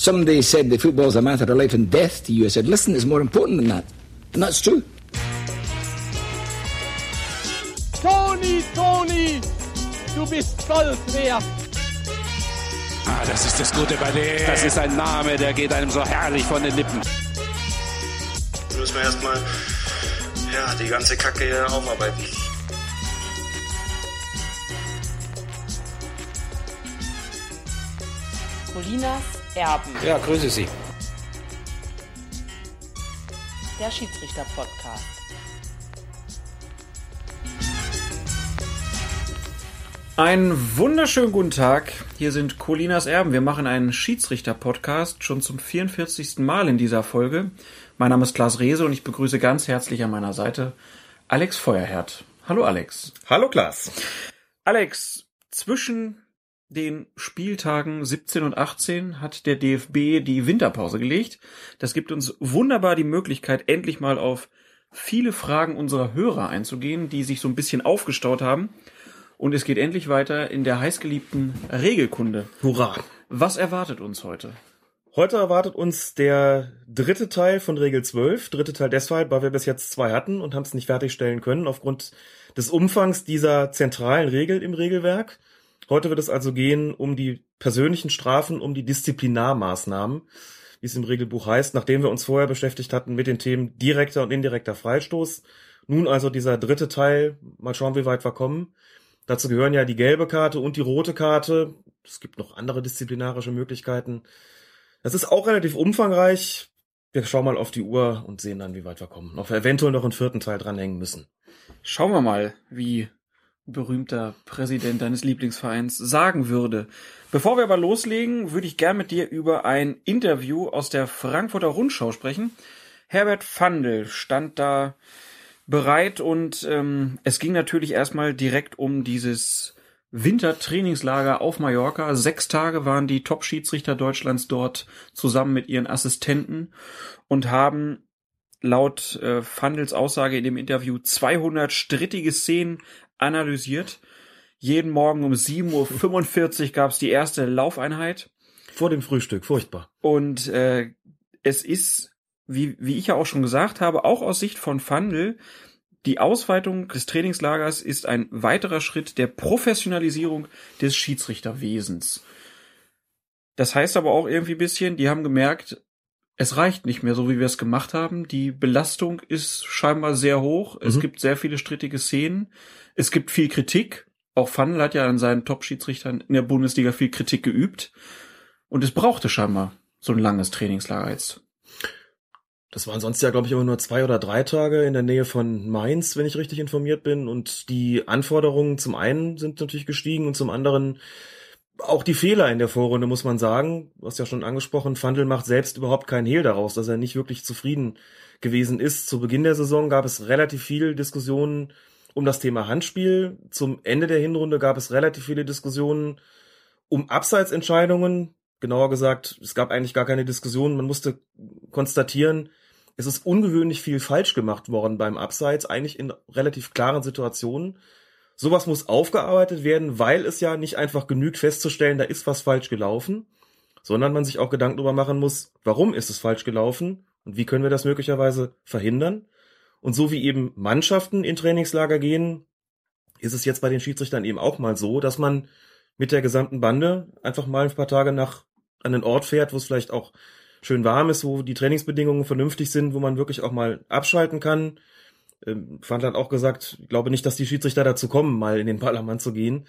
Somebody said that football's a matter of life and death to you. I said, listen, it's more important than that. And that's true. Toni, Toni, du bist Gold wert. Ah, das ist das Gute bei dem. Das ist ein Name, der geht einem so herrlich von den Lippen. Jetzt müssen wir erstmal ja, die ganze Kacke hier aufarbeiten. Colinas Erben. Ja, grüße Sie. Der Schiedsrichter-Podcast. Einen wunderschönen guten Tag. Hier sind Colinas Erben. Wir machen einen Schiedsrichter-Podcast schon zum 44. Mal in dieser Folge. Mein Name ist Klaas Rehse und ich begrüße ganz herzlich an meiner Seite Alex Feuerherd. Hallo Alex. Hallo Klaas. Alex, zwischen den Spieltagen 17 und 18 hat der DFB die Winterpause gelegt. Das gibt uns wunderbar die Möglichkeit, endlich mal auf viele Fragen unserer Hörer einzugehen, die sich so ein bisschen aufgestaut haben. Und es geht endlich weiter in der heißgeliebten Regelkunde. Hurra. Was erwartet uns heute? Heute erwartet uns der dritte Teil von Regel 12. Dritte Teil deshalb, weil wir bis jetzt zwei hatten und haben es nicht fertigstellen können aufgrund des Umfangs dieser zentralen Regel im Regelwerk. Heute wird es also gehen um die persönlichen Strafen, um die Disziplinarmaßnahmen, wie es im Regelbuch heißt, nachdem wir uns vorher beschäftigt hatten mit den Themen direkter und indirekter Freistoß. Nun also dieser dritte Teil. Mal schauen, wie weit wir kommen. Dazu gehören ja die gelbe Karte und die rote Karte. Es gibt noch andere disziplinarische Möglichkeiten. Das ist auch relativ umfangreich. Wir schauen mal auf die Uhr und sehen dann, wie weit wir kommen. Ob wir eventuell noch einen vierten Teil dranhängen müssen. Schauen wir mal, wie berühmter Präsident deines Lieblingsvereins sagen würde. Bevor wir aber loslegen, würde ich gern mit dir über ein Interview aus der Frankfurter Rundschau sprechen. Herbert Fandel stand da bereit und ähm, es ging natürlich erstmal direkt um dieses Wintertrainingslager auf Mallorca. Sechs Tage waren die Top-Schiedsrichter Deutschlands dort zusammen mit ihren Assistenten und haben laut äh, Fandels Aussage in dem Interview 200 strittige Szenen analysiert. Jeden Morgen um 7.45 Uhr gab es die erste Laufeinheit. Vor dem Frühstück, furchtbar. Und äh, es ist, wie, wie ich ja auch schon gesagt habe, auch aus Sicht von Fandel, die Ausweitung des Trainingslagers ist ein weiterer Schritt der Professionalisierung des Schiedsrichterwesens. Das heißt aber auch irgendwie bisschen, die haben gemerkt, es reicht nicht mehr so, wie wir es gemacht haben. Die Belastung ist scheinbar sehr hoch. Es Mhm. gibt sehr viele strittige Szenen. Es gibt viel Kritik. Auch Fandel hat ja an seinen Top-Schiedsrichtern in der Bundesliga viel Kritik geübt. Und es brauchte scheinbar so ein langes Trainingslager jetzt. Das waren sonst ja, glaube ich, immer nur zwei oder drei Tage in der Nähe von Mainz, wenn ich richtig informiert bin. Und die Anforderungen zum einen sind natürlich gestiegen und zum anderen auch die Fehler in der Vorrunde, muss man sagen. Du hast ja schon angesprochen, Fandel macht selbst überhaupt keinen Hehl daraus, dass er nicht wirklich zufrieden gewesen ist. Zu Beginn der Saison gab es relativ viel Diskussionen um das Thema Handspiel. Zum Ende der Hinrunde gab es relativ viele Diskussionen um Abseitsentscheidungen. Genauer gesagt, es gab eigentlich gar keine Diskussion. Man musste konstatieren, es ist ungewöhnlich viel falsch gemacht worden beim Abseits, eigentlich in relativ klaren Situationen. Sowas muss aufgearbeitet werden, weil es ja nicht einfach genügt festzustellen, da ist was falsch gelaufen, sondern man sich auch Gedanken darüber machen muss, warum ist es falsch gelaufen und wie können wir das möglicherweise verhindern. Und so wie eben Mannschaften in Trainingslager gehen, ist es jetzt bei den Schiedsrichtern eben auch mal so, dass man mit der gesamten Bande einfach mal ein paar Tage nach an den Ort fährt, wo es vielleicht auch schön warm ist, wo die Trainingsbedingungen vernünftig sind, wo man wirklich auch mal abschalten kann. Ähm, hat auch gesagt, ich glaube nicht, dass die Schiedsrichter dazu kommen, mal in den Ballermann zu gehen,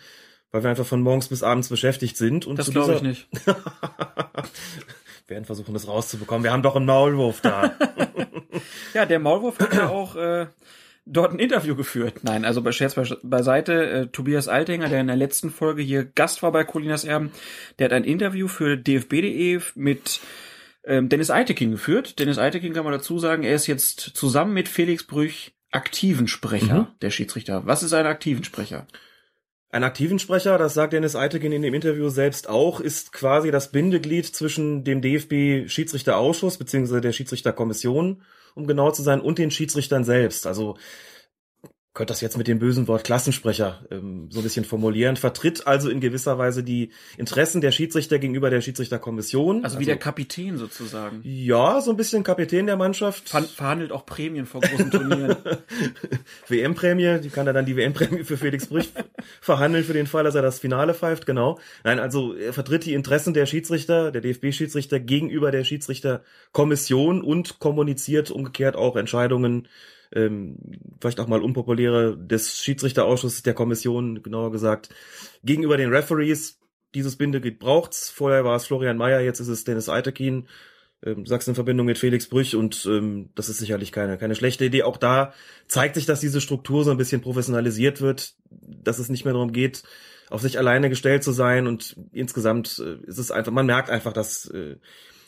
weil wir einfach von morgens bis abends beschäftigt sind. Und Das glaube ich nicht. Wir werden versuchen, das rauszubekommen. Wir haben doch einen Maulwurf da. Ja, der Maulwurf hat ja auch äh, dort ein Interview geführt. Nein, also bei Scherz be- beiseite, äh, Tobias Altinger, der in der letzten Folge hier Gast war bei Colinas Erben, der hat ein Interview für dfb.de mit ähm, Dennis Eitekin geführt. Dennis Eitekin kann man dazu sagen, er ist jetzt zusammen mit Felix Brüch aktiven Sprecher Mhm. der Schiedsrichter. Was ist ein aktiven Sprecher? Ein aktiven Sprecher, das sagt Dennis Eitekin in dem Interview selbst auch, ist quasi das Bindeglied zwischen dem DFB-Schiedsrichterausschuss beziehungsweise der Schiedsrichterkommission, um genau zu sein, und den Schiedsrichtern selbst. Also könnte das jetzt mit dem bösen Wort Klassensprecher ähm, so ein bisschen formulieren, vertritt also in gewisser Weise die Interessen der Schiedsrichter gegenüber der Schiedsrichterkommission. Also wie der Kapitän sozusagen. Ja, so ein bisschen Kapitän der Mannschaft. Ver verhandelt auch Prämien vor großen Turnieren. WM-Prämie, die kann er dann die WM-Prämie für Felix Brüch verhandeln für den Fall, dass er das Finale pfeift, genau. Nein, also er vertritt die Interessen der Schiedsrichter, der DFB-Schiedsrichter gegenüber der Schiedsrichterkommission und kommuniziert umgekehrt auch Entscheidungen ähm, vielleicht auch mal unpopuläre des Schiedsrichterausschusses der Kommission, genauer gesagt, gegenüber den Referees. Dieses Bindeglied braucht's. Vorher war es Florian Mayer, jetzt ist es Dennis Eitekin. Ähm, sagst in Verbindung mit Felix Brüch und ähm, das ist sicherlich keine, keine schlechte Idee. Auch da zeigt sich, dass diese Struktur so ein bisschen professionalisiert wird, dass es nicht mehr darum geht, auf sich alleine gestellt zu sein und insgesamt äh, ist es einfach, man merkt einfach, dass äh,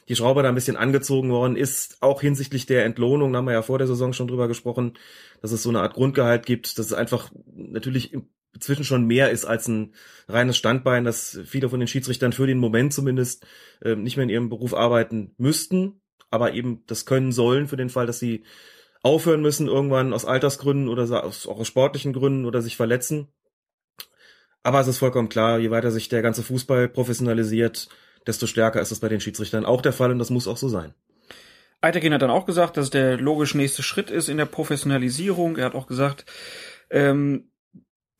die Schraube da ein bisschen angezogen worden ist, auch hinsichtlich der Entlohnung, da haben wir ja vor der Saison schon drüber gesprochen, dass es so eine Art Grundgehalt gibt, dass es einfach natürlich inzwischen schon mehr ist als ein reines Standbein, dass viele von den Schiedsrichtern für den Moment zumindest äh, nicht mehr in ihrem Beruf arbeiten müssten, aber eben das können sollen für den Fall, dass sie aufhören müssen irgendwann aus Altersgründen oder aus, auch aus sportlichen Gründen oder sich verletzen. Aber es ist vollkommen klar, je weiter sich der ganze Fußball professionalisiert, desto stärker ist das bei den Schiedsrichtern auch der Fall und das muss auch so sein. Eiterkin hat dann auch gesagt, dass der logisch nächste Schritt ist in der Professionalisierung. Er hat auch gesagt, ähm,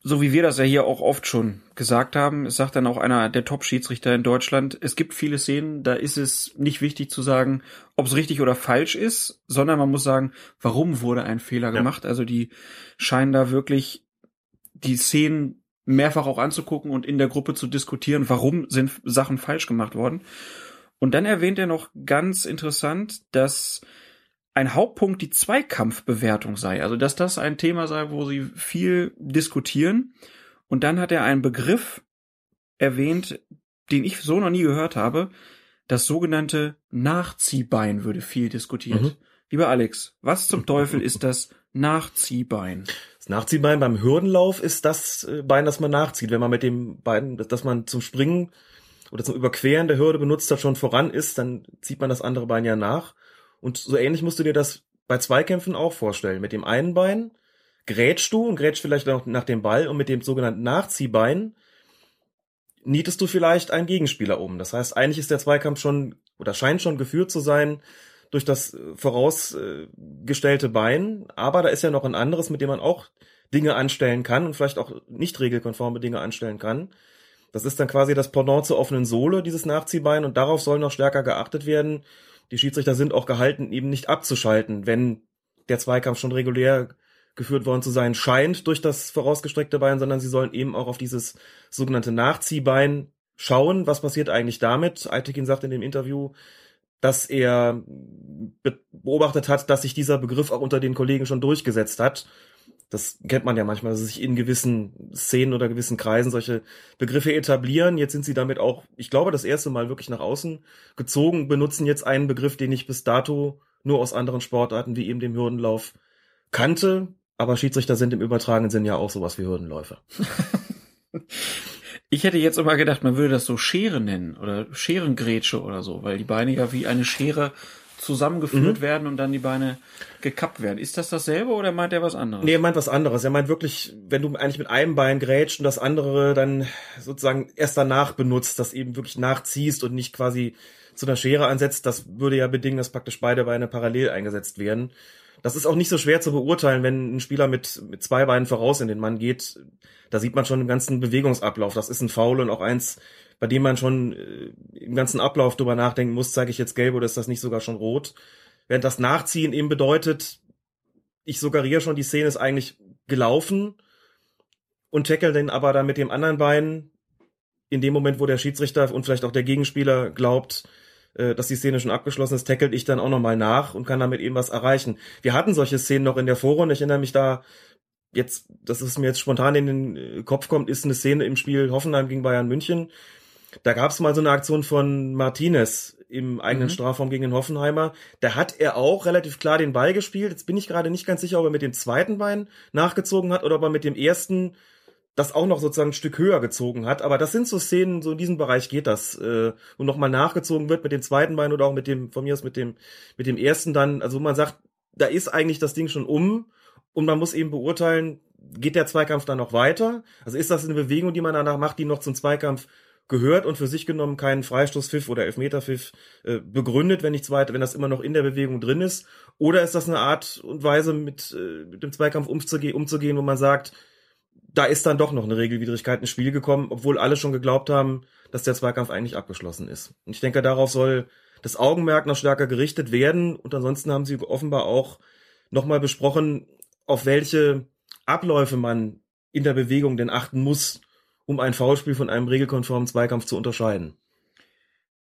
so wie wir das ja hier auch oft schon gesagt haben, es sagt dann auch einer der Top-Schiedsrichter in Deutschland, es gibt viele Szenen, da ist es nicht wichtig zu sagen, ob es richtig oder falsch ist, sondern man muss sagen, warum wurde ein Fehler ja. gemacht. Also die scheinen da wirklich die Szenen mehrfach auch anzugucken und in der Gruppe zu diskutieren, warum sind Sachen falsch gemacht worden. Und dann erwähnt er noch ganz interessant, dass ein Hauptpunkt die Zweikampfbewertung sei. Also, dass das ein Thema sei, wo sie viel diskutieren. Und dann hat er einen Begriff erwähnt, den ich so noch nie gehört habe. Das sogenannte Nachziehbein würde viel diskutiert. Mhm. Lieber Alex, was zum Teufel ist das Nachziehbein? Das Nachziehbein beim Hürdenlauf ist das äh, Bein, das man nachzieht. Wenn man mit dem Bein, das man zum Springen oder zum Überqueren der Hürde benutzt hat, schon voran ist, dann zieht man das andere Bein ja nach. Und so ähnlich musst du dir das bei Zweikämpfen auch vorstellen. Mit dem einen Bein grätschst du und grätschst vielleicht noch nach dem Ball und mit dem sogenannten Nachziehbein nietest du vielleicht einen Gegenspieler um. Das heißt, eigentlich ist der Zweikampf schon oder scheint schon geführt zu sein durch das äh, vorausgestellte Bein, aber da ist ja noch ein anderes, mit dem man auch Dinge anstellen kann und vielleicht auch nicht regelkonforme Dinge anstellen kann. Das ist dann quasi das Pendant zur offenen Sohle, dieses Nachziehbein, und darauf soll noch stärker geachtet werden. Die Schiedsrichter sind auch gehalten, eben nicht abzuschalten, wenn der Zweikampf schon regulär geführt worden zu sein scheint durch das vorausgestreckte Bein, sondern sie sollen eben auch auf dieses sogenannte Nachziehbein schauen. Was passiert eigentlich damit? Altekin sagt in dem Interview, dass er beobachtet hat, dass sich dieser Begriff auch unter den Kollegen schon durchgesetzt hat. Das kennt man ja manchmal, dass sich in gewissen Szenen oder gewissen Kreisen solche Begriffe etablieren. Jetzt sind sie damit auch, ich glaube, das erste Mal wirklich nach außen gezogen, benutzen jetzt einen Begriff, den ich bis dato nur aus anderen Sportarten wie eben dem Hürdenlauf kannte. Aber Schiedsrichter sind im übertragenen Sinn ja auch sowas wie Hürdenläufer. Ich hätte jetzt immer gedacht, man würde das so Schere nennen oder Scherengrätsche oder so, weil die Beine ja wie eine Schere zusammengeführt mhm. werden und dann die Beine gekappt werden. Ist das dasselbe oder meint er was anderes? Nee, er meint was anderes. Er meint wirklich, wenn du eigentlich mit einem Bein grätscht und das andere dann sozusagen erst danach benutzt, das eben wirklich nachziehst und nicht quasi zu einer Schere ansetzt, das würde ja bedingen, dass praktisch beide Beine parallel eingesetzt werden. Das ist auch nicht so schwer zu beurteilen, wenn ein Spieler mit, mit zwei Beinen voraus in den Mann geht. Da sieht man schon im ganzen Bewegungsablauf. Das ist ein Foul und auch eins, bei dem man schon äh, im ganzen Ablauf drüber nachdenken muss, zeige ich jetzt gelb oder ist das nicht sogar schon rot? Während das Nachziehen eben bedeutet, ich suggeriere schon, die Szene ist eigentlich gelaufen und tackle den aber dann mit dem anderen Bein in dem Moment, wo der Schiedsrichter und vielleicht auch der Gegenspieler glaubt, äh, dass die Szene schon abgeschlossen ist, tackelt ich dann auch nochmal nach und kann damit eben was erreichen. Wir hatten solche Szenen noch in der Vorrunde. Ich erinnere mich da jetzt, dass es mir jetzt spontan in den äh, Kopf kommt, ist eine Szene im Spiel Hoffenheim gegen Bayern München. Da gab es mal so eine Aktion von Martinez im eigenen mhm. Strafraum gegen den Hoffenheimer. Da hat er auch relativ klar den Ball gespielt. Jetzt bin ich gerade nicht ganz sicher, ob er mit dem zweiten Bein nachgezogen hat oder ob er mit dem ersten das auch noch sozusagen ein Stück höher gezogen hat. Aber das sind so Szenen, so in diesem Bereich geht das, äh, wo nochmal nachgezogen wird mit dem zweiten Bein oder auch mit dem, von mir aus mit dem, mit dem ersten dann, also man sagt, da ist eigentlich das Ding schon um und man muss eben beurteilen, geht der Zweikampf dann noch weiter? Also ist das eine Bewegung, die man danach macht, die noch zum Zweikampf gehört und für sich genommen keinen Freistoßpfiff oder Elfmeterpfiff äh, begründet, wenn nichts weiter, wenn das immer noch in der Bewegung drin ist? Oder ist das eine Art und Weise, mit, äh, mit dem Zweikampf umzuge umzugehen, wo man sagt, da ist dann doch noch eine Regelwidrigkeit ins Spiel gekommen, obwohl alle schon geglaubt haben, dass der Zweikampf eigentlich abgeschlossen ist. Und ich denke, darauf soll das Augenmerk noch stärker gerichtet werden. Und ansonsten haben sie offenbar auch nochmal besprochen, auf welche Abläufe man in der Bewegung denn achten muss, um ein Foulspiel von einem regelkonformen Zweikampf zu unterscheiden.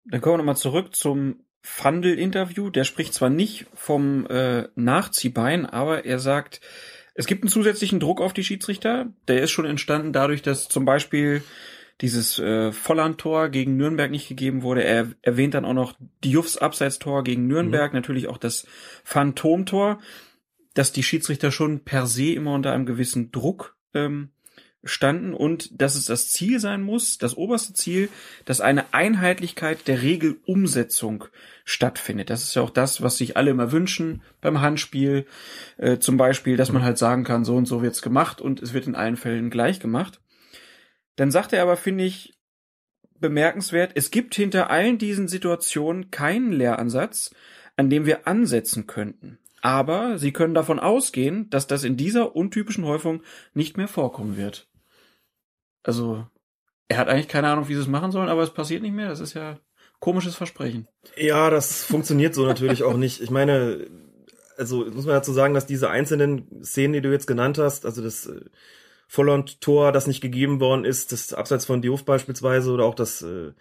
Dann kommen wir nochmal zurück zum Fandel-Interview. Der spricht zwar nicht vom äh, Nachziehbein, aber er sagt, es gibt einen zusätzlichen Druck auf die Schiedsrichter. Der ist schon entstanden dadurch, dass zum Beispiel dieses äh, Volland-Tor gegen Nürnberg nicht gegeben wurde. Er erwähnt dann auch noch Dioufs Abseitstor gegen Nürnberg, mhm. natürlich auch das Phantomtor, dass die Schiedsrichter schon per se immer unter einem gewissen Druck ähm, standen und dass es das Ziel sein muss, das oberste Ziel, dass eine Einheitlichkeit der Regelumsetzung stattfindet. Das ist ja auch das, was sich alle immer wünschen beim Handspiel, äh, zum Beispiel, dass man halt sagen kann, so und so wird's gemacht und es wird in allen Fällen gleich gemacht. Dann sagt er aber, finde ich, bemerkenswert, es gibt hinter allen diesen Situationen keinen Lehransatz, an dem wir ansetzen könnten. Aber Sie können davon ausgehen, dass das in dieser untypischen Häufung nicht mehr vorkommen wird. Also, er hat eigentlich keine Ahnung, wie sie es machen sollen, aber es passiert nicht mehr. Das ist ja komisches Versprechen. Ja, das funktioniert so natürlich auch nicht. Ich meine, also muss man dazu sagen, dass diese einzelnen Szenen, die du jetzt genannt hast, also das äh, Volland-Tor, das nicht gegeben worden ist, das Abseits von Diouf beispielsweise oder auch das äh,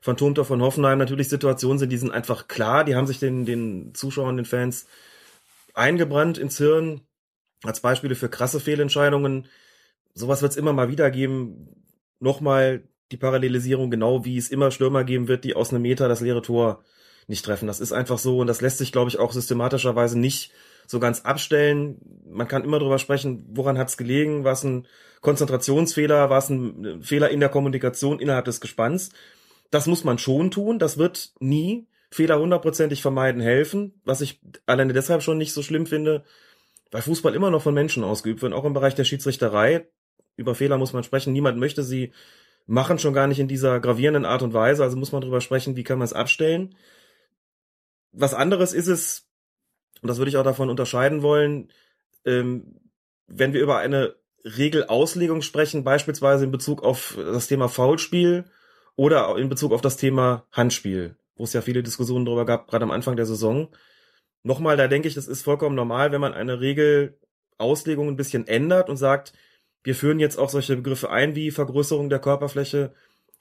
Phantomtor von Hoffenheim natürlich Situationen sind, die sind einfach klar, die haben sich den, den Zuschauern, den Fans eingebrannt ins Hirn als Beispiele für krasse Fehlentscheidungen sowas wird es immer mal wieder geben. Nochmal die Parallelisierung, genau wie es immer Stürmer geben wird, die aus einem Meter das leere Tor nicht treffen. Das ist einfach so und das lässt sich, glaube ich, auch systematischerweise nicht so ganz abstellen. Man kann immer drüber sprechen, woran hat es gelegen, war es ein Konzentrationsfehler, war es ein Fehler in der Kommunikation innerhalb des Gespanns. Das muss man schon tun. Das wird nie Fehler hundertprozentig vermeiden helfen, was ich alleine deshalb schon nicht so schlimm finde, weil Fußball immer noch von Menschen ausgeübt wird, auch im Bereich der Schiedsrichterei über Fehler muss man sprechen. Niemand möchte sie machen, schon gar nicht in dieser gravierenden Art und Weise. Also muss man drüber sprechen, wie kann man es abstellen. Was anderes ist es, und das würde ich auch davon unterscheiden wollen, ähm, wenn wir über eine Regelauslegung sprechen, beispielsweise in Bezug auf das Thema Foulspiel oder in Bezug auf das Thema Handspiel, wo es ja viele Diskussionen darüber gab, gerade am Anfang der Saison. Nochmal, da denke ich, das ist vollkommen normal, wenn man eine Regelauslegung ein bisschen ändert und sagt, wir führen jetzt auch solche Begriffe ein wie Vergrößerung der Körperfläche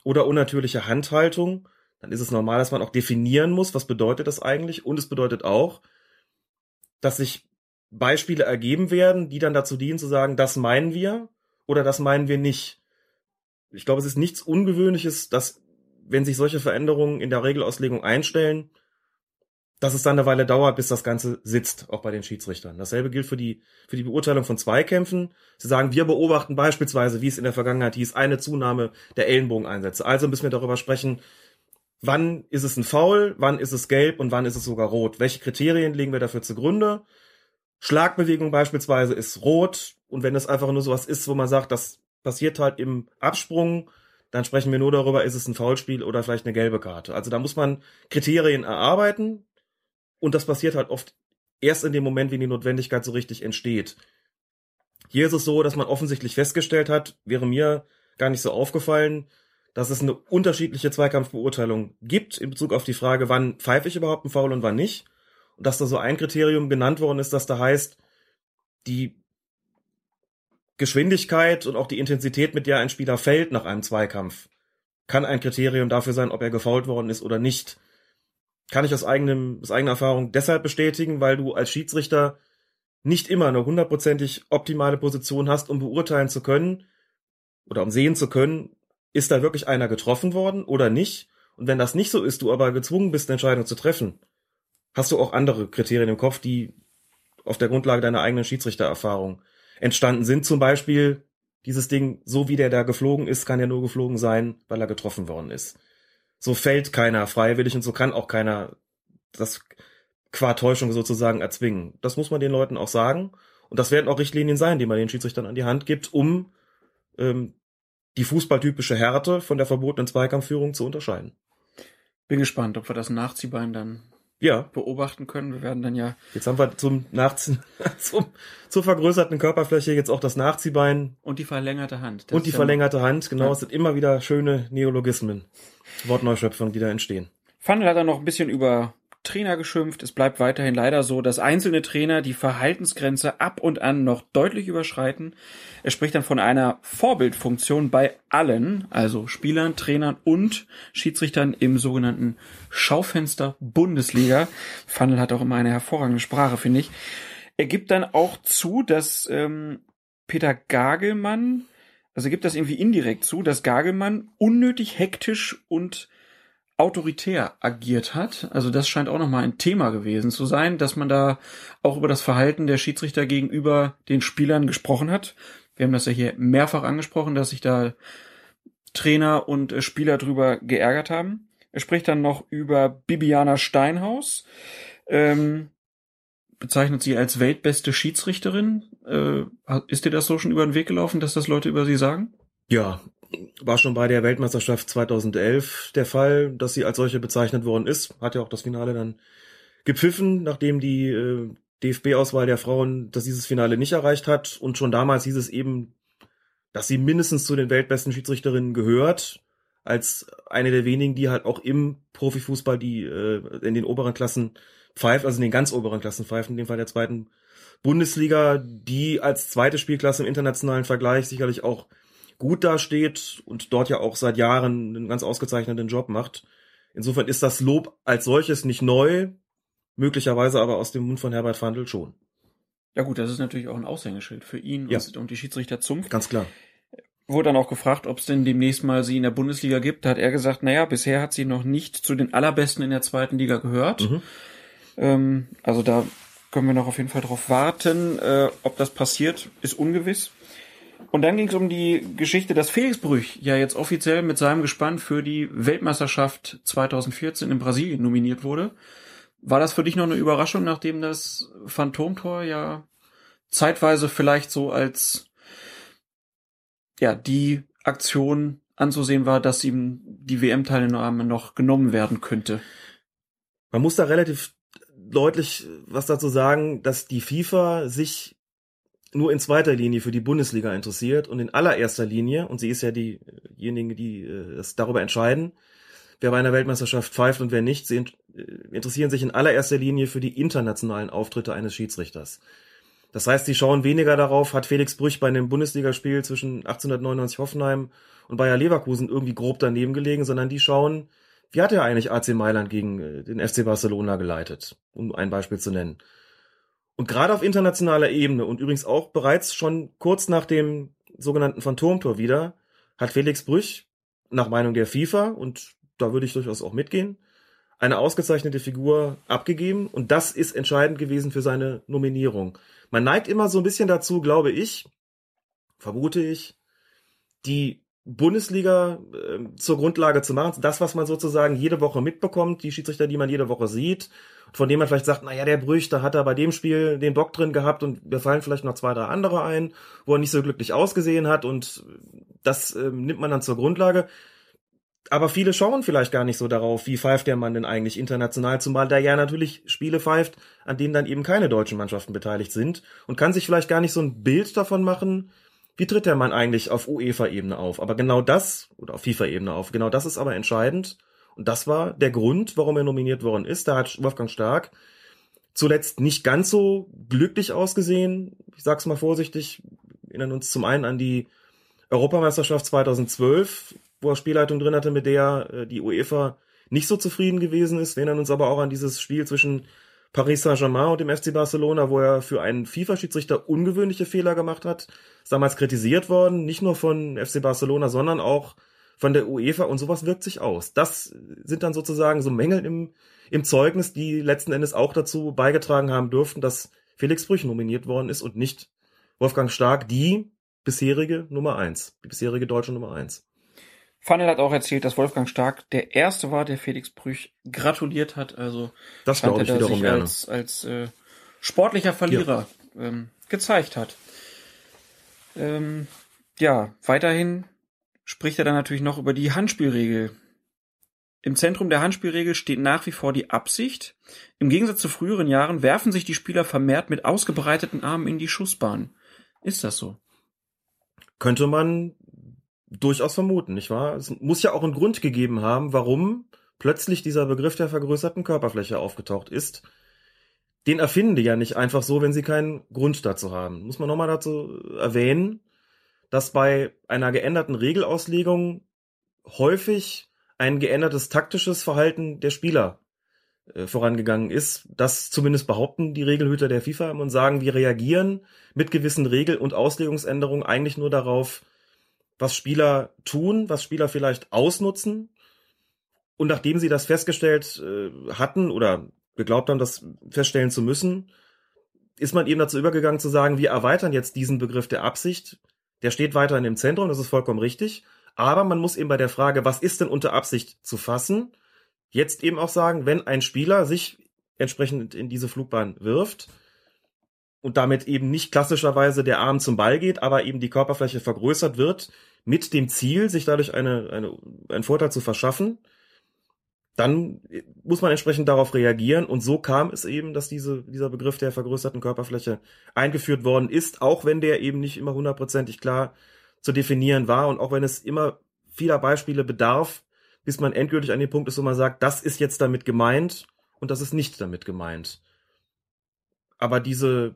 oder unnatürliche Handhaltung. Dann ist es normal, dass man auch definieren muss, was bedeutet das eigentlich. Und es bedeutet auch, dass sich Beispiele ergeben werden, die dann dazu dienen zu sagen, das meinen wir oder das meinen wir nicht. Ich glaube, es ist nichts Ungewöhnliches, dass wenn sich solche Veränderungen in der Regelauslegung einstellen, dass es dann eine Weile dauert, bis das Ganze sitzt, auch bei den Schiedsrichtern. Dasselbe gilt für die, für die Beurteilung von Zweikämpfen. Sie sagen, wir beobachten beispielsweise, wie es in der Vergangenheit hieß, eine Zunahme der Ellenbogeneinsätze. Also müssen wir darüber sprechen, wann ist es ein Foul, wann ist es gelb und wann ist es sogar rot. Welche Kriterien legen wir dafür zugrunde? Schlagbewegung beispielsweise ist rot und wenn es einfach nur sowas ist, wo man sagt, das passiert halt im Absprung, dann sprechen wir nur darüber, ist es ein Foulspiel oder vielleicht eine gelbe Karte. Also da muss man Kriterien erarbeiten, und das passiert halt oft erst in dem Moment, wenn die Notwendigkeit so richtig entsteht. Hier ist es so, dass man offensichtlich festgestellt hat, wäre mir gar nicht so aufgefallen, dass es eine unterschiedliche Zweikampfbeurteilung gibt in Bezug auf die Frage, wann pfeife ich überhaupt einen Foul und wann nicht. Und dass da so ein Kriterium genannt worden ist, dass da heißt, die Geschwindigkeit und auch die Intensität, mit der ein Spieler fällt nach einem Zweikampf, kann ein Kriterium dafür sein, ob er gefault worden ist oder nicht kann ich aus, eigenem, aus eigener Erfahrung deshalb bestätigen, weil du als Schiedsrichter nicht immer eine hundertprozentig optimale Position hast, um beurteilen zu können oder um sehen zu können, ist da wirklich einer getroffen worden oder nicht. Und wenn das nicht so ist, du aber gezwungen bist, eine Entscheidung zu treffen, hast du auch andere Kriterien im Kopf, die auf der Grundlage deiner eigenen Schiedsrichtererfahrung entstanden sind. Zum Beispiel dieses Ding, so wie der da geflogen ist, kann ja nur geflogen sein, weil er getroffen worden ist so fällt keiner freiwillig und so kann auch keiner das qua Täuschung sozusagen erzwingen. Das muss man den Leuten auch sagen. Und das werden auch Richtlinien sein, die man den Schiedsrichtern an die Hand gibt, um ähm, die fußballtypische Härte von der verbotenen Zweikampfführung zu unterscheiden. Bin gespannt, ob wir das Nachziehbein dann Ja, beobachten können. Wir werden dann ja jetzt haben wir zum Nachziehen, zum, zur vergrößerten Körperfläche jetzt auch das Nachziehbein und die verlängerte Hand. Das und die verlängerte Hand. Genau, Ja. es sind immer wieder schöne Neologismen, Wortneuschöpfungen, die da entstehen. Fandel hat dann noch ein bisschen über Trainer geschimpft. Es bleibt weiterhin leider so, dass einzelne Trainer die Verhaltensgrenze ab und an noch deutlich überschreiten. Er spricht dann von einer Vorbildfunktion bei allen, also Spielern, Trainern und Schiedsrichtern im sogenannten Schaufenster Bundesliga. Fandel hat auch immer eine hervorragende Sprache, finde ich. Er gibt dann auch zu, dass ähm, Peter Gagelmann, also gibt das irgendwie indirekt zu, dass Gagelmann unnötig hektisch und autoritär agiert hat. Also das scheint auch nochmal ein Thema gewesen zu sein, dass man da auch über das Verhalten der Schiedsrichter gegenüber den Spielern gesprochen hat. Wir haben das ja hier mehrfach angesprochen, dass sich da Trainer und äh, Spieler drüber geärgert haben. Er spricht dann noch über Bibiana Steinhaus, ähm, bezeichnet sie als weltbeste Schiedsrichterin. Äh, ist dir das so schon über den Weg gelaufen, dass das Leute über sie sagen? Ja, war schon bei der Weltmeisterschaft 2011 der Fall, dass sie als solche bezeichnet worden ist. Hat ja auch das Finale dann gepfiffen, nachdem die äh, DFB-Auswahl der Frauen das dieses Finale nicht erreicht hat. Und schon damals hieß es eben, dass sie mindestens zu den weltbesten Schiedsrichterinnen gehört, als eine der wenigen, die halt auch im Profifußball, die äh, in den oberen Klassen pfeift, also in den ganz oberen Klassen pfeift, in dem Fall der zweiten Bundesliga, die als zweite Spielklasse im internationalen Vergleich sicherlich auch gut dasteht und dort ja auch seit Jahren einen ganz ausgezeichneten Job macht. Insofern ist das Lob als solches nicht neu, möglicherweise aber aus dem Mund von Herbert Fandl schon. Ja gut, das ist natürlich auch ein Aushängeschild für ihn Ja. und, die Schiedsrichter Zunft. Ganz klar. Wurde dann auch gefragt, ob es denn demnächst mal sie in der Bundesliga gibt. Da hat er gesagt, naja, bisher hat sie noch nicht zu den allerbesten in der zweiten Liga gehört. Mhm. Ähm, also da können wir noch auf jeden Fall drauf warten. Äh, ob das passiert, ist ungewiss. Und dann ging es um die Geschichte, dass Felix Brüch ja jetzt offiziell mit seinem Gespann für die Weltmeisterschaft 2014 in Brasilien nominiert wurde. War das für dich noch eine Überraschung, nachdem das Phantomtor ja zeitweise vielleicht so als ja die Aktion anzusehen war, dass ihm die WM-Teilnahme noch genommen werden könnte? Man muss da relativ deutlich was dazu sagen, dass die FIFA sich nur in zweiter Linie für die Bundesliga interessiert und in allererster Linie, und sie ist ja diejenige, die äh, es darüber entscheiden, wer bei einer Weltmeisterschaft pfeift und wer nicht, sie äh, interessieren sich in allererster Linie für die internationalen Auftritte eines Schiedsrichters. Das heißt, sie schauen weniger darauf, hat Felix Brüch bei einem Bundesligaspiel zwischen 1899 Hoffenheim und Bayer Leverkusen irgendwie grob daneben gelegen, sondern die schauen, wie hat er eigentlich AC Mailand gegen äh, den FC Barcelona geleitet, um ein Beispiel zu nennen. Und gerade auf internationaler Ebene und übrigens auch bereits schon kurz nach dem sogenannten Phantomtor wieder, hat Felix Brüch nach Meinung der FIFA, und da würde ich durchaus auch mitgehen, eine ausgezeichnete Figur abgegeben und das ist entscheidend gewesen für seine Nominierung. Man neigt immer so ein bisschen dazu, glaube ich, vermute ich, die Bundesliga äh, zur Grundlage zu machen. Das, was man sozusagen jede Woche mitbekommt, die Schiedsrichter, die man jede Woche sieht, von denen man vielleicht sagt, naja, der Brüch, da hat er bei dem Spiel den Bock drin gehabt und mir fallen vielleicht noch zwei, drei andere ein, wo er nicht so glücklich ausgesehen hat und das äh, nimmt man dann zur Grundlage. Aber viele schauen vielleicht gar nicht so darauf, wie pfeift der Mann denn eigentlich international, zumal der ja natürlich Spiele pfeift, an denen dann eben keine deutschen Mannschaften beteiligt sind und kann sich vielleicht gar nicht so ein Bild davon machen, wie tritt der Mann eigentlich auf UEFA-Ebene auf. Aber genau das, oder auf FIFA-Ebene auf, genau das ist aber entscheidend. Und das war der Grund, warum er nominiert worden ist. Da hat Wolfgang Stark zuletzt nicht ganz so glücklich ausgesehen. Ich sag's mal vorsichtig. Wir erinnern uns zum einen an die Europameisterschaft 2012, wo er Spielleitung drin hatte, mit der äh, die UEFA nicht so zufrieden gewesen ist. Wir erinnern uns aber auch an dieses Spiel zwischen Paris Saint-Germain und dem FC Barcelona, wo er für einen FIFA-Schiedsrichter ungewöhnliche Fehler gemacht hat. Ist damals kritisiert worden, nicht nur von FC Barcelona, sondern auch von der UEFA und sowas wirkt sich aus. Das sind dann sozusagen so Mängel im, im Zeugnis, die letzten Endes auch dazu beigetragen haben dürften, dass Felix Brüch nominiert worden ist und nicht Wolfgang Stark, die bisherige Nummer eins, die bisherige deutsche Nummer eins. Funnel hat auch erzählt, dass Wolfgang Stark der Erste war, der Felix Brüch gratuliert hat. Also Das glaube ich er wiederum sich gerne. als, als äh, sportlicher Verlierer ähm, gezeigt hat. Ähm, ja, weiterhin spricht er dann natürlich noch über die Handspielregel. Im Zentrum der Handspielregel steht nach wie vor die Absicht. Im Gegensatz zu früheren Jahren werfen sich die Spieler vermehrt mit ausgebreiteten Armen in die Schussbahn. Ist das so? Könnte man durchaus vermuten, nicht wahr? Es muss ja auch einen Grund gegeben haben, warum plötzlich dieser Begriff der vergrößerten Körperfläche aufgetaucht ist. Den erfinden die ja nicht einfach so, wenn sie keinen Grund dazu haben. Muss man nochmal dazu erwähnen, dass bei einer geänderten Regelauslegung häufig ein geändertes taktisches Verhalten der Spieler äh, vorangegangen ist. Das zumindest behaupten die Regelhüter der FIFA und sagen, wir reagieren mit gewissen Regel- und Auslegungsänderungen eigentlich nur darauf, was Spieler tun, was Spieler vielleicht ausnutzen. Und nachdem sie das festgestellt äh, hatten oder geglaubt haben, das feststellen zu müssen, ist man eben dazu übergegangen zu sagen, wir erweitern jetzt diesen Begriff der Absicht. Der steht weiterhin im Zentrum, das ist vollkommen richtig. Aber man muss eben bei der Frage, was ist denn unter Absicht zu fassen, jetzt eben auch sagen, wenn ein Spieler sich entsprechend in diese Flugbahn wirft und damit eben nicht klassischerweise der Arm zum Ball geht, aber eben die Körperfläche vergrößert wird, mit dem Ziel, sich dadurch eine, eine, einen Vorteil zu verschaffen, dann muss man entsprechend darauf reagieren. Und so kam es eben, dass diese, dieser Begriff der vergrößerten Körperfläche eingeführt worden ist, auch wenn der eben nicht immer hundertprozentig klar zu definieren war und auch wenn es immer vieler Beispiele bedarf, bis man endgültig an den Punkt ist, wo man sagt, das ist jetzt damit gemeint und das ist nicht damit gemeint. Aber diese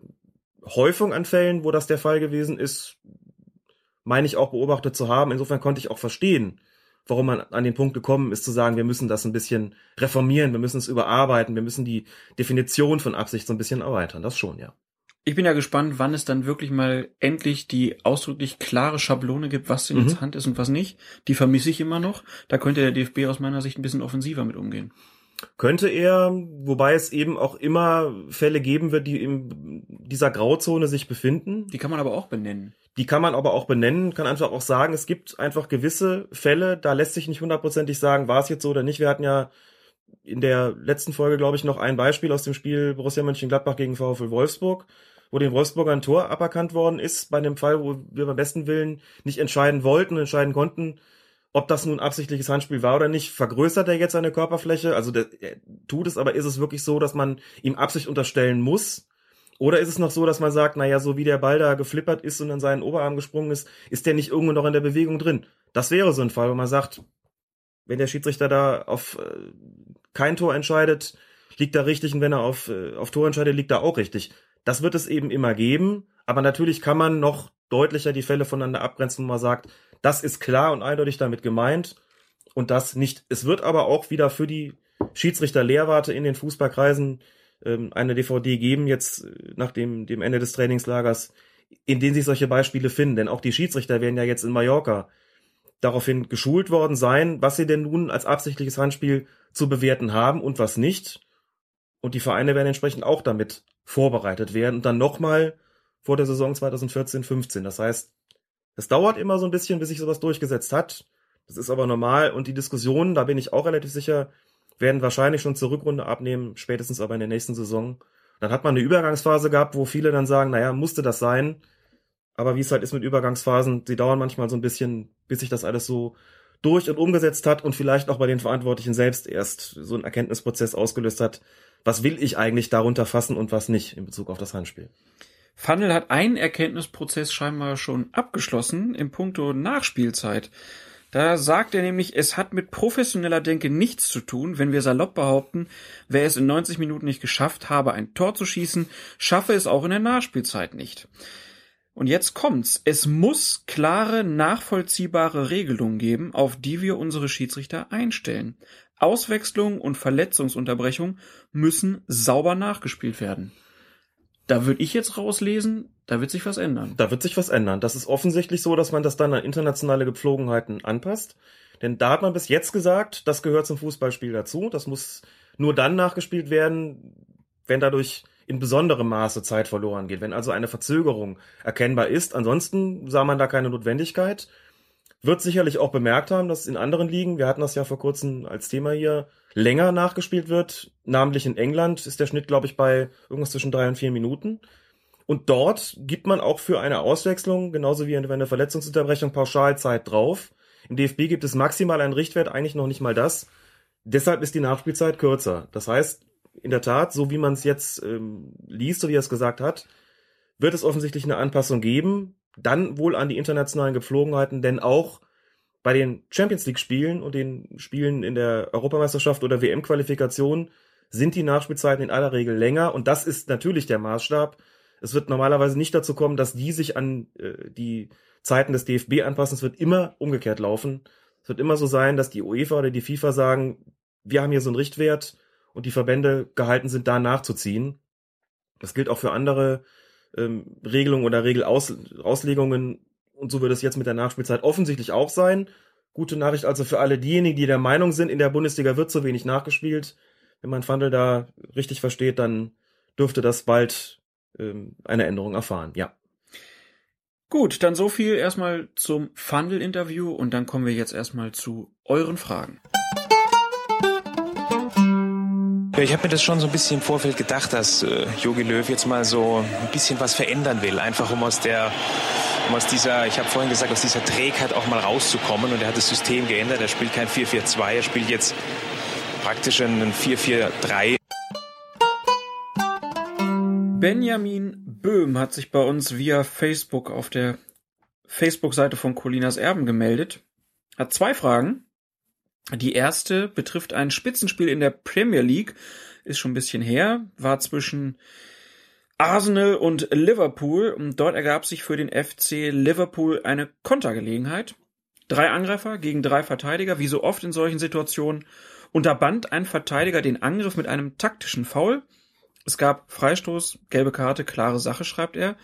Häufung an Fällen, wo das der Fall gewesen ist, meine ich auch beobachtet zu haben. Insofern konnte ich auch verstehen, warum man an den Punkt gekommen ist, zu sagen, wir müssen das ein bisschen reformieren, wir müssen es überarbeiten, wir müssen die Definition von Absicht so ein bisschen erweitern. Das schon, ja. Ich bin ja gespannt, wann es dann wirklich mal endlich die ausdrücklich klare Schablone gibt, was denn Mhm. jetzt Hand ist und was nicht. Die vermisse ich immer noch. Da könnte der DFB aus meiner Sicht ein bisschen offensiver mit umgehen. Könnte er, wobei es eben auch immer Fälle geben wird, die in dieser Grauzone sich befinden. Die kann man aber auch benennen. Die kann man aber auch benennen, kann einfach auch sagen, es gibt einfach gewisse Fälle, da lässt sich nicht hundertprozentig sagen, war es jetzt so oder nicht. Wir hatten ja in der letzten Folge, glaube ich, noch ein Beispiel aus dem Spiel Borussia Mönchengladbach gegen VfL Wolfsburg, wo den Wolfsburger ein Tor aberkannt worden ist, bei einem Fall, wo wir beim besten Willen nicht entscheiden wollten und entscheiden konnten, ob das nun absichtliches Handspiel war oder nicht. Vergrößert er jetzt seine Körperfläche? Also der, er tut es, aber ist es wirklich so, dass man ihm Absicht unterstellen muss? Oder ist es noch so, dass man sagt, naja, so wie der Ball da geflippert ist und in seinen Oberarm gesprungen ist, ist der nicht irgendwo noch in der Bewegung drin? Das wäre so ein Fall, wo man sagt, wenn der Schiedsrichter da auf äh, kein Tor entscheidet, liegt er richtig und wenn er auf, äh, auf Tor entscheidet, liegt er auch richtig. Das wird es eben immer geben, aber natürlich kann man noch deutlicher die Fälle voneinander abgrenzen, wo man sagt, das ist klar und eindeutig damit gemeint und das nicht. Es wird aber auch wieder für die Schiedsrichter-Lehrwarte in den Fußballkreisen ähm, eine DVD geben, jetzt äh, nach dem, dem Ende des Trainingslagers, in denen sich solche Beispiele finden. Denn auch die Schiedsrichter werden ja jetzt in Mallorca daraufhin geschult worden sein, was sie denn nun als absichtliches Handspiel zu bewerten haben und was nicht. Und die Vereine werden entsprechend auch damit vorbereitet werden und dann nochmal vor der Saison 2014-15. Das heißt, es dauert immer so ein bisschen, bis sich sowas durchgesetzt hat. Das ist aber normal und die Diskussionen, da bin ich auch relativ sicher, werden wahrscheinlich schon zur Rückrunde abnehmen, spätestens aber in der nächsten Saison. Dann hat man eine Übergangsphase gehabt, wo viele dann sagen, naja, musste das sein. Aber wie es halt ist mit Übergangsphasen, die dauern manchmal so ein bisschen, bis sich das alles so durch und umgesetzt hat und vielleicht auch bei den Verantwortlichen selbst erst so einen Erkenntnisprozess ausgelöst hat. Was will ich eigentlich darunter fassen und was nicht in Bezug auf das Handspiel? Fandel hat einen Erkenntnisprozess scheinbar schon abgeschlossen im Punkto Nachspielzeit. Da sagt er nämlich, es hat mit professioneller Denke nichts zu tun, wenn wir salopp behaupten, wer es in 90 Minuten nicht geschafft habe, ein Tor zu schießen, schaffe es auch in der Nachspielzeit nicht. Und jetzt kommt's. Es muss klare, nachvollziehbare Regelungen geben, auf die wir unsere Schiedsrichter einstellen. Auswechslung und Verletzungsunterbrechung müssen sauber nachgespielt werden. Da würde ich jetzt rauslesen, da wird sich was ändern. Da wird sich was ändern. Das ist offensichtlich so, dass man das dann an internationale Gepflogenheiten anpasst. Denn da hat man bis jetzt gesagt, das gehört zum Fußballspiel dazu. Das muss nur dann nachgespielt werden, wenn dadurch in besonderem Maße Zeit verloren geht, wenn also eine Verzögerung erkennbar ist. Ansonsten sah man da keine Notwendigkeit. Wird sicherlich auch bemerkt haben, dass in anderen Ligen, wir hatten das ja vor kurzem als Thema hier, länger nachgespielt wird. Namentlich in England ist der Schnitt, glaube ich, bei irgendwas zwischen drei und vier Minuten. Und dort gibt man auch für eine Auswechslung, genauso wie für eine Verletzungsunterbrechung, Pauschalzeit drauf. Im DFB gibt es maximal einen Richtwert, eigentlich noch nicht mal das. Deshalb ist die Nachspielzeit kürzer. Das heißt, in der Tat, so wie man es jetzt ähm, liest, so wie er es gesagt hat, wird es offensichtlich eine Anpassung geben. Dann wohl an die internationalen Gepflogenheiten, denn auch bei den Champions League Spielen und den Spielen in der Europameisterschaft oder WM-Qualifikation sind die Nachspielzeiten in aller Regel länger und das ist natürlich der Maßstab. Es wird normalerweise nicht dazu kommen, dass die sich an äh, die Zeiten des DFB anpassen. Es wird immer umgekehrt laufen. Es wird immer so sein, dass die UEFA oder die FIFA sagen, wir haben hier so einen Richtwert und die Verbände gehalten sind, da nachzuziehen. Das gilt auch für andere ähm, Regelungen oder Regelauslegungen. Und so wird es jetzt mit der Nachspielzeit offensichtlich auch sein. Gute Nachricht also für alle diejenigen, die der Meinung sind, in der Bundesliga wird zu wenig nachgespielt. Wenn man Fandel da richtig versteht, dann dürfte das bald ähm, eine Änderung erfahren. Ja. Gut, dann so viel erstmal zum Fandel-Interview und dann kommen wir jetzt erstmal zu euren Fragen. Ja, ich habe mir das schon so ein bisschen im Vorfeld gedacht, dass äh, Jogi Löw jetzt mal so ein bisschen was verändern will, einfach um aus der um aus dieser, ich habe vorhin gesagt, aus dieser Trägheit auch mal rauszukommen und er hat das System geändert. Er spielt kein 4-4-2, er spielt jetzt praktisch ein 4-4-3. Benjamin Böhm hat sich bei uns via Facebook auf der Facebook-Seite von Colinas Erben gemeldet. Hat zwei Fragen. Die erste betrifft ein Spitzenspiel in der Premier League, ist schon ein bisschen her, war zwischen Arsenal und Liverpool und dort ergab sich für den FC Liverpool eine Kontergelegenheit. Drei Angreifer gegen drei Verteidiger, wie so oft in solchen Situationen, unterband ein Verteidiger den Angriff mit einem taktischen Foul. Es gab Freistoß, gelbe Karte, klare Sache, schreibt er.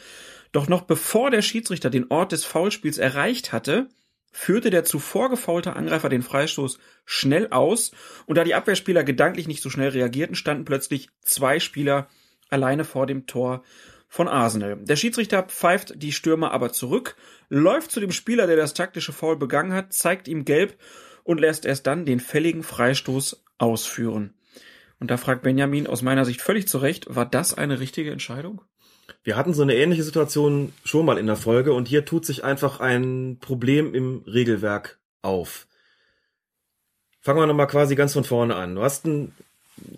Doch noch bevor der Schiedsrichter den Ort des Foulspiels erreicht hatte, führte der zuvor gefaulte Angreifer den Freistoß schnell aus und da die Abwehrspieler gedanklich nicht so schnell reagierten, standen plötzlich zwei Spieler alleine vor dem Tor von Arsenal. Der Schiedsrichter pfeift die Stürmer aber zurück, läuft zu dem Spieler, der das taktische Foul begangen hat, zeigt ihm gelb und lässt erst dann den fälligen Freistoß ausführen. Und da fragt Benjamin aus meiner Sicht völlig zu Recht, war das eine richtige Entscheidung? Wir hatten so eine ähnliche Situation schon mal in der Folge und hier tut sich einfach ein Problem im Regelwerk auf. Fangen wir nochmal quasi ganz von vorne an. Du hast einen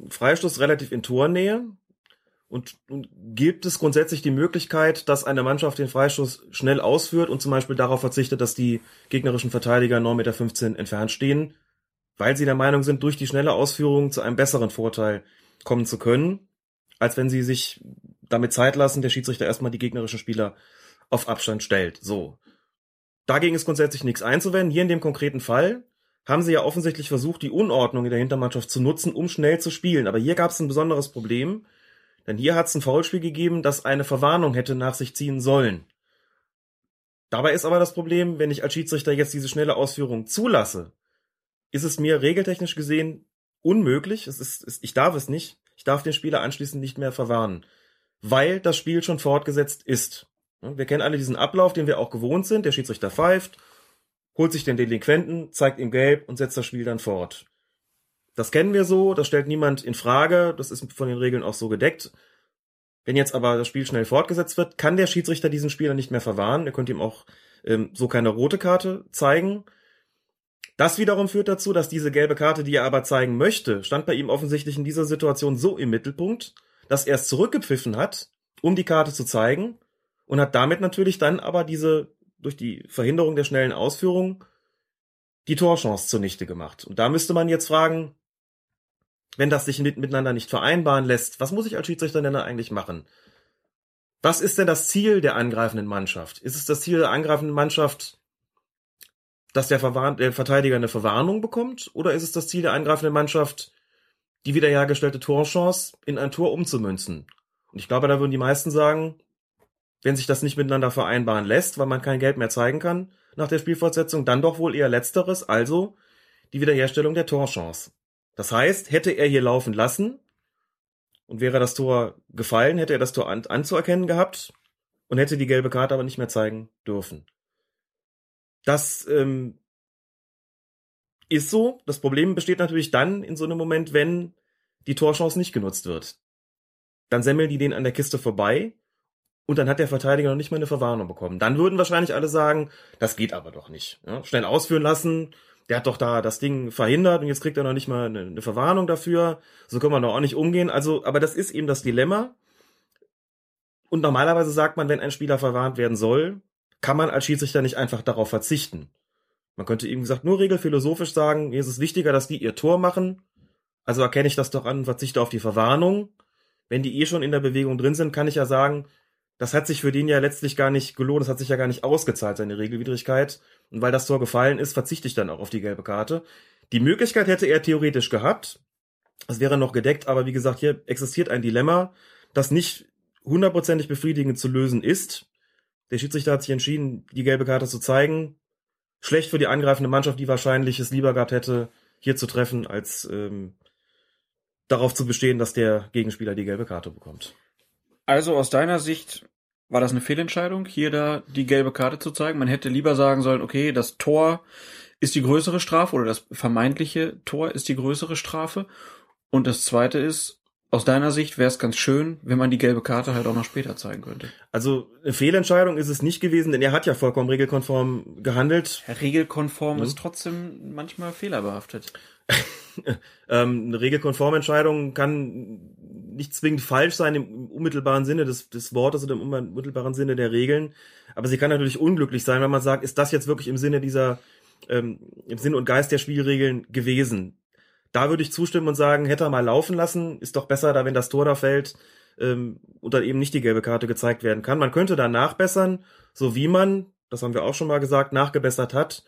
Freistoß relativ in Tornähe und, gibt es grundsätzlich die Möglichkeit, dass eine Mannschaft den Freistoß schnell ausführt und zum Beispiel darauf verzichtet, dass die gegnerischen Verteidiger 9,15 Meter entfernt stehen, weil sie der Meinung sind, durch die schnelle Ausführung zu einem besseren Vorteil kommen zu können, als wenn sie sich damit Zeit lassen, der Schiedsrichter erstmal die gegnerischen Spieler auf Abstand stellt. So. Dagegen ist grundsätzlich nichts einzuwenden. Hier in dem konkreten Fall haben sie ja offensichtlich versucht, die Unordnung in der Hintermannschaft zu nutzen, um schnell zu spielen. Aber hier gab es ein besonderes Problem, denn hier hat es ein Foulspiel gegeben, das eine Verwarnung hätte nach sich ziehen sollen. Dabei ist aber das Problem, wenn ich als Schiedsrichter jetzt diese schnelle Ausführung zulasse, ist es mir regeltechnisch gesehen unmöglich, es ist, ich darf es nicht, ich darf den Spieler anschließend nicht mehr verwarnen weil das Spiel schon fortgesetzt ist. Wir kennen alle diesen Ablauf, den wir auch gewohnt sind. Der Schiedsrichter pfeift, holt sich den Delinquenten, zeigt ihm gelb und setzt das Spiel dann fort. Das kennen wir so, das stellt niemand in Frage, das ist von den Regeln auch so gedeckt. Wenn jetzt aber das Spiel schnell fortgesetzt wird, kann der Schiedsrichter diesen Spieler nicht mehr verwahren. Er könnte ihm auch ähm, so keine rote Karte zeigen. Das wiederum führt dazu, dass diese gelbe Karte, die er aber zeigen möchte, stand bei ihm offensichtlich in dieser Situation so im Mittelpunkt, dass er es zurückgepfiffen hat, um die Karte zu zeigen und hat damit natürlich dann aber diese durch die Verhinderung der schnellen Ausführung die Torchance zunichte gemacht. Und da müsste man jetzt fragen, wenn das sich mit, miteinander nicht vereinbaren lässt, was muss ich als Schiedsrichter denn eigentlich machen? Was ist denn das Ziel der angreifenden Mannschaft? Ist es das Ziel der angreifenden Mannschaft, dass der, der Verteidiger eine Verwarnung bekommt? Oder ist es das Ziel der angreifenden Mannschaft, die wiederhergestellte Torchance in ein Tor umzumünzen. Und ich glaube, da würden die meisten sagen, wenn sich das nicht miteinander vereinbaren lässt, weil man kein Geld mehr zeigen kann nach der Spielfortsetzung, dann doch wohl eher letzteres, also die Wiederherstellung der Torchance. Das heißt, hätte er hier laufen lassen und wäre das Tor gefallen, hätte er das Tor an anzuerkennen gehabt und hätte die gelbe Karte aber nicht mehr zeigen dürfen. Das ähm, ist so. Das Problem besteht natürlich dann in so einem Moment, wenn die Torchance nicht genutzt wird. Dann semmeln die den an der Kiste vorbei und dann hat der Verteidiger noch nicht mal eine Verwarnung bekommen. Dann würden wahrscheinlich alle sagen, das geht aber doch nicht. Ja, schnell ausführen lassen, der hat doch da das Ding verhindert und jetzt kriegt er noch nicht mal eine, eine Verwarnung dafür. So können wir doch auch nicht umgehen. Also, aber das ist eben das Dilemma. Und normalerweise sagt man, wenn ein Spieler verwarnt werden soll, kann man als Schiedsrichter nicht einfach darauf verzichten. Man könnte eben gesagt nur regelphilosophisch sagen, mir ist es wichtiger, dass die ihr Tor machen. Also erkenne ich das doch an und verzichte auf die Verwarnung. Wenn die eh schon in der Bewegung drin sind, kann ich ja sagen, das hat sich für den ja letztlich gar nicht gelohnt, das hat sich ja gar nicht ausgezahlt, seine Regelwidrigkeit. Und weil das Tor gefallen ist, verzichte ich dann auch auf die gelbe Karte. Die Möglichkeit hätte er theoretisch gehabt. Das wäre noch gedeckt, aber wie gesagt, hier existiert ein Dilemma, das nicht hundertprozentig befriedigend zu lösen ist. Der Schiedsrichter hat sich entschieden, die gelbe Karte zu zeigen. Schlecht für die angreifende Mannschaft, die wahrscheinlich es lieber gehabt hätte, hier zu treffen, als ähm, darauf zu bestehen, dass der Gegenspieler die gelbe Karte bekommt. Also aus deiner Sicht war das eine Fehlentscheidung, hier da die gelbe Karte zu zeigen? Man hätte lieber sagen sollen, okay, das Tor ist die größere Strafe oder das vermeintliche Tor ist die größere Strafe. Und das zweite ist, aus deiner Sicht wäre es ganz schön, wenn man die gelbe Karte halt auch noch später zeigen könnte. Also eine Fehlentscheidung ist es nicht gewesen, denn er hat ja vollkommen regelkonform gehandelt. Regelkonform mhm. ist trotzdem manchmal fehlerbehaftet. ähm, eine regelkonforme Entscheidung kann nicht zwingend falsch sein im unmittelbaren Sinne des, des Wortes oder im unmittelbaren Sinne der Regeln, aber sie kann natürlich unglücklich sein, wenn man sagt, ist das jetzt wirklich im Sinne dieser, ähm, im Sinne und Geist der Spielregeln gewesen. Da würde ich zustimmen und sagen, hätte er mal laufen lassen, ist doch besser, da wenn das Tor da fällt ähm, und dann eben nicht die gelbe Karte gezeigt werden kann. Man könnte da nachbessern, so wie man, das haben wir auch schon mal gesagt, nachgebessert hat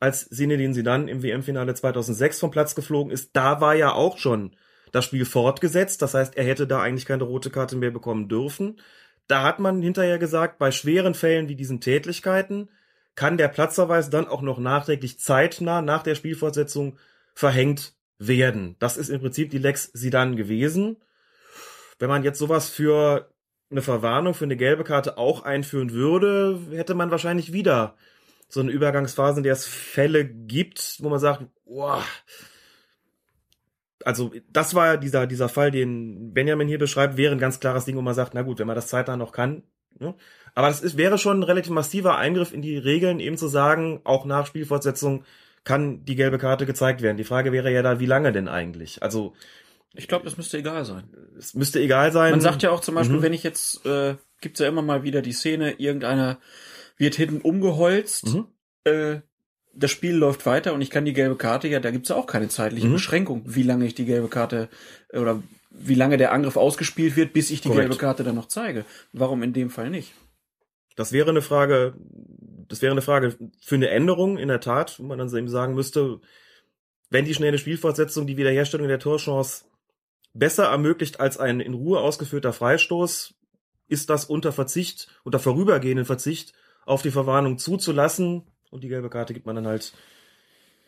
als Zinedine Zidane im WM-Finale 2006 vom Platz geflogen ist, da war ja auch schon das Spiel fortgesetzt. Das heißt, er hätte da eigentlich keine rote Karte mehr bekommen dürfen. Da hat man hinterher gesagt, bei schweren Fällen wie diesen Tätlichkeiten kann der Platzverweis dann auch noch nachträglich zeitnah nach der Spielfortsetzung verhängt werden. Das ist im Prinzip die Lex Sidan gewesen. Wenn man jetzt sowas für eine Verwarnung, für eine gelbe Karte auch einführen würde, hätte man wahrscheinlich wieder so eine Übergangsphase, in der es Fälle gibt, wo man sagt, boah, also das war dieser, dieser Fall, den Benjamin hier beschreibt, wäre ein ganz klares Ding, wo man sagt, na gut, wenn man das zeitnah noch kann. Ne? Aber das ist, wäre schon ein relativ massiver Eingriff in die Regeln, eben zu sagen, auch nach Spielfortsetzung kann die gelbe Karte gezeigt werden. Die Frage wäre ja da, wie lange denn eigentlich? Also ich glaube, es müsste egal sein. Es müsste egal sein. Man sagt ja auch zum Beispiel, mhm. wenn ich jetzt, äh, gibt's ja immer mal wieder die Szene, irgendeiner wird hinten umgeholzt, mhm. äh, das Spiel läuft weiter und ich kann die gelbe Karte, ja, da gibt's ja auch keine zeitliche mhm. Beschränkung, wie lange ich die gelbe Karte äh, oder wie lange der Angriff ausgespielt wird, bis ich die Korrekt. gelbe Karte dann noch zeige. Warum in dem Fall nicht? Das wäre eine Frage, das wäre eine Frage für eine Änderung in der Tat, wo man dann eben sagen müsste, wenn die schnelle Spielfortsetzung die Wiederherstellung der Torchance besser ermöglicht als ein in Ruhe ausgeführter Freistoß, ist das unter Verzicht, unter vorübergehenden Verzicht auf die Verwarnung zuzulassen. Und die gelbe Karte gibt man dann halt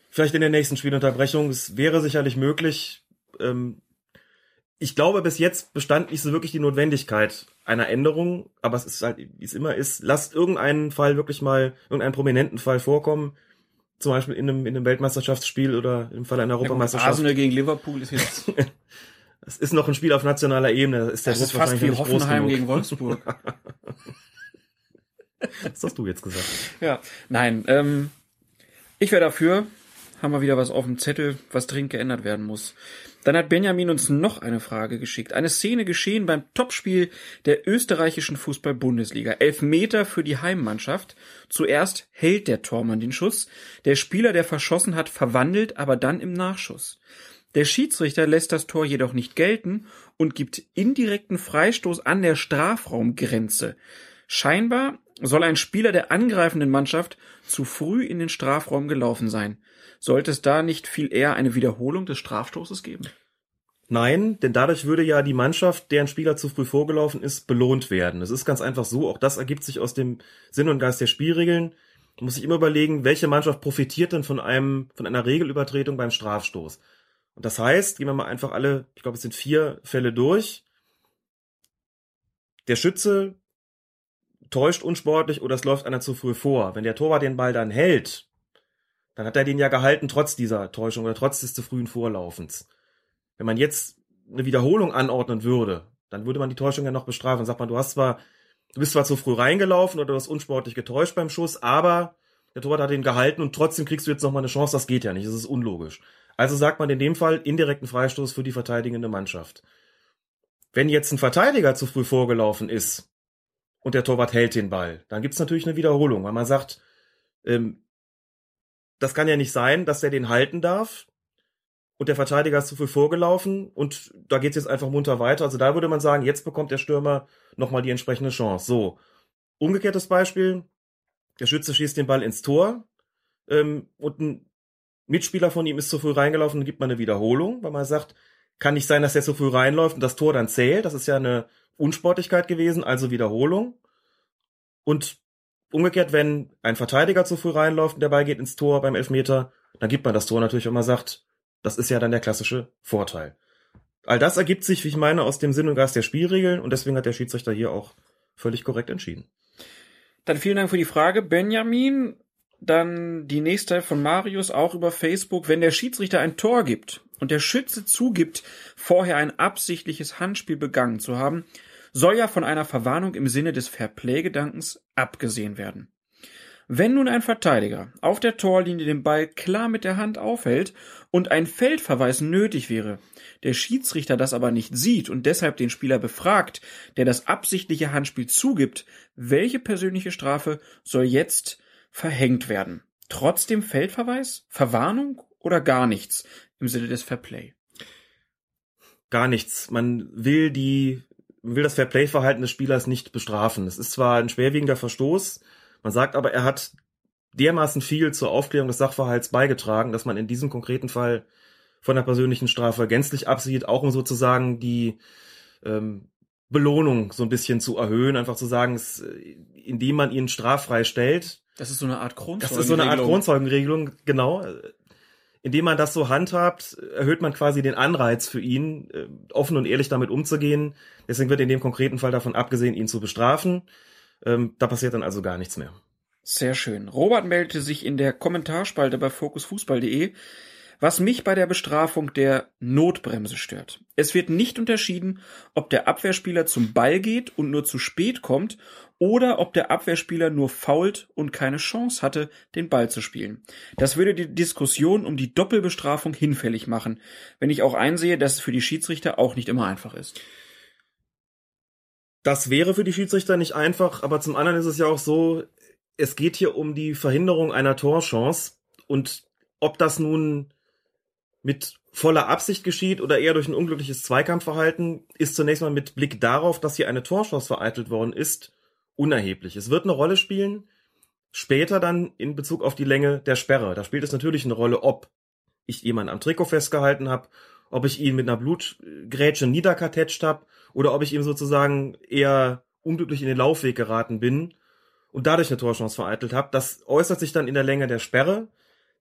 vielleicht in der nächsten Spielunterbrechung. Es wäre sicherlich möglich. Ähm, ich glaube, bis jetzt bestand nicht so wirklich die Notwendigkeit einer Änderung, aber es ist halt, wie es immer ist, lasst irgendeinen Fall wirklich mal, irgendeinen prominenten Fall vorkommen. Zum Beispiel in einem, in einem Weltmeisterschaftsspiel oder im Fall einer Europameisterschaft. Arsenal gegen Liverpool ist jetzt. Es ist noch ein Spiel auf nationaler Ebene. Ist der das Druck ist fast wie Hoffenheim gegen Wolfsburg. Was hast du jetzt gesagt? Ja, nein. Ähm, ich wäre dafür. Haben wir wieder was auf dem Zettel, was dringend geändert werden muss. Dann hat Benjamin uns noch eine Frage geschickt. Eine Szene geschehen beim Topspiel der österreichischen Fußball-Bundesliga. Elf Meter für die Heimmannschaft. Zuerst hält der Tormann den Schuss. Der Spieler, der verschossen hat, verwandelt, aber dann im Nachschuss. Der Schiedsrichter lässt das Tor jedoch nicht gelten und gibt indirekten Freistoß an der Strafraumgrenze. Scheinbar soll ein Spieler der angreifenden Mannschaft zu früh in den Strafraum gelaufen sein. Sollte es da nicht viel eher eine Wiederholung des Strafstoßes geben? Nein, denn dadurch würde ja die Mannschaft, deren Spieler zu früh vorgelaufen ist, belohnt werden. Es ist ganz einfach so, auch das ergibt sich aus dem Sinn und Geist der Spielregeln. Man muss sich immer überlegen, welche Mannschaft profitiert denn von einem, von einer Regelübertretung beim Strafstoß. Und das heißt, gehen wir mal einfach alle, ich glaube, es sind vier Fälle durch. Der Schütze täuscht unsportlich oder es läuft einer zu früh vor. Wenn der Torwart den Ball dann hält, dann hat er den ja gehalten trotz dieser Täuschung oder trotz des zu frühen Vorlaufens. Wenn man jetzt eine Wiederholung anordnen würde, dann würde man die Täuschung ja noch bestrafen. Sagt man, du hast zwar du bist zwar zu früh reingelaufen oder du hast unsportlich getäuscht beim Schuss, aber der Torwart hat ihn gehalten und trotzdem kriegst du jetzt nochmal eine Chance, das geht ja nicht, das ist unlogisch. Also sagt man in dem Fall indirekten Freistoß für die verteidigende Mannschaft. Wenn jetzt ein Verteidiger zu früh vorgelaufen ist und der Torwart hält den Ball, dann gibt's natürlich eine Wiederholung, weil man sagt, ähm, das kann ja nicht sein, dass der den halten darf und der Verteidiger ist zu früh vorgelaufen und da geht's jetzt einfach munter weiter. Also da würde man sagen, jetzt bekommt der Stürmer nochmal die entsprechende Chance. So, umgekehrtes Beispiel, der Schütze schießt den Ball ins Tor ähm, und ein Mitspieler von ihm ist zu früh reingelaufen, dann gibt man eine Wiederholung, weil man sagt, kann nicht sein, dass der zu früh reinläuft und das Tor dann zählt. Das ist ja eine Unsportlichkeit gewesen, also Wiederholung. Und umgekehrt, wenn ein Verteidiger zu früh reinläuft und der Ball geht ins Tor beim Elfmeter, dann gibt man das Tor natürlich, wenn man sagt, das ist ja dann der klassische Vorteil. All das ergibt sich, wie ich meine, aus dem Sinn und Geist der Spielregeln und deswegen hat der Schiedsrichter hier auch völlig korrekt entschieden. Dann vielen Dank für die Frage, Benjamin. Dann die nächste von Marius auch über Facebook. Wenn der Schiedsrichter ein Tor gibt und der Schütze zugibt, vorher ein absichtliches Handspiel begangen zu haben, soll ja von einer Verwarnung im Sinne des Fairplay-Gedankens abgesehen werden. Wenn nun ein Verteidiger auf der Torlinie den Ball klar mit der Hand aufhält und ein Feldverweis nötig wäre, der Schiedsrichter das aber nicht sieht und deshalb den Spieler befragt, der das absichtliche Handspiel zugibt, welche persönliche Strafe soll jetzt verhängt werden? Trotzdem Feldverweis, Verwarnung oder gar nichts im Sinne des Fairplay? Gar nichts. Man will die, will das Fairplay-Verhalten des Spielers nicht bestrafen. Es ist zwar ein schwerwiegender Verstoß, man sagt aber, er hat dermaßen viel zur Aufklärung des Sachverhalts beigetragen, dass man in diesem konkreten Fall von der persönlichen Strafe gänzlich absieht, auch um sozusagen die ähm, Belohnung so ein bisschen zu erhöhen, einfach zu sagen, es, indem man ihn straffrei stellt. Das ist so eine Art Kronzeugenregelung. Das ist so eine Art Kronzeugenregelung, genau. Indem man das so handhabt, erhöht man quasi den Anreiz für ihn, äh, offen und ehrlich damit umzugehen. Deswegen wird in dem konkreten Fall davon abgesehen, ihn zu bestrafen. Ähm, da passiert dann also gar nichts mehr. Sehr schön. Robert meldete sich in der Kommentarspalte bei fokusfußball.de, was mich bei der Bestrafung der Notbremse stört. Es wird nicht unterschieden, ob der Abwehrspieler zum Ball geht und nur zu spät kommt oder ob der Abwehrspieler nur fault und keine Chance hatte, den Ball zu spielen. Das würde die Diskussion um die Doppelbestrafung hinfällig machen, wenn ich auch einsehe, dass es für die Schiedsrichter auch nicht immer einfach ist. Das wäre für die Schiedsrichter nicht einfach, aber zum anderen ist es ja auch so, es geht hier um die Verhinderung einer Torchance und ob das nun mit voller Absicht geschieht oder eher durch ein unglückliches Zweikampfverhalten, ist zunächst mal mit Blick darauf, dass hier eine Torchance vereitelt worden ist, unerheblich. Es wird eine Rolle spielen, später dann in Bezug auf die Länge der Sperre. Da spielt es natürlich eine Rolle, ob ich jemanden am Trikot festgehalten habe, ob ich ihn mit einer Blutgrätsche niederkartetscht habe oder ob ich ihm sozusagen eher unglücklich in den Laufweg geraten bin und dadurch eine Torchance vereitelt habe. Das äußert sich dann in der Länge der Sperre.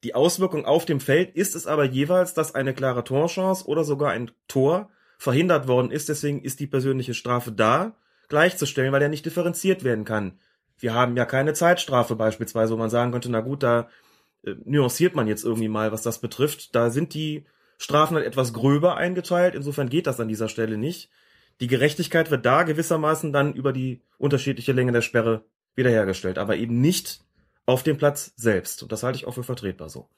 Die Auswirkung auf dem Feld ist es aber jeweils, dass eine klare Torchance oder sogar ein Tor verhindert worden ist. Deswegen ist die persönliche Strafe da gleichzustellen, weil er nicht differenziert werden kann. Wir haben ja keine Zeitstrafe beispielsweise, wo man sagen könnte, na gut, da äh, nuanciert man jetzt irgendwie mal, was das betrifft. Da sind die Strafen halt etwas gröber eingeteilt. Insofern geht das an dieser Stelle nicht. Die Gerechtigkeit wird da gewissermaßen dann über die unterschiedliche Länge der Sperre wiederhergestellt, aber eben nicht auf dem Platz selbst. Und das halte ich auch für vertretbar so.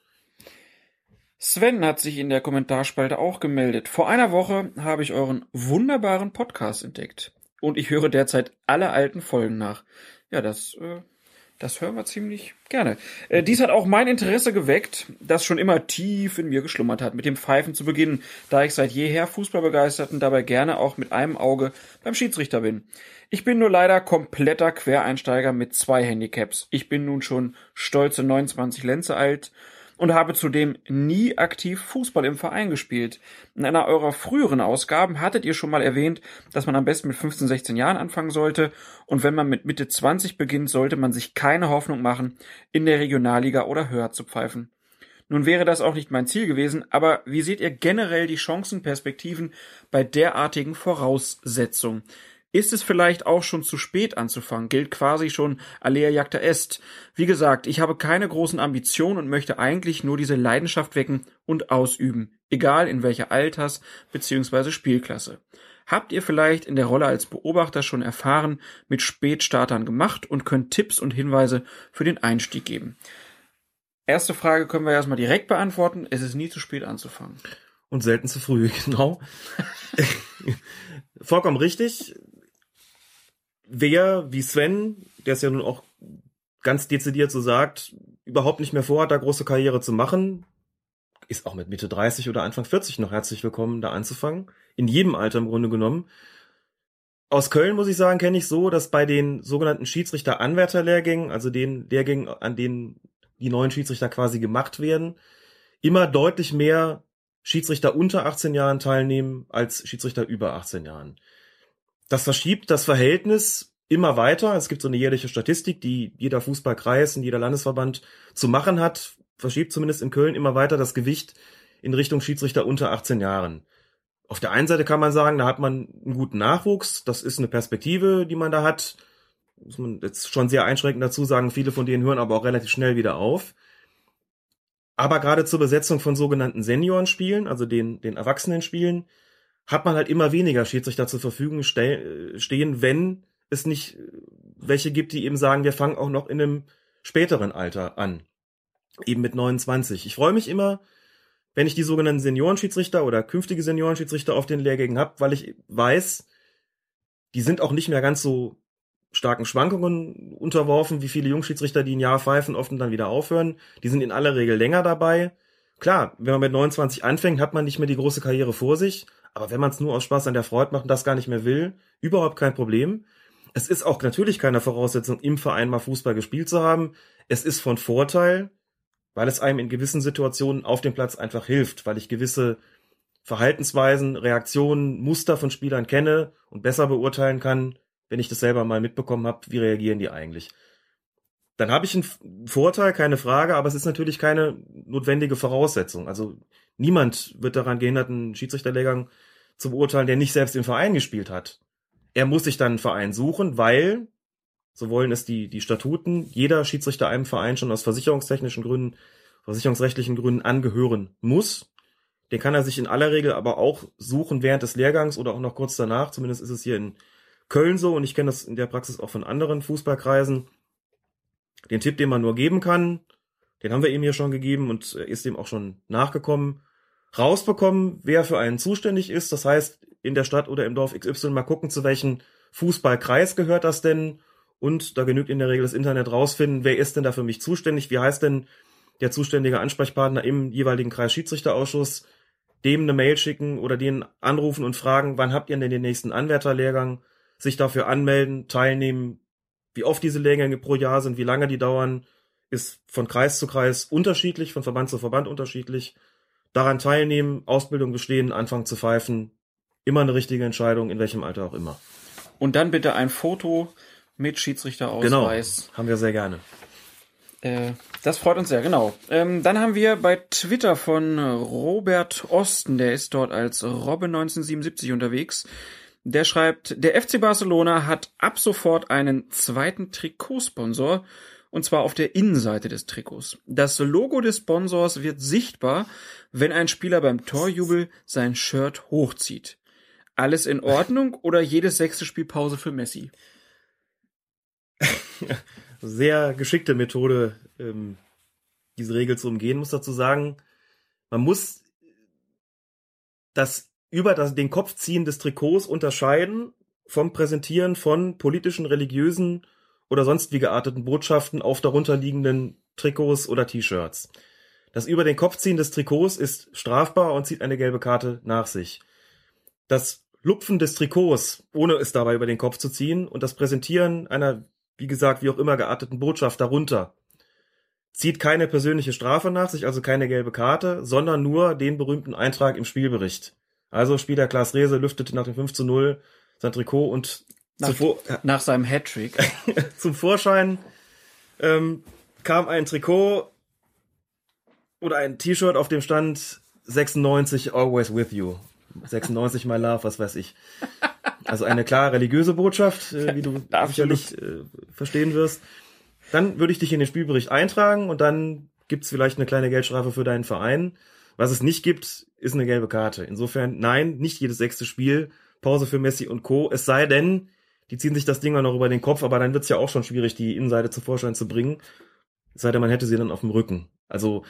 Sven hat sich in der Kommentarspalte auch gemeldet. Vor einer Woche habe ich euren wunderbaren Podcast entdeckt. Und ich höre derzeit alle alten Folgen nach. Ja, das äh, das hören wir ziemlich gerne. Äh, dies hat auch mein Interesse geweckt, das schon immer tief in mir geschlummert hat, mit dem Pfeifen zu beginnen, da ich seit jeher Fußball begeistert und dabei gerne auch mit einem Auge beim Schiedsrichter bin. Ich bin nur leider kompletter Quereinsteiger mit zwei Handicaps. Ich bin nun schon stolze 29 Lenze alt und habe zudem nie aktiv Fußball im Verein gespielt. In einer eurer früheren Ausgaben hattet ihr schon mal erwähnt, dass man am besten mit 15, 16 Jahren anfangen sollte und wenn man mit Mitte 20 beginnt, sollte man sich keine Hoffnung machen, in der Regionalliga oder höher zu pfeifen. Nun wäre das auch nicht mein Ziel gewesen, aber wie seht ihr generell die Chancenperspektiven bei derartigen Voraussetzungen? Ist es vielleicht auch schon zu spät anzufangen? Gilt quasi schon Alea Jagda Est. Wie gesagt, ich habe keine großen Ambitionen und möchte eigentlich nur diese Leidenschaft wecken und ausüben, egal in welcher Alters- bzw. Spielklasse. habt ihr vielleicht in der Rolle als Beobachter schon erfahren mit Spätstartern gemacht und könnt Tipps und Hinweise für den Einstieg geben. Erste Frage können wir erstmal direkt beantworten. Es ist nie zu spät anzufangen. Und selten zu früh, genau. Vollkommen richtig. Wer, wie Sven, der es ja nun auch ganz dezidiert so sagt, überhaupt nicht mehr vorhat, da große Karriere zu machen, ist auch mit Mitte 30 oder Anfang 40 noch herzlich willkommen, da anzufangen. In jedem Alter im Grunde genommen. Aus Köln muss ich sagen, kenne ich so, dass bei den sogenannten Schiedsrichter-Anwärter-Lehrgängen, also den Lehrgängen, an denen die neuen Schiedsrichter quasi gemacht werden, immer deutlich mehr Schiedsrichter unter 18 Jahren teilnehmen als Schiedsrichter über 18 Jahren. Das verschiebt das Verhältnis immer weiter. Es gibt so eine jährliche Statistik, die jeder Fußballkreis und jeder Landesverband zu machen hat, verschiebt zumindest in Köln immer weiter das Gewicht in Richtung Schiedsrichter unter 18 Jahren. Auf der einen Seite kann man sagen, da hat man einen guten Nachwuchs, das ist eine Perspektive, die man da hat. Muss man jetzt schon sehr einschränkend dazu sagen, viele von denen hören aber auch relativ schnell wieder auf. Aber gerade zur Besetzung von sogenannten Seniorenspielen, also den, den Erwachsenenspielen, hat man halt immer weniger Schiedsrichter zur Verfügung stehen, wenn es nicht welche gibt, die eben sagen, wir fangen auch noch in einem späteren Alter an eben mit 29. Ich freue mich immer, wenn ich die sogenannten Seniorenschiedsrichter oder künftige Seniorenschiedsrichter auf den Lehrgängen habe, weil ich weiß, die sind auch nicht mehr ganz so starken Schwankungen unterworfen, wie viele Jungschiedsrichter, die ein Jahr pfeifen, oft und dann wieder aufhören. Die sind in aller Regel länger dabei. Klar, wenn man mit 29 anfängt, hat man nicht mehr die große Karriere vor sich. Aber wenn man es nur aus Spaß an der Freude macht und das gar nicht mehr will, überhaupt kein Problem. Es ist auch natürlich keine Voraussetzung, im Verein mal Fußball gespielt zu haben. Es ist von Vorteil, weil es einem in gewissen Situationen auf dem Platz einfach hilft, weil ich gewisse Verhaltensweisen, Reaktionen, Muster von Spielern kenne und besser beurteilen kann, wenn ich das selber mal mitbekommen habe, wie reagieren die eigentlich. Dann habe ich einen Vorteil, keine Frage, aber es ist natürlich keine notwendige Voraussetzung. Also niemand wird daran gehindert, einen Schiedsrichterlehrgang zu beurteilen, der nicht selbst im Verein gespielt hat. Er muss sich dann einen Verein suchen, weil so wollen es die, die Statuten, jeder Schiedsrichter einem Verein schon aus versicherungstechnischen Gründen, versicherungsrechtlichen Gründen angehören muss. Den kann er sich in aller Regel aber auch suchen während des Lehrgangs oder auch noch kurz danach. Zumindest ist es hier in Köln so und ich kenne das in der Praxis auch von anderen Fußballkreisen. Den Tipp, den man nur geben kann, den haben wir ihm hier schon gegeben und ist dem auch schon nachgekommen. Rausbekommen, wer für einen zuständig ist. Das heißt, in der Stadt oder im Dorf XY mal gucken, zu welchem Fußballkreis gehört das denn? Und da genügt in der Regel das Internet rausfinden, wer ist denn da für mich zuständig, wie heißt denn der zuständige Ansprechpartner im jeweiligen Kreisschiedsrichterausschuss, dem eine Mail schicken oder den anrufen und fragen, wann habt ihr denn den nächsten Anwärterlehrgang, sich dafür anmelden, teilnehmen, wie oft diese Lehrgänge pro Jahr sind, wie lange die dauern, ist von Kreis zu Kreis unterschiedlich, von Verband zu Verband unterschiedlich. Daran teilnehmen, Ausbildung bestehen, anfangen zu pfeifen, immer eine richtige Entscheidung, in welchem Alter auch immer. Und dann bitte ein Foto mit Schiedsrichterausweis. Genau, haben wir sehr gerne. Äh, das freut uns sehr, genau. Ähm, dann haben wir bei Twitter von Robert Osten, der ist dort als Robbe1977 unterwegs. Der schreibt, der FC Barcelona hat ab sofort einen zweiten Trikotsponsor und zwar auf der Innenseite des Trikots. Das Logo des Sponsors wird sichtbar, wenn ein Spieler beim Torjubel sein Shirt hochzieht. Alles in Ordnung oder jedes sechste Spiel Pause für Messi? sehr geschickte Methode, ähm, diese Regel zu umgehen, muss dazu sagen, man muss das über das, den Kopfziehen des Trikots unterscheiden vom Präsentieren von politischen, religiösen oder sonst wie gearteten Botschaften auf darunterliegenden Trikots oder T-Shirts. Das über den Kopfziehen des Trikots ist strafbar und zieht eine gelbe Karte nach sich. Das Lupfen des Trikots, ohne es dabei über den Kopf zu ziehen, und das Präsentieren einer wie gesagt, wie auch immer gearteten Botschaft darunter. Zieht keine persönliche Strafe nach sich, also keine gelbe Karte, sondern nur den berühmten Eintrag im Spielbericht. Also Spieler Klaas Rehse lüftete nach dem 5 zu 0 sein Trikot und nach, zuvor, nach seinem Hattrick zum Vorschein ähm, kam ein Trikot oder ein T-Shirt, auf dem stand 96 Always With You. 96 My Love, was weiß ich. Also eine klar religiöse Botschaft, äh, wie du sicherlich äh, verstehen wirst. Dann würde ich dich in den Spielbericht eintragen und dann gibt's vielleicht eine kleine Geldstrafe für deinen Verein. Was es nicht gibt, ist eine gelbe Karte. Insofern, nein, nicht jedes sechste Spiel Pause für Messi und Co. Es sei denn, die ziehen sich das Ding auch noch über den Kopf, aber dann wird's ja auch schon schwierig, die Innenseite zum Vorschein zu bringen. Es sei denn, man hätte sie dann auf dem Rücken. Also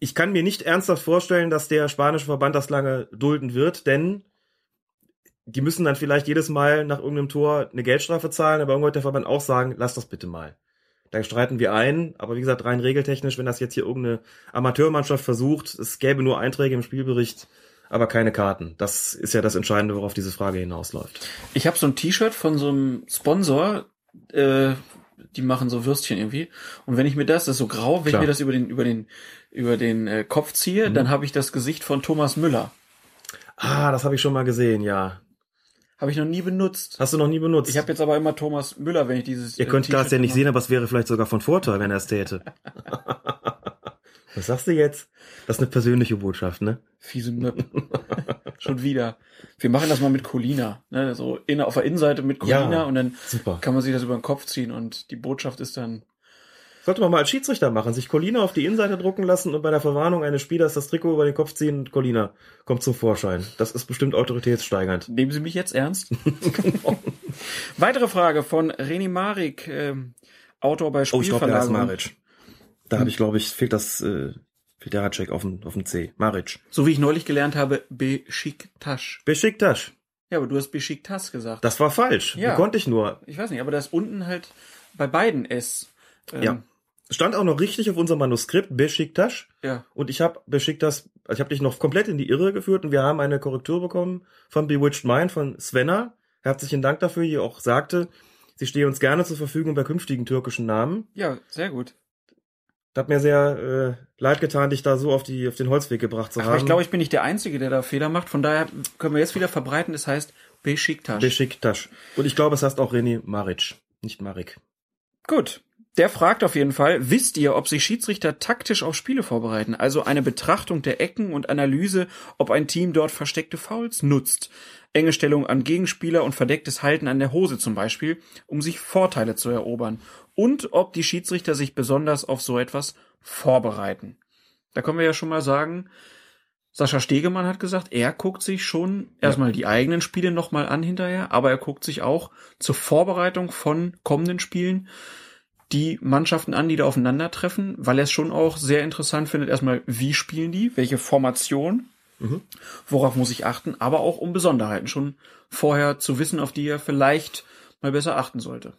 ich kann mir nicht ernsthaft vorstellen, dass der spanische Verband das lange dulden wird, denn die müssen dann vielleicht jedes Mal nach irgendeinem Tor eine Geldstrafe zahlen, aber irgendwann wird der Verband auch sagen, lass das bitte mal. Da streiten wir ein, aber wie gesagt, rein regeltechnisch, wenn das jetzt hier irgendeine Amateurmannschaft versucht, es gäbe nur Einträge im Spielbericht, aber keine Karten. Das ist ja das Entscheidende, worauf diese Frage hinausläuft. Ich habe so ein T-Shirt von so einem Sponsor, äh, die machen so Würstchen irgendwie. Und wenn ich mir das, das ist so grau, wenn Klar. ich mir das über den über den über den äh, Kopf ziehe, Mhm. dann habe ich das Gesicht von Thomas Müller. Ah, das habe ich schon mal gesehen, ja. Habe ich noch nie benutzt. Hast du noch nie benutzt? Ich habe jetzt aber immer Thomas Müller, wenn ich dieses. Ihr äh, könnt das T-Shirt ja nicht sehen, aber es wäre vielleicht sogar von Vorteil, wenn er es täte. Was sagst du jetzt? Das ist eine persönliche Botschaft, ne? Fiese Möp. Schon wieder. Wir machen das mal mit Colina. Ne? So in, auf der Innenseite mit Colina Ja, und dann super. kann man sich das über den Kopf ziehen und die Botschaft ist dann. Sollte man mal als Schiedsrichter machen, sich Colina auf die Innenseite drucken lassen und bei der Verwarnung eines Spielers das Trikot über den Kopf ziehen und Colina kommt zum Vorschein. Das ist bestimmt autoritätssteigernd. Nehmen Sie mich jetzt ernst? Weitere Frage von Reni Marik, ähm, Autor bei Oh, ich Da habe ich, glaube ich, fehlt das, äh, fehlt der Hatcheck auf dem, auf dem C. Maric. so wie ich neulich gelernt habe, Besiktas. Besiktas. Ja, aber du hast Besiktas gesagt. Das war falsch. Ja. Wie konnte ich nur? ich weiß nicht, aber da ist unten halt bei beiden S. Ähm, Ja. Stand auch noch richtig auf unserem Manuskript, Besiktas. Ja. Und ich habe Besiktas, also ich habe dich noch komplett in die Irre geführt und wir haben eine Korrektur bekommen von Bewitched Mind, von Svenna. Herzlichen Dank dafür, die auch sagte, sie stehe uns gerne zur Verfügung bei künftigen türkischen Namen. Ja, sehr gut. Das hat mir sehr äh, leid getan, dich da so auf, die, auf den Holzweg gebracht zu Aber haben. ich glaube, ich bin nicht der Einzige, der da Fehler macht. Von daher können wir jetzt wieder verbreiten. Es heißt Besiktas. Besiktas. Und ich glaube, es heißt auch René Maric, nicht Marik. Gut. Der fragt auf jeden Fall, wisst ihr, ob sich Schiedsrichter taktisch auf Spiele vorbereiten? Also eine Betrachtung der Ecken und Analyse, ob ein Team dort versteckte Fouls nutzt. Enge Stellung an Gegenspieler und verdecktes Halten an der Hose zum Beispiel, um sich Vorteile zu erobern. Und ob die Schiedsrichter sich besonders auf so etwas vorbereiten. Da können wir ja schon mal sagen, Sascha Stegemann hat gesagt, er guckt sich schon erstmal die eigenen Spiele nochmal an hinterher, aber er guckt sich auch zur Vorbereitung von kommenden Spielen die Mannschaften an, die da aufeinandertreffen, weil er es schon auch sehr interessant findet, erstmal, wie spielen die, welche Formation, worauf muss ich achten, aber auch um Besonderheiten schon vorher zu wissen, auf die er vielleicht mal besser achten sollte.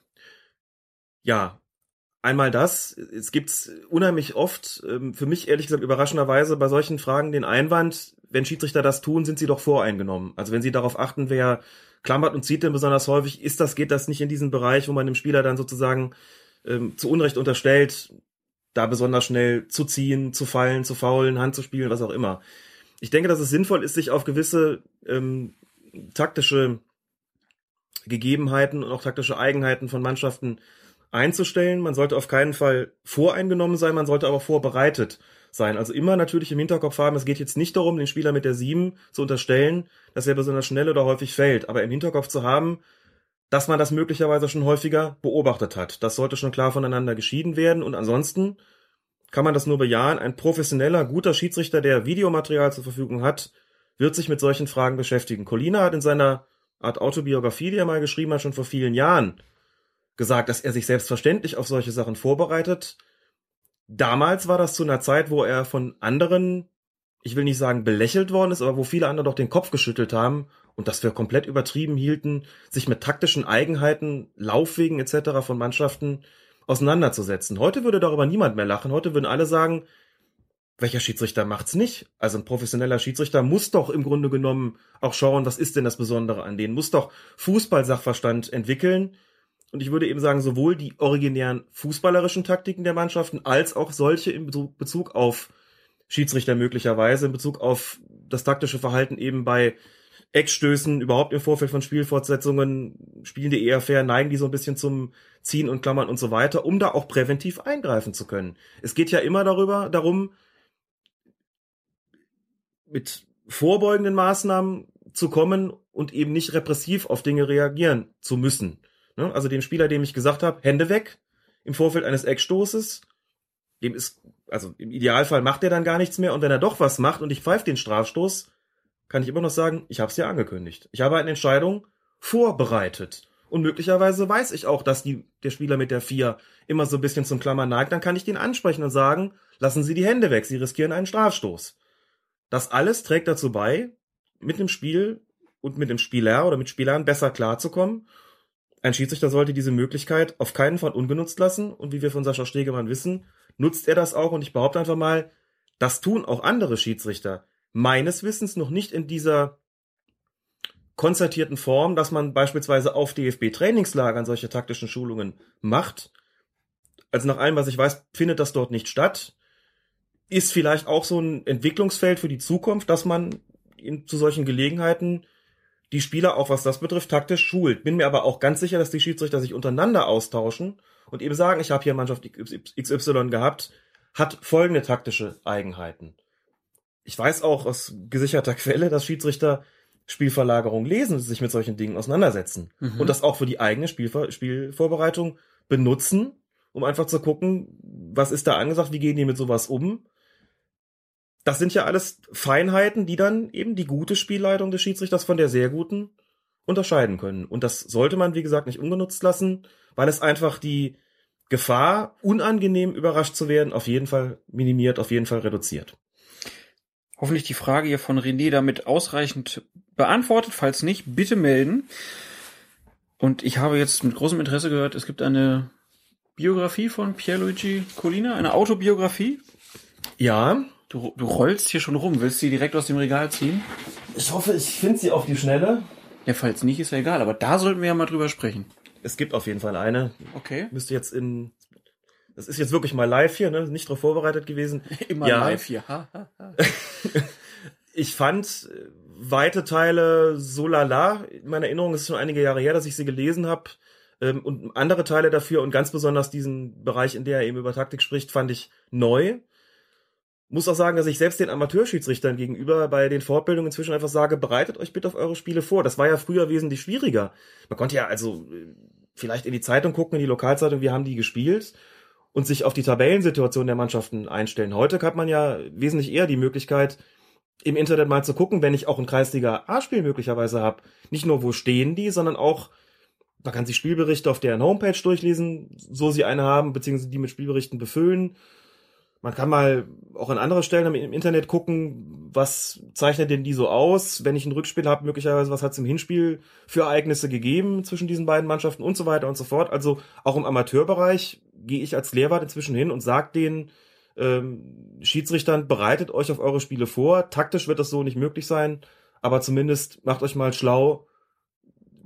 Ja, einmal das. Es gibt unheimlich oft, ähm, für mich ehrlich gesagt überraschenderweise bei solchen Fragen den Einwand, wenn Schiedsrichter das tun, sind sie doch voreingenommen. Also wenn sie darauf achten, wer klammert und zieht denn besonders häufig, ist das, geht das nicht in diesen Bereich, wo man dem Spieler dann sozusagen ähm, zu Unrecht unterstellt, da besonders schnell zu ziehen, zu fallen, zu faulen, Hand zu spielen, was auch immer. Ich denke, dass es sinnvoll ist, sich auf gewisse ähm, taktische Gegebenheiten und auch taktische Eigenheiten von Mannschaften einzustellen. Man sollte auf keinen Fall voreingenommen sein, man sollte aber vorbereitet sein. Also immer natürlich im Hinterkopf haben, es geht jetzt nicht darum, den Spieler mit der 7 zu unterstellen, dass er besonders schnell oder häufig fällt, aber im Hinterkopf zu haben, dass man das möglicherweise schon häufiger beobachtet hat. Das sollte schon klar voneinander geschieden werden und ansonsten kann man das nur bejahen. Ein professioneller, guter Schiedsrichter, der Videomaterial zur Verfügung hat, wird sich mit solchen Fragen beschäftigen. Colina hat in seiner Art Autobiografie, die er mal geschrieben hat, schon vor vielen Jahren gesagt, dass er sich selbstverständlich auf solche Sachen vorbereitet. Damals war das zu einer Zeit, wo er von anderen, ich will nicht sagen belächelt worden ist, aber wo viele andere doch den Kopf geschüttelt haben und das für komplett übertrieben hielten, sich mit taktischen Eigenheiten, Laufwegen etc. von Mannschaften auseinanderzusetzen. Heute würde darüber niemand mehr lachen. Heute würden alle sagen, welcher Schiedsrichter macht's nicht? Also ein professioneller Schiedsrichter muss doch im Grunde genommen auch schauen, was ist denn das Besondere an denen, muss doch Fußballsachverstand entwickeln. Und ich würde eben sagen, sowohl die originären fußballerischen Taktiken der Mannschaften als auch solche in Bezug- auf Schiedsrichter möglicherweise, in Bezug auf das taktische Verhalten eben bei Eckstößen, überhaupt im Vorfeld von Spielfortsetzungen, spielen die eher fair, neigen die so ein bisschen zum Ziehen und Klammern und so weiter, um da auch präventiv eingreifen zu können. Es geht ja immer darüber, darum, mit vorbeugenden Maßnahmen zu kommen und eben nicht repressiv auf Dinge reagieren zu müssen. Ne? Also dem Spieler, dem ich gesagt habe, Hände weg im Vorfeld eines Eckstoßes, dem ist, also im Idealfall macht er dann gar nichts mehr und wenn er doch was macht und ich pfeife den Strafstoß, kann ich immer noch sagen, ich habe es ja angekündigt. Ich habe eine Entscheidung vorbereitet. Und möglicherweise weiß ich auch, dass die, der Spieler mit der 4 immer so ein bisschen zum Klammer neigt. Dann kann ich den ansprechen und sagen, lassen Sie die Hände weg, Sie riskieren einen Strafstoß. Das alles trägt dazu bei, mit dem Spiel und mit dem Spieler oder mit Spielern besser klarzukommen. Ein Schiedsrichter sollte diese Möglichkeit auf keinen Fall ungenutzt lassen. Und wie wir von Sascha Stegemann wissen, nutzt er das auch. Und ich behaupte einfach mal, das tun auch andere Schiedsrichter. Meines Wissens noch nicht in dieser konzertierten Form, dass man beispielsweise auf DFB-Trainingslagern solche taktischen Schulungen macht. Also nach allem, was ich weiß, findet das dort nicht statt. Ist vielleicht auch so ein Entwicklungsfeld für die Zukunft, dass man in, zu solchen Gelegenheiten die Spieler auch was das betrifft taktisch schult. Bin mir aber auch ganz sicher, dass die Schiedsrichter sich untereinander austauschen und eben sagen, ich habe hier Mannschaft XY gehabt, hat folgende taktische Eigenheiten. Ich weiß auch aus gesicherter Quelle, dass Schiedsrichter Spielverlagerung lesen, sich mit solchen Dingen auseinandersetzen mhm. und das auch für die eigene Spielver Spielvorbereitung benutzen, um einfach zu gucken, was ist da angesagt, wie gehen die mit sowas um. Das sind ja alles Feinheiten, die dann eben die gute Spielleitung des Schiedsrichters von der sehr guten unterscheiden können. Und das sollte man, wie gesagt, nicht ungenutzt lassen, weil es einfach die Gefahr, unangenehm überrascht zu werden, auf jeden Fall minimiert, auf jeden Fall reduziert. Hoffentlich die Frage hier von René damit ausreichend beantwortet. Falls nicht, bitte melden. Und ich habe jetzt mit großem Interesse gehört, es gibt eine Biografie von Pierluigi Colina, eine Autobiografie. Ja. Du, du rollst hier schon rum. Willst du sie direkt aus dem Regal ziehen? Ich hoffe, ich finde sie auf die Schnelle. Ja, falls nicht, ist ja egal. Aber da sollten wir ja mal drüber sprechen. Es gibt auf jeden Fall eine. Okay. Müsste jetzt in das ist jetzt wirklich mal live hier, ne? Nicht darauf vorbereitet gewesen. Immer ja. live hier. ich fand äh, weite Teile so lala. In meiner Erinnerung ist es schon einige Jahre her, dass ich sie gelesen habe. Ähm, und andere Teile dafür und ganz besonders diesen Bereich, in der er eben über Taktik spricht, fand ich neu. Muss auch sagen, dass ich selbst den Amateurschiedsrichtern gegenüber bei den Fortbildungen inzwischen einfach sage, bereitet euch bitte auf eure Spiele vor. Das war ja früher wesentlich schwieriger. Man konnte ja also äh, vielleicht in die Zeitung gucken, in die Lokalzeitung, wie haben die gespielt und sich auf die Tabellensituation der Mannschaften einstellen. Heute hat man ja wesentlich eher die Möglichkeit, im Internet mal zu gucken, wenn ich auch ein Kreisliga A-Spiel möglicherweise habe. Nicht nur, wo stehen die, sondern auch, man kann sich Spielberichte auf deren Homepage durchlesen, so sie eine haben, beziehungsweise die mit Spielberichten befüllen. Man kann mal auch an andere Stellen im Internet gucken, was zeichnet denn die so aus, wenn ich ein Rückspiel habe, möglicherweise, was hat es im Hinspiel für Ereignisse gegeben zwischen diesen beiden Mannschaften und so weiter und so fort. Also auch im Amateurbereich gehe ich als Lehrwart inzwischen hin und sage den ähm, Schiedsrichtern, bereitet euch auf eure Spiele vor. Taktisch wird das so nicht möglich sein, aber zumindest macht euch mal schlau,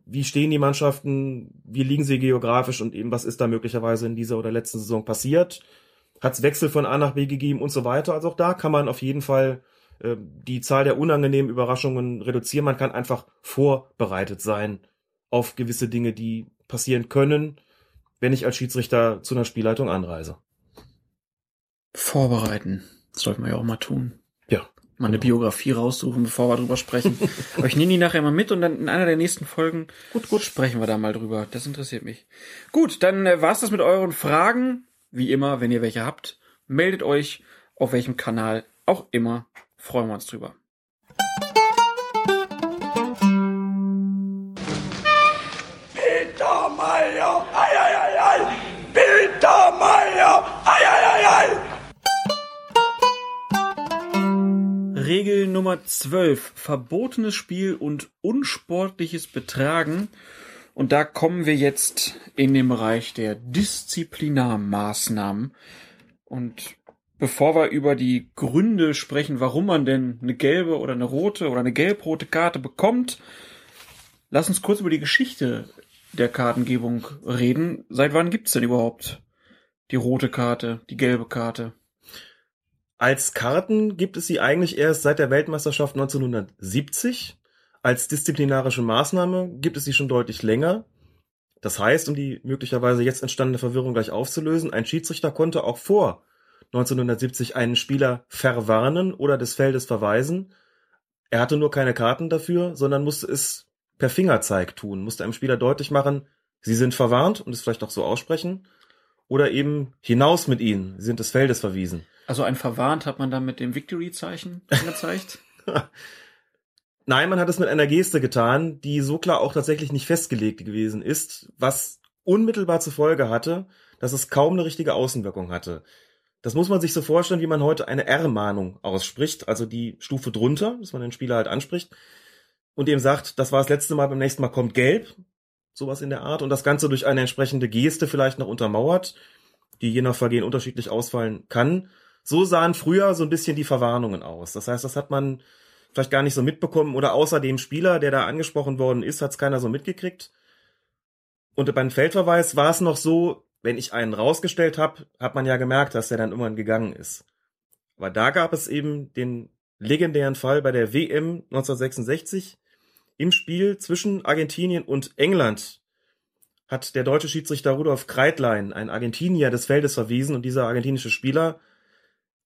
wie stehen die Mannschaften, wie liegen sie geografisch und eben was ist da möglicherweise in dieser oder letzten Saison passiert. Hat es Wechsel von A nach B gegeben und so weiter. Also auch da kann man auf jeden Fall äh, die Zahl der unangenehmen Überraschungen reduzieren. Man kann einfach vorbereitet sein auf gewisse Dinge, die passieren können wenn ich als Schiedsrichter zu einer Spielleitung anreise. Vorbereiten. Das sollten wir ja auch mal tun. Ja. Mal eine genau. Biografie raussuchen, bevor wir drüber sprechen. Aber ich nehme die nachher mal mit und dann in einer der nächsten Folgen gut, gut sprechen wir da mal drüber. Das interessiert mich. Gut, dann äh, war's das mit euren Fragen. Wie immer, wenn ihr welche habt, meldet euch auf welchem Kanal auch immer. Freuen wir uns drüber. Peter Meyer! Meier! Ei, ei, ei, ei. Regel Nummer 12. Verbotenes Spiel und unsportliches Betragen. Und da kommen wir jetzt in den Bereich der Disziplinarmaßnahmen. Und bevor wir über die Gründe sprechen, warum man denn eine gelbe oder eine rote oder eine gelb-rote Karte bekommt, lass uns kurz über die Geschichte der Kartengebung reden. Seit wann gibt's denn überhaupt die rote Karte, die gelbe Karte? Als Karten gibt es sie eigentlich erst seit der Weltmeisterschaft 1970. Als disziplinarische Maßnahme gibt es sie schon deutlich länger. Das heißt, um die möglicherweise jetzt entstandene Verwirrung gleich aufzulösen, ein Schiedsrichter konnte auch vor 1970 einen Spieler verwarnen oder des Feldes verweisen. Er hatte nur keine Karten dafür, sondern musste es per Fingerzeig tun, musste einem Spieler deutlich machen, sie sind verwarnt und es vielleicht auch so aussprechen oder eben hinaus mit ihnen, sie sind des Feldes verwiesen. Also ein verwarnt hat man dann mit dem Victory-Zeichen angezeigt? Nein, man hat es mit einer Geste getan, die so klar auch tatsächlich nicht festgelegt gewesen ist, was unmittelbar zur Folge hatte, dass es kaum eine richtige Außenwirkung hatte. Das muss man sich so vorstellen, wie man heute eine R-Mahnung ausspricht, also die Stufe drunter, dass man den Spieler halt anspricht und ihm sagt, das war das letzte Mal, beim nächsten Mal kommt gelb, sowas in der Art, und das Ganze durch eine entsprechende Geste vielleicht noch untermauert, die je nach Vergehen unterschiedlich ausfallen kann. So sahen früher so ein bisschen die Verwarnungen aus. Das heißt, das hat man vielleicht gar nicht so mitbekommen oder außer dem Spieler, der da angesprochen worden ist, hat es keiner so mitgekriegt. Und beim Feldverweis war es noch so, wenn ich einen rausgestellt habe, hat man ja gemerkt, dass der dann irgendwann gegangen ist. Aber da gab es eben den legendären Fall bei der WM 1966 im Spiel zwischen Argentinien und England hat der deutsche Schiedsrichter Rudolf Kreitlein, ein Argentinier des Feldes verwiesen und dieser argentinische Spieler,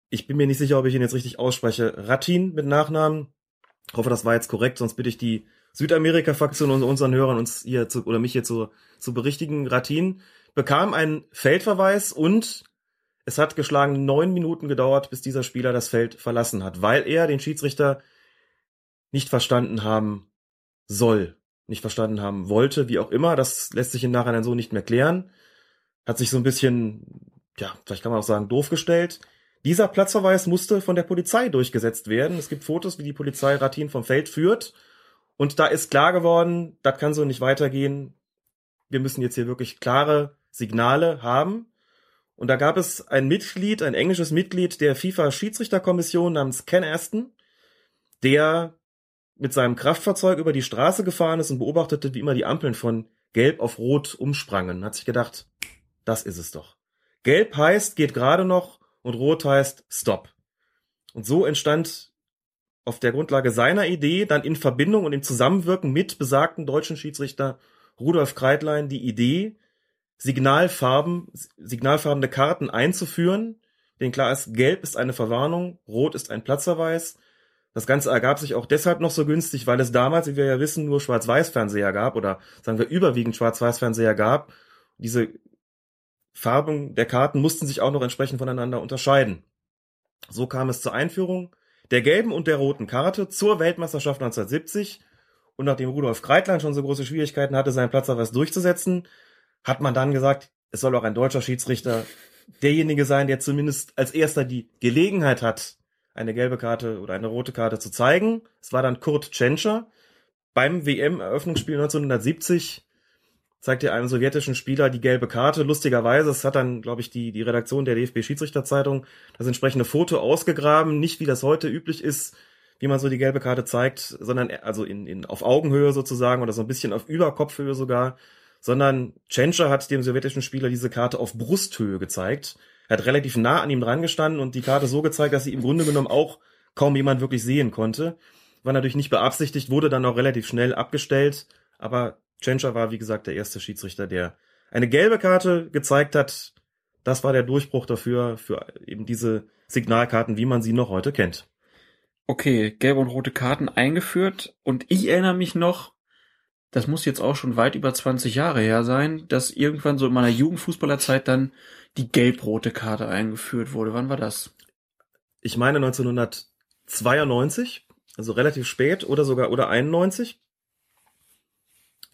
ich bin mir nicht sicher, ob ich ihn jetzt richtig ausspreche, Ratin mit Nachnamen, hoffe, das war jetzt korrekt, sonst bitte ich die Südamerika-Fraktion und unseren Hörern uns hier zu, oder mich hier zu, zu berichtigen. Ratin bekam einen Feldverweis und es hat geschlagen neun Minuten gedauert, bis dieser Spieler das Feld verlassen hat, weil er den Schiedsrichter nicht verstanden haben soll, nicht verstanden haben wollte, wie auch immer. Das lässt sich im Nachhinein so nicht mehr klären. Hat sich so ein bisschen, ja, vielleicht kann man auch sagen, doof gestellt. Dieser Platzverweis musste von der Polizei durchgesetzt werden. Es gibt Fotos, wie die Polizei Ratin vom Feld führt. Und da ist klar geworden, das kann so nicht weitergehen. Wir müssen jetzt hier wirklich klare Signale haben. Und da gab es ein Mitglied, ein englisches Mitglied der FIFA-Schiedsrichterkommission namens Ken Aston, der mit seinem Kraftfahrzeug über die Straße gefahren ist und beobachtete, wie immer die Ampeln von Gelb auf Rot umsprangen. Hat sich gedacht, das ist es doch. Gelb heißt, geht gerade noch und Rot heißt Stop. Und so entstand auf der Grundlage seiner Idee dann in Verbindung und im Zusammenwirken mit besagten deutschen Schiedsrichter Rudolf Kreitlein die Idee, Signalfarben, signalfarbene Karten einzuführen, denn klar ist, gelb ist eine Verwarnung, rot ist ein Platzverweis. Das Ganze ergab sich auch deshalb noch so günstig, weil es damals, wie wir ja wissen, nur Schwarz-Weiß-Fernseher gab oder sagen wir überwiegend Schwarz-Weiß-Fernseher gab. Diese Farben der Karten mussten sich auch noch entsprechend voneinander unterscheiden. So kam es zur Einführung der gelben und der roten Karte zur Weltmeisterschaft 1970 und nachdem Rudolf Kreitlein schon so große Schwierigkeiten hatte, seinen Platzverweis durchzusetzen, hat man dann gesagt, es soll auch ein deutscher Schiedsrichter derjenige sein, der zumindest als erster die Gelegenheit hat, eine gelbe Karte oder eine rote Karte zu zeigen. Es war dann Kurt Tschentscher. Beim WM-Eröffnungsspiel 1970 zeigte einem sowjetischen Spieler die gelbe Karte. Lustigerweise, es hat dann, glaube ich, die, die Redaktion der DFB-Schiedsrichterzeitung das entsprechende Foto ausgegraben. Nicht wie das heute üblich ist, wie man so die gelbe Karte zeigt, sondern also in, in, auf Augenhöhe sozusagen oder so ein bisschen auf Überkopfhöhe sogar sondern Tschentscher hat dem sowjetischen Spieler diese Karte auf Brusthöhe gezeigt. Er hat relativ nah an ihm dran gestanden und die Karte so gezeigt, dass sie im Grunde genommen auch kaum jemand wirklich sehen konnte. War natürlich nicht beabsichtigt, wurde dann auch relativ schnell abgestellt, aber Tschentscher war, wie gesagt, der erste Schiedsrichter, der eine gelbe Karte gezeigt hat. Das war der Durchbruch dafür, für eben diese Signalkarten, wie man sie noch heute kennt. Okay, gelbe und rote Karten eingeführt und ich erinnere mich noch, das muss jetzt auch schon weit über 20 Jahre her sein, dass irgendwann so in meiner Jugendfußballerzeit dann die gelb-rote Karte eingeführt wurde. Wann war das? Ich meine 1992, also relativ spät oder sogar oder 91.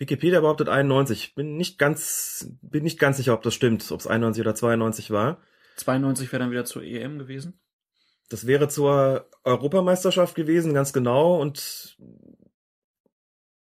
Wikipedia behauptet 91. Bin nicht ganz, bin nicht ganz sicher, ob das stimmt, ob es 91 oder 92 war. 92 wäre dann wieder zur EM gewesen. Das wäre zur Europameisterschaft gewesen, ganz genau. Und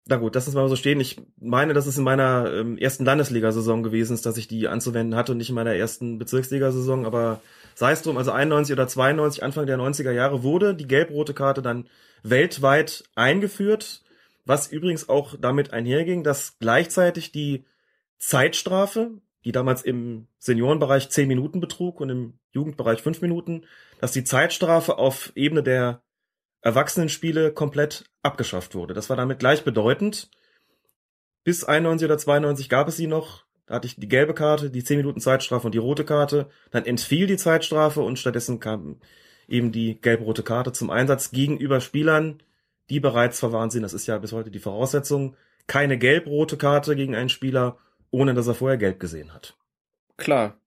na gut, lass uns mal so stehen. Ich meine, dass es in meiner ähm, ersten Landesliga-Saison gewesen ist, dass ich die anzuwenden hatte und nicht in meiner ersten Bezirksliga-Saison, aber sei es drum, also 91 oder 92, Anfang der 90er Jahre wurde die gelb-rote Karte dann weltweit eingeführt, was übrigens auch damit einherging, dass gleichzeitig die Zeitstrafe, die damals im Seniorenbereich 10 Minuten betrug und im Jugendbereich 5 Minuten, dass die Zeitstrafe auf Ebene der Erwachsenenspiele komplett abgeschafft wurde. Das war damit gleichbedeutend. Bis 91 oder 92 gab es sie noch. Da hatte ich die gelbe Karte, die 10 Minuten Zeitstrafe und die rote Karte. Dann entfiel die Zeitstrafe und stattdessen kam eben die gelb-rote Karte zum Einsatz gegenüber Spielern, die bereits verwarnt sind. Das ist ja bis heute die Voraussetzung. Keine gelb-rote Karte gegen einen Spieler, ohne dass er vorher gelb gesehen hat. Klar.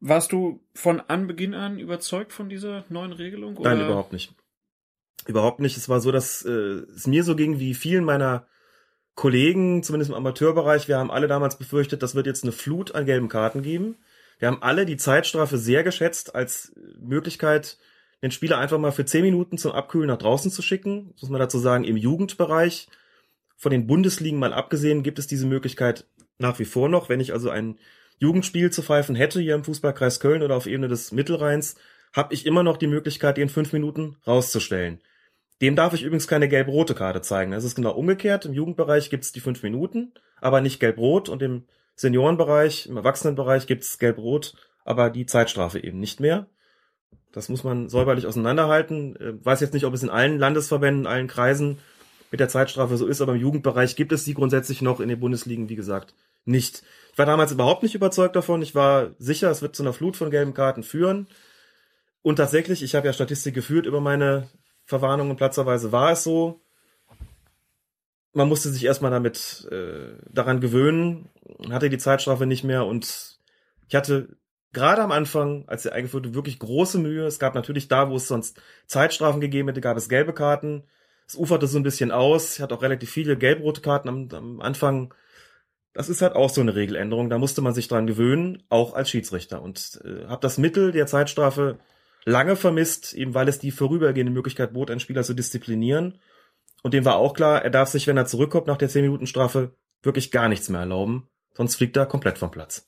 Warst du von Anbeginn an überzeugt von dieser neuen Regelung? Oder? Nein, überhaupt nicht. Überhaupt nicht. Es war so, dass äh, es mir so ging wie vielen meiner Kollegen, zumindest im Amateurbereich. Wir haben alle damals befürchtet, das wird jetzt eine Flut an gelben Karten geben. Wir haben alle die Zeitstrafe sehr geschätzt als Möglichkeit, den Spieler einfach mal für zehn Minuten zum Abkühlen nach draußen zu schicken. muss man dazu sagen, im Jugendbereich, von den Bundesligen mal abgesehen, gibt es diese Möglichkeit nach wie vor noch. Wenn ich also ein Jugendspiel zu pfeifen hätte hier im Fußballkreis Köln oder auf Ebene des Mittelrheins, habe ich immer noch die Möglichkeit, den fünf Minuten rauszustellen. Dem darf ich übrigens keine gelb-rote Karte zeigen. Es ist genau umgekehrt. Im Jugendbereich gibt es die fünf Minuten, aber nicht gelb-rot und im Seniorenbereich, im Erwachsenenbereich gibt es gelb-rot, aber die Zeitstrafe eben nicht mehr. Das muss man säuberlich auseinanderhalten. Äh, weiß jetzt nicht, ob es in allen Landesverbänden, allen Kreisen mit der Zeitstrafe so ist, aber im Jugendbereich gibt es die grundsätzlich noch in den Bundesligen, wie gesagt, nicht. Ich war damals überhaupt nicht überzeugt davon. Ich war sicher, es wird zu einer Flut von gelben Karten führen. Und tatsächlich, ich habe ja Statistik geführt über meine Verwarnungen platzerweise, war es so. Man musste sich erstmal damit äh, daran gewöhnen, hatte die Zeitstrafe nicht mehr und ich hatte gerade am Anfang, als er eingeführt wurde, wirklich große Mühe. Es gab natürlich da, wo es sonst Zeitstrafen gegeben hätte, gab es gelbe Karten. Es uferte so ein bisschen aus. Hatte auch relativ viele gelb-rote Karten am, am Anfang. Das ist halt auch so eine Regeländerung. Da musste man sich dran gewöhnen, auch als Schiedsrichter. Und äh, habe das Mittel der Zeitstrafe lange vermisst, eben weil es die vorübergehende Möglichkeit bot, einen Spieler zu disziplinieren. Und dem war auch klar, er darf sich, wenn er zurückkommt nach der 10-Minuten-Strafe, wirklich gar nichts mehr erlauben. Sonst fliegt er komplett vom Platz.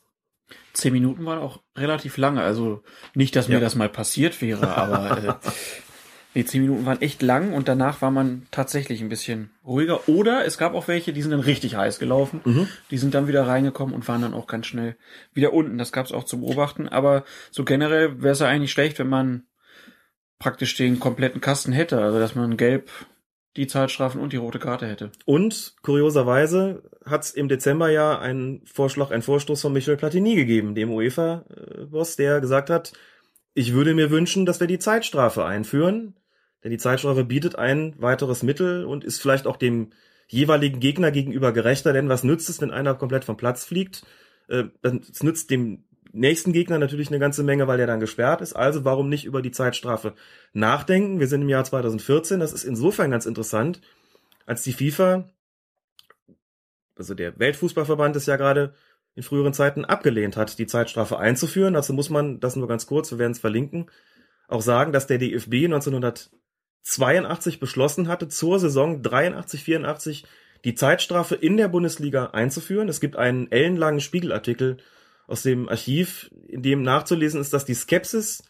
Zehn Minuten waren auch relativ lange. Also nicht, dass mir Ja. das mal passiert wäre, aber äh, nee, zehn Minuten waren echt lang und danach war man tatsächlich ein bisschen ruhiger. Oder es gab auch welche, die sind dann richtig heiß gelaufen. Mhm. Die sind dann wieder reingekommen und waren dann auch ganz schnell wieder unten. Das gab es auch zu beobachten. Aber so generell wäre es ja eigentlich schlecht, wenn man praktisch den kompletten Kasten hätte. Also dass man gelb die Zeitstrafen und die rote Karte hätte. Und kurioserweise hat es im Dezember ja einen Vorschlag, einen Vorstoß von Michel Platini gegeben, dem UEFA-Boss, der gesagt hat, ich würde mir wünschen, dass wir die Zeitstrafe einführen, denn die Zeitstrafe bietet ein weiteres Mittel und ist vielleicht auch dem jeweiligen Gegner gegenüber gerechter, denn was nützt es, wenn einer komplett vom Platz fliegt? Äh, Es nützt dem nächsten Gegner natürlich eine ganze Menge, weil der dann gesperrt ist. Also warum nicht über die Zeitstrafe nachdenken? Wir sind im Jahr 2014. Das ist insofern ganz interessant, als die FIFA, also der Weltfußballverband ist ja gerade in früheren Zeiten abgelehnt hat, die Zeitstrafe einzuführen. Dazu muss man, das nur ganz kurz, wir werden es verlinken, auch sagen, dass der DFB 1982 beschlossen hatte, zur Saison 83, 84 die Zeitstrafe in der Bundesliga einzuführen. Es gibt einen ellenlangen Spiegelartikel aus dem Archiv, in dem nachzulesen ist, dass die Skepsis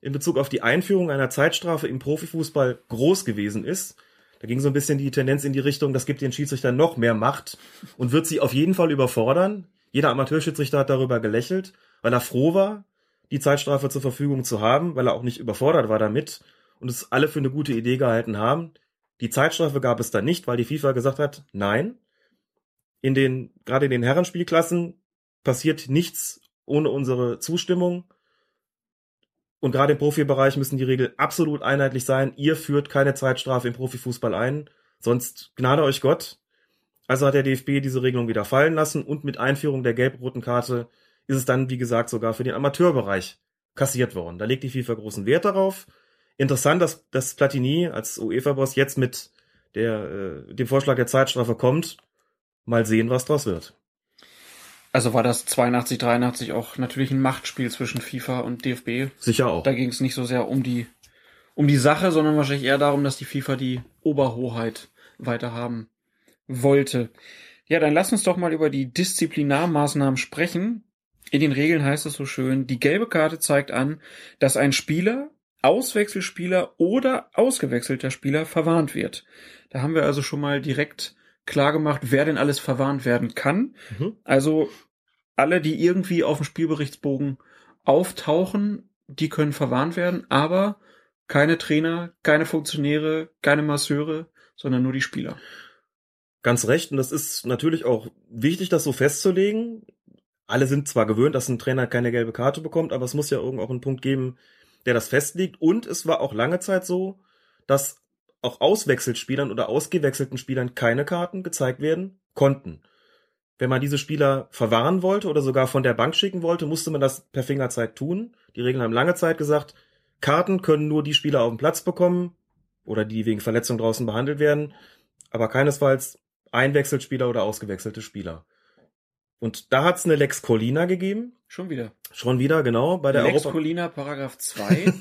in Bezug auf die Einführung einer Zeitstrafe im Profifußball groß gewesen ist. Da ging so ein bisschen die Tendenz in die Richtung, das gibt den Schiedsrichtern noch mehr Macht und wird sie auf jeden Fall überfordern. Jeder Amateurschiedsrichter hat darüber gelächelt, weil er froh war, die Zeitstrafe zur Verfügung zu haben, weil er auch nicht überfordert war damit und es alle für eine gute Idee gehalten haben. Die Zeitstrafe gab es dann nicht, weil die FIFA gesagt hat, nein. In den, gerade in den Herrenspielklassen passiert nichts ohne unsere Zustimmung. Und gerade im Profibereich müssen die Regeln absolut einheitlich sein. Ihr führt keine Zeitstrafe im Profifußball ein, sonst gnade euch Gott. Also hat der DFB diese Regelung wieder fallen lassen und mit Einführung der gelb-roten Karte ist es dann, wie gesagt, sogar für den Amateurbereich kassiert worden. Da legt die FIFA großen Wert darauf. Interessant, dass, dass Platini als UEFA-Boss jetzt mit der, äh, dem Vorschlag der Zeitstrafe kommt. Mal sehen, was draus wird. Also war das 82, 83 auch natürlich ein Machtspiel zwischen FIFA und DFB. Sicher auch. Da ging es nicht so sehr um die, um die Sache, sondern wahrscheinlich eher darum, dass die FIFA die Oberhoheit weiter haben wollte. Ja, dann lass uns doch mal über die Disziplinarmaßnahmen sprechen. In den Regeln heißt es so schön, die gelbe Karte zeigt an, dass ein Spieler, Auswechselspieler oder ausgewechselter Spieler verwarnt wird. Da haben wir also schon mal direkt klar gemacht, wer denn alles verwarnt werden kann. Mhm. Also alle, die irgendwie auf dem Spielberichtsbogen auftauchen, die können verwarnt werden, aber keine Trainer, keine Funktionäre, keine Masseure, sondern nur die Spieler. Ganz recht. Und das ist natürlich auch wichtig, das so festzulegen. Alle sind zwar gewöhnt, dass ein Trainer keine gelbe Karte bekommt, aber es muss ja irgendwo auch einen Punkt geben, der das festlegt. Und es war auch lange Zeit so, dass auch Auswechselspielern oder ausgewechselten Spielern keine Karten gezeigt werden konnten. Wenn man diese Spieler verwahren wollte oder sogar von der Bank schicken wollte, musste man das per Fingerzeig tun. Die Regeln haben lange Zeit gesagt, Karten können nur die Spieler auf dem Platz bekommen, oder die wegen Verletzung draußen behandelt werden, aber keinesfalls Einwechselspieler oder ausgewechselte Spieler. Und da hat's eine Lex Colina gegeben. Schon wieder. Schon wieder, genau. Bei der Lex Europa Colina, Paragraph 2.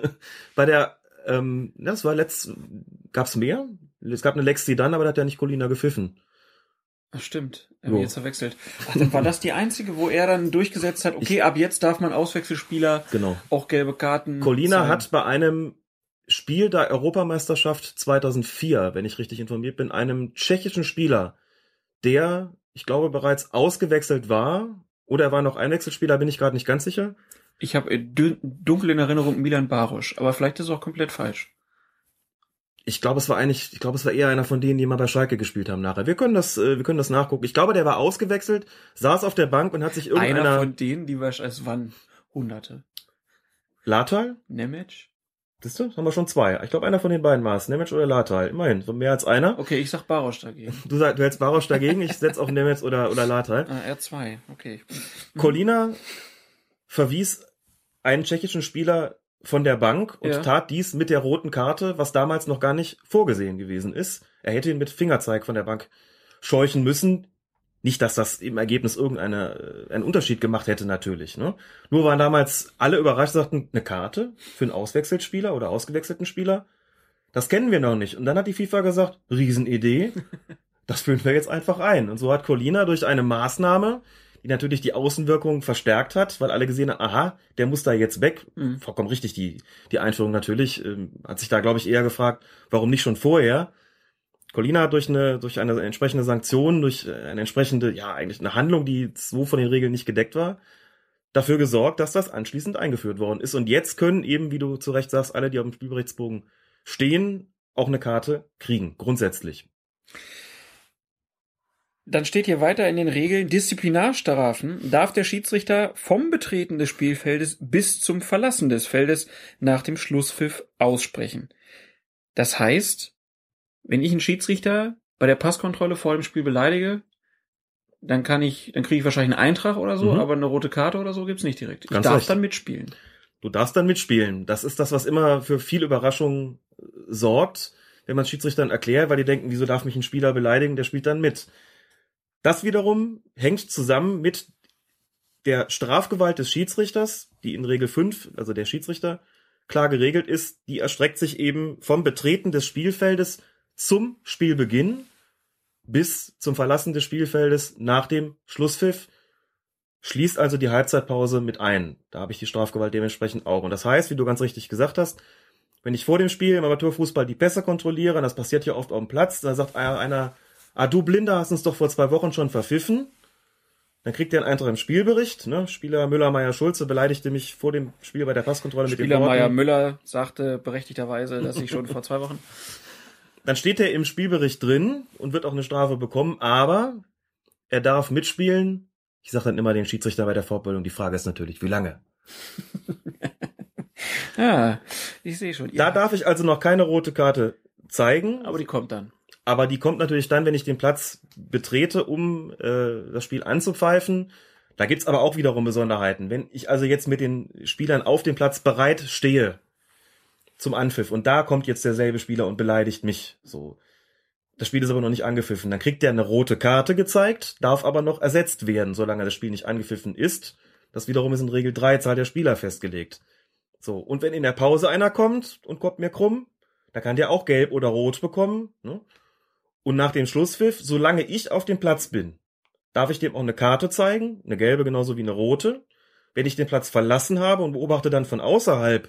bei der, ähm, das war letzt, gab's mehr? Es gab eine Lex Zidane, aber da hat ja nicht Colina gepfiffen. Ach, stimmt. Er So. wird jetzt verwechselt. Ach, dann war das die einzige, wo er dann durchgesetzt hat, okay, ab jetzt darf man Auswechselspieler Genau. auch gelbe Karten. Colina hat bei einem Spiel der Europameisterschaft 2004, wenn ich richtig informiert bin, einem tschechischen Spieler, der, ich glaube, bereits ausgewechselt war, oder er war noch Einwechselspieler, bin ich gerade nicht ganz sicher. Ich habe dunkel in Erinnerung Milan Barosch, aber vielleicht ist es auch komplett falsch. Ich glaube, es war eigentlich, ich glaube, es war eher einer von denen, die mal bei Schalke gespielt haben nachher. Wir können das, äh, wir können das nachgucken. Ich glaube, der war ausgewechselt, saß auf der Bank und hat sich Einer irgendeiner von denen, die wir, es waren Hunderte. Latal? Nemec? Das haben wir schon zwei. Ich glaube, einer von den beiden war es. Nemec oder Latal. Immerhin, so mehr als einer. Okay, ich sag Barosch dagegen. Du, sagst, du hältst Barosch dagegen, ich setz auf Nemec oder, oder Latal. Ah, R2, okay. Colina verwies einen tschechischen Spieler von der Bank und Ja. tat dies mit der roten Karte, was damals noch gar nicht vorgesehen gewesen ist. Er hätte ihn mit Fingerzeig von der Bank scheuchen müssen. Nicht, dass das im Ergebnis irgendeine, äh, einen Unterschied gemacht hätte, natürlich. Ne? Nur waren damals alle überrascht, sagten, eine Karte für einen Auswechselspieler oder ausgewechselten Spieler. Das kennen wir noch nicht. Und dann hat die FIFA gesagt, Riesenidee, das führen wir jetzt einfach ein. Und so hat Colina durch eine Maßnahme, die natürlich die Außenwirkung verstärkt hat, weil alle gesehen haben, aha, der muss da jetzt weg. Mhm. Vollkommen richtig, die, die Einführung natürlich, ähm, hat sich da, glaube ich, eher gefragt, warum nicht schon vorher? Colina hat durch eine, durch eine entsprechende Sanktion, durch äh, eine entsprechende, ja, eigentlich eine Handlung, die so von den Regeln nicht gedeckt war, dafür gesorgt, dass das anschließend eingeführt worden ist. Und jetzt können eben, wie du zu Recht sagst, alle, die auf dem Spielberichtsbogen stehen, auch eine Karte kriegen, grundsätzlich. Dann steht hier weiter in den Regeln, Disziplinarstrafen darf der Schiedsrichter vom Betreten des Spielfeldes bis zum Verlassen des Feldes nach dem Schlusspfiff aussprechen. Das heißt, wenn ich einen Schiedsrichter bei der Passkontrolle vor dem Spiel beleidige, dann kann ich, dann kriege ich wahrscheinlich einen Eintrag oder so, Mhm. aber eine rote Karte oder so gibt's nicht direkt. Ich Ganz darf recht. dann mitspielen. Du darfst dann mitspielen. Das ist das, was immer für viel Überraschung äh, sorgt, wenn man Schiedsrichtern erklärt, weil die denken, wieso darf mich ein Spieler beleidigen, der spielt dann mit. Das wiederum hängt zusammen mit der Strafgewalt des Schiedsrichters, die in Regel 5, also der Schiedsrichter, klar geregelt ist, die erstreckt sich eben vom Betreten des Spielfeldes zum Spielbeginn bis zum Verlassen des Spielfeldes nach dem Schlusspfiff schließt also die Halbzeitpause mit ein. Da habe ich die Strafgewalt dementsprechend auch. Und das heißt, wie du ganz richtig gesagt hast, wenn ich vor dem Spiel im Amateurfußball die Pässe kontrolliere, und das passiert ja oft auf dem Platz, da sagt einer, einer ah du Blinder hast uns doch vor zwei Wochen schon verpfiffen. Dann kriegt er einen Eintrag im Spielbericht. Ne? Spieler Müller, Meier, Schulze beleidigte mich vor dem Spiel bei der Passkontrolle mit Spieler den Worten. Meier Müller sagte berechtigterweise, dass ich schon vor zwei Wochen. Dann steht er im Spielbericht drin und wird auch eine Strafe bekommen, aber er darf mitspielen. Ich sage dann immer den Schiedsrichter bei der Fortbildung, die Frage ist natürlich, wie lange? Ja, ich sehe schon. Da Ja, darf ich also noch keine rote Karte zeigen, aber die kommt dann. Aber die kommt natürlich dann, wenn ich den Platz betrete, um äh, das Spiel anzupfeifen. Da gibt's aber auch wiederum Besonderheiten. Wenn ich also jetzt mit den Spielern auf dem Platz bereit stehe zum Anpfiff und da kommt jetzt derselbe Spieler und beleidigt mich, so. Das Spiel ist aber noch nicht angepfiffen. Dann kriegt der eine rote Karte gezeigt, darf aber noch ersetzt werden, solange das Spiel nicht angepfiffen ist. Das wiederum ist in Regel 3 Zahl der Spieler festgelegt. So, und wenn in der Pause einer kommt und kommt mir krumm, da kann der auch gelb oder rot bekommen. Ne? Und nach dem Schlusspfiff, solange ich auf dem Platz bin, darf ich dem auch eine Karte zeigen, eine gelbe genauso wie eine rote. Wenn ich den Platz verlassen habe und beobachte dann von außerhalb,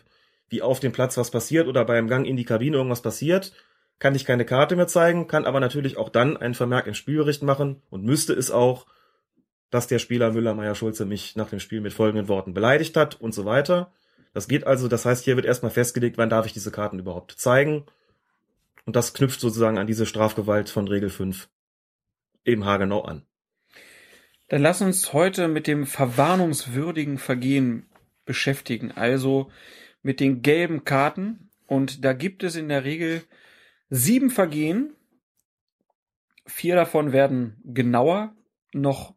wie auf dem Platz was passiert oder beim Gang in die Kabine irgendwas passiert, kann ich keine Karte mehr zeigen, kann aber natürlich auch dann einen Vermerk im Spielbericht machen und müsste es auch, dass der Spieler Müller, Meier, Schulze mich nach dem Spiel mit folgenden Worten beleidigt hat und so weiter. Das geht also, das heißt, hier wird erstmal festgelegt, wann darf ich diese Karten überhaupt zeigen. Und das knüpft sozusagen an diese Strafgewalt von Regel 5 eben haargenau an. Dann lass uns heute mit dem verwarnungswürdigen Vergehen beschäftigen, also mit den gelben Karten. Und da gibt es in der Regel sieben Vergehen. Vier davon werden genauer noch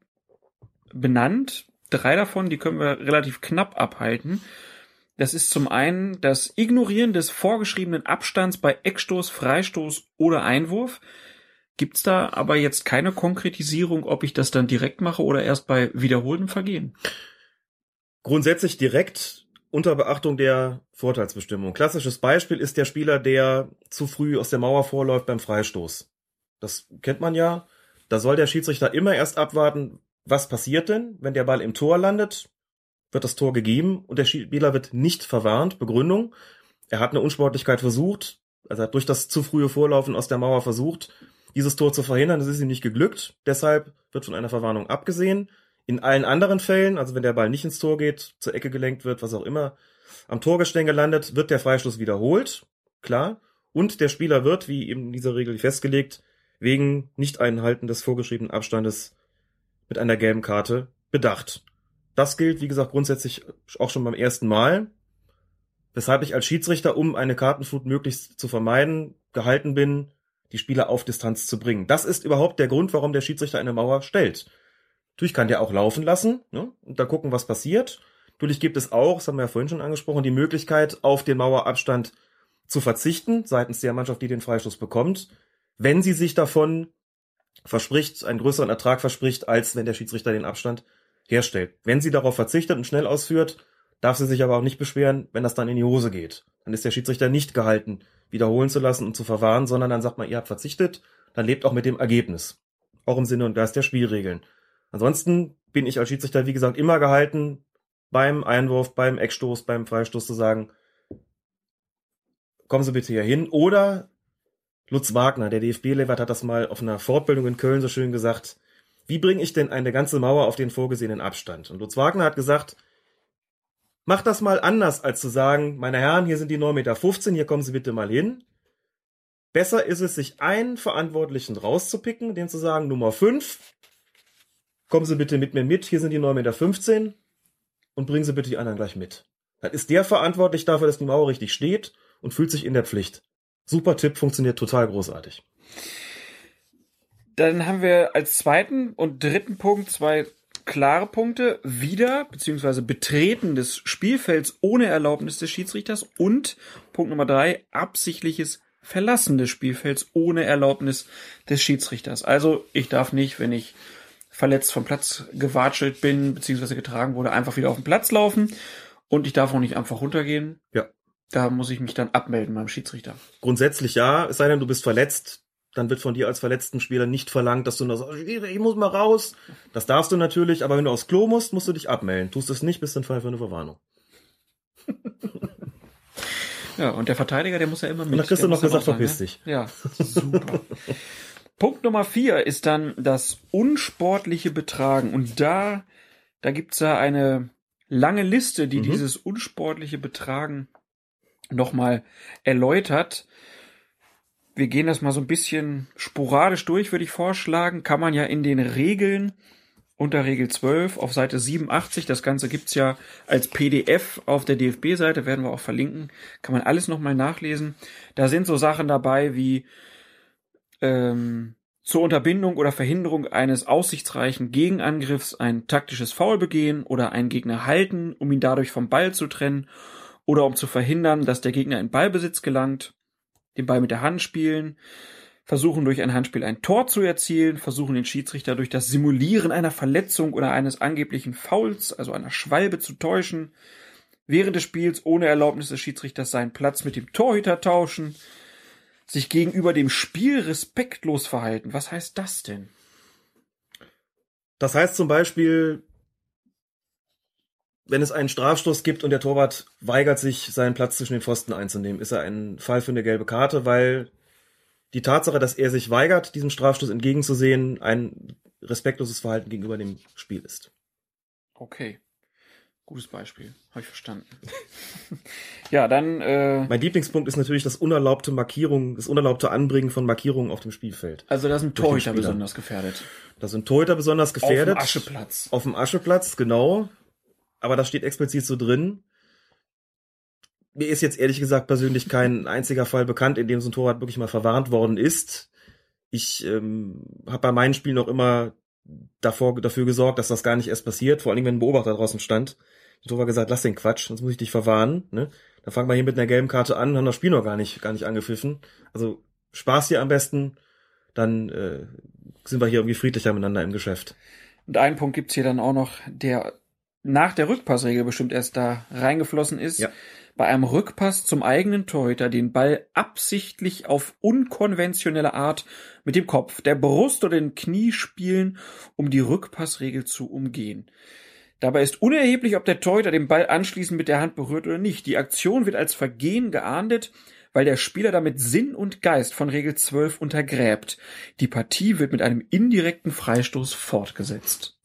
benannt. Drei davon, die können wir relativ knapp abhalten. Das ist zum einen das Ignorieren des vorgeschriebenen Abstands bei Eckstoß, Freistoß oder Einwurf. Gibt's da aber jetzt keine Konkretisierung, ob ich das dann direkt mache oder erst bei wiederholtem Vergehen? Grundsätzlich direkt unter Beachtung der Vorteilsbestimmung. Klassisches Beispiel ist der Spieler, der zu früh aus der Mauer vorläuft beim Freistoß. Das kennt man ja. Da soll der Schiedsrichter immer erst abwarten, was passiert denn, wenn der Ball im Tor landet, wird das Tor gegeben und der Spieler wird nicht verwarnt. Begründung, er hat eine Unsportlichkeit versucht, also hat durch das zu frühe Vorlaufen aus der Mauer versucht, dieses Tor zu verhindern. Das ist ihm nicht geglückt. Deshalb wird von einer Verwarnung abgesehen. In allen anderen Fällen, also wenn der Ball nicht ins Tor geht, zur Ecke gelenkt wird, was auch immer, am Torgestänge landet, wird der Freistoß wiederholt. Klar. Und der Spieler wird, wie eben in dieser Regel festgelegt, wegen Nicht-Einhalten des vorgeschriebenen Abstandes mit einer gelben Karte bedacht. Das gilt, wie gesagt, grundsätzlich auch schon beim ersten Mal. Weshalb ich als Schiedsrichter, um eine Kartenflut möglichst zu vermeiden, gehalten bin, die Spieler auf Distanz zu bringen. Das ist überhaupt der Grund, warum der Schiedsrichter eine Mauer stellt. Natürlich kann der auch laufen lassen ne, und da gucken, was passiert. Natürlich gibt es auch, das haben wir ja vorhin schon angesprochen, die Möglichkeit, auf den Mauerabstand zu verzichten, seitens der Mannschaft, die den Freistoß bekommt, wenn sie sich davon verspricht, einen größeren Ertrag verspricht, als wenn der Schiedsrichter den Abstand herstellt. Wenn sie darauf verzichtet und schnell ausführt, darf sie sich aber auch nicht beschweren, wenn das dann in die Hose geht. Dann ist der Schiedsrichter nicht gehalten, wiederholen zu lassen und zu verwahren, sondern dann sagt man, ihr habt verzichtet, dann lebt auch mit dem Ergebnis. Auch im Sinne und Geist der Spielregeln. Ansonsten bin ich als Schiedsrichter, wie gesagt, immer gehalten, beim Einwurf, beim Eckstoß, beim Freistoß zu sagen, kommen Sie bitte hier hin. Oder Lutz Wagner, der DFB-Lewert, hat das mal auf einer Fortbildung in Köln so schön gesagt, wie bringe ich denn eine ganze Mauer auf den vorgesehenen Abstand? Und Lutz Wagner hat gesagt, mach das mal anders, als zu sagen, meine Herren, hier sind die 9,15 Meter, hier kommen Sie bitte mal hin. Besser ist es, sich einen Verantwortlichen rauszupicken, den zu sagen, Nummer 5, kommen Sie bitte mit mir mit, hier sind die 9,15 Meter und bringen Sie bitte die anderen gleich mit. Dann ist der verantwortlich dafür, dass die Mauer richtig steht und fühlt sich in der Pflicht. Super Tipp, funktioniert total großartig. Dann haben wir als zweiten und dritten Punkt zwei klare Punkte. Wieder, beziehungsweise Betreten des Spielfelds ohne Erlaubnis des Schiedsrichters und Punkt Nummer drei, absichtliches Verlassen des Spielfelds ohne Erlaubnis des Schiedsrichters. Also ich darf nicht, wenn ich verletzt vom Platz gewatschelt bin, beziehungsweise getragen wurde, einfach wieder auf den Platz laufen. Und ich darf auch nicht einfach runtergehen. Ja. Da muss ich mich dann abmelden beim Schiedsrichter. Grundsätzlich ja, es sei denn, du bist verletzt, dann wird von dir als verletzten Spieler nicht verlangt, dass du nur sagst, ich muss mal raus. Das darfst du natürlich, aber wenn du aufs Klo musst, musst du dich abmelden. Tust es nicht, bist du ein Fall für eine Verwarnung. ja, und der Verteidiger, der muss ja immer mit. Und da kriegst du noch gesagt, sagen, verpiss ne? dich. Ja, super. Punkt Nummer vier ist dann das unsportliche Betragen. Und da, da gibt's ja eine lange Liste, die Mhm. dieses unsportliche Betragen nochmal erläutert. Wir gehen das mal so ein bisschen sporadisch durch, würde ich vorschlagen. Kann man ja in den Regeln unter Regel 12 auf Seite 87, das Ganze gibt's ja als PDF auf der DFB-Seite, werden wir auch verlinken, kann man alles nochmal nachlesen. Da sind so Sachen dabei wie ähm, zur Unterbindung oder Verhinderung eines aussichtsreichen Gegenangriffs ein taktisches Foul begehen oder einen Gegner halten, um ihn dadurch vom Ball zu trennen oder um zu verhindern, dass der Gegner in Ballbesitz gelangt, den Ball mit der Hand spielen, versuchen durch ein Handspiel ein Tor zu erzielen, versuchen den Schiedsrichter durch das Simulieren einer Verletzung oder eines angeblichen Fouls, also einer Schwalbe zu täuschen, während des Spiels ohne Erlaubnis des Schiedsrichters seinen Platz mit dem Torhüter tauschen, sich gegenüber dem Spiel respektlos verhalten. Was heißt das denn? Das heißt zum Beispiel, wenn es einen Strafstoß gibt und der Torwart weigert sich, seinen Platz zwischen den Pfosten einzunehmen, ist er ein Fall für eine gelbe Karte, weil die Tatsache, dass er sich weigert, diesem Strafstoß entgegenzusehen, ein respektloses Verhalten gegenüber dem Spiel ist. Okay. Gutes Beispiel. Habe ich verstanden. ja, dann äh, Mein Lieblingspunkt ist natürlich das unerlaubte Markierung, das unerlaubte Anbringen von Markierungen auf dem Spielfeld. also da sind Torhüter besonders gefährdet. Da sind Torhüter besonders gefährdet. Auf dem Ascheplatz. Auf dem Ascheplatz, genau. Aber das steht explizit so drin. Mir ist jetzt ehrlich gesagt persönlich kein einziger Fall bekannt, in dem so ein Torwart wirklich mal verwarnt worden ist. Ich ähm, habe bei meinen Spielen auch immer davor, dafür gesorgt, dass das gar nicht erst passiert, vor allem wenn ein Beobachter draußen stand. Der Torwart gesagt, lass den Quatsch, sonst muss ich dich verwarnen. Ne? Dann fangen wir hier mit einer gelben Karte an, haben das Spiel noch gar nicht, gar nicht angepfiffen. Also Spaß hier am besten, dann äh, sind wir hier irgendwie friedlicher miteinander im Geschäft. Und einen Punkt gibt's hier dann auch noch, der nach der Rückpassregel bestimmt erst da reingeflossen ist. Ja. Bei einem Rückpass zum eigenen Torhüter den Ball absichtlich auf unkonventionelle Art mit dem Kopf, der Brust oder den Knie spielen, um die Rückpassregel zu umgehen. Dabei ist unerheblich, ob der Torhüter den Ball anschließend mit der Hand berührt oder nicht. Die Aktion wird als Vergehen geahndet, weil der Spieler damit Sinn und Geist von Regel 12 untergräbt. Die Partie wird mit einem indirekten Freistoß fortgesetzt.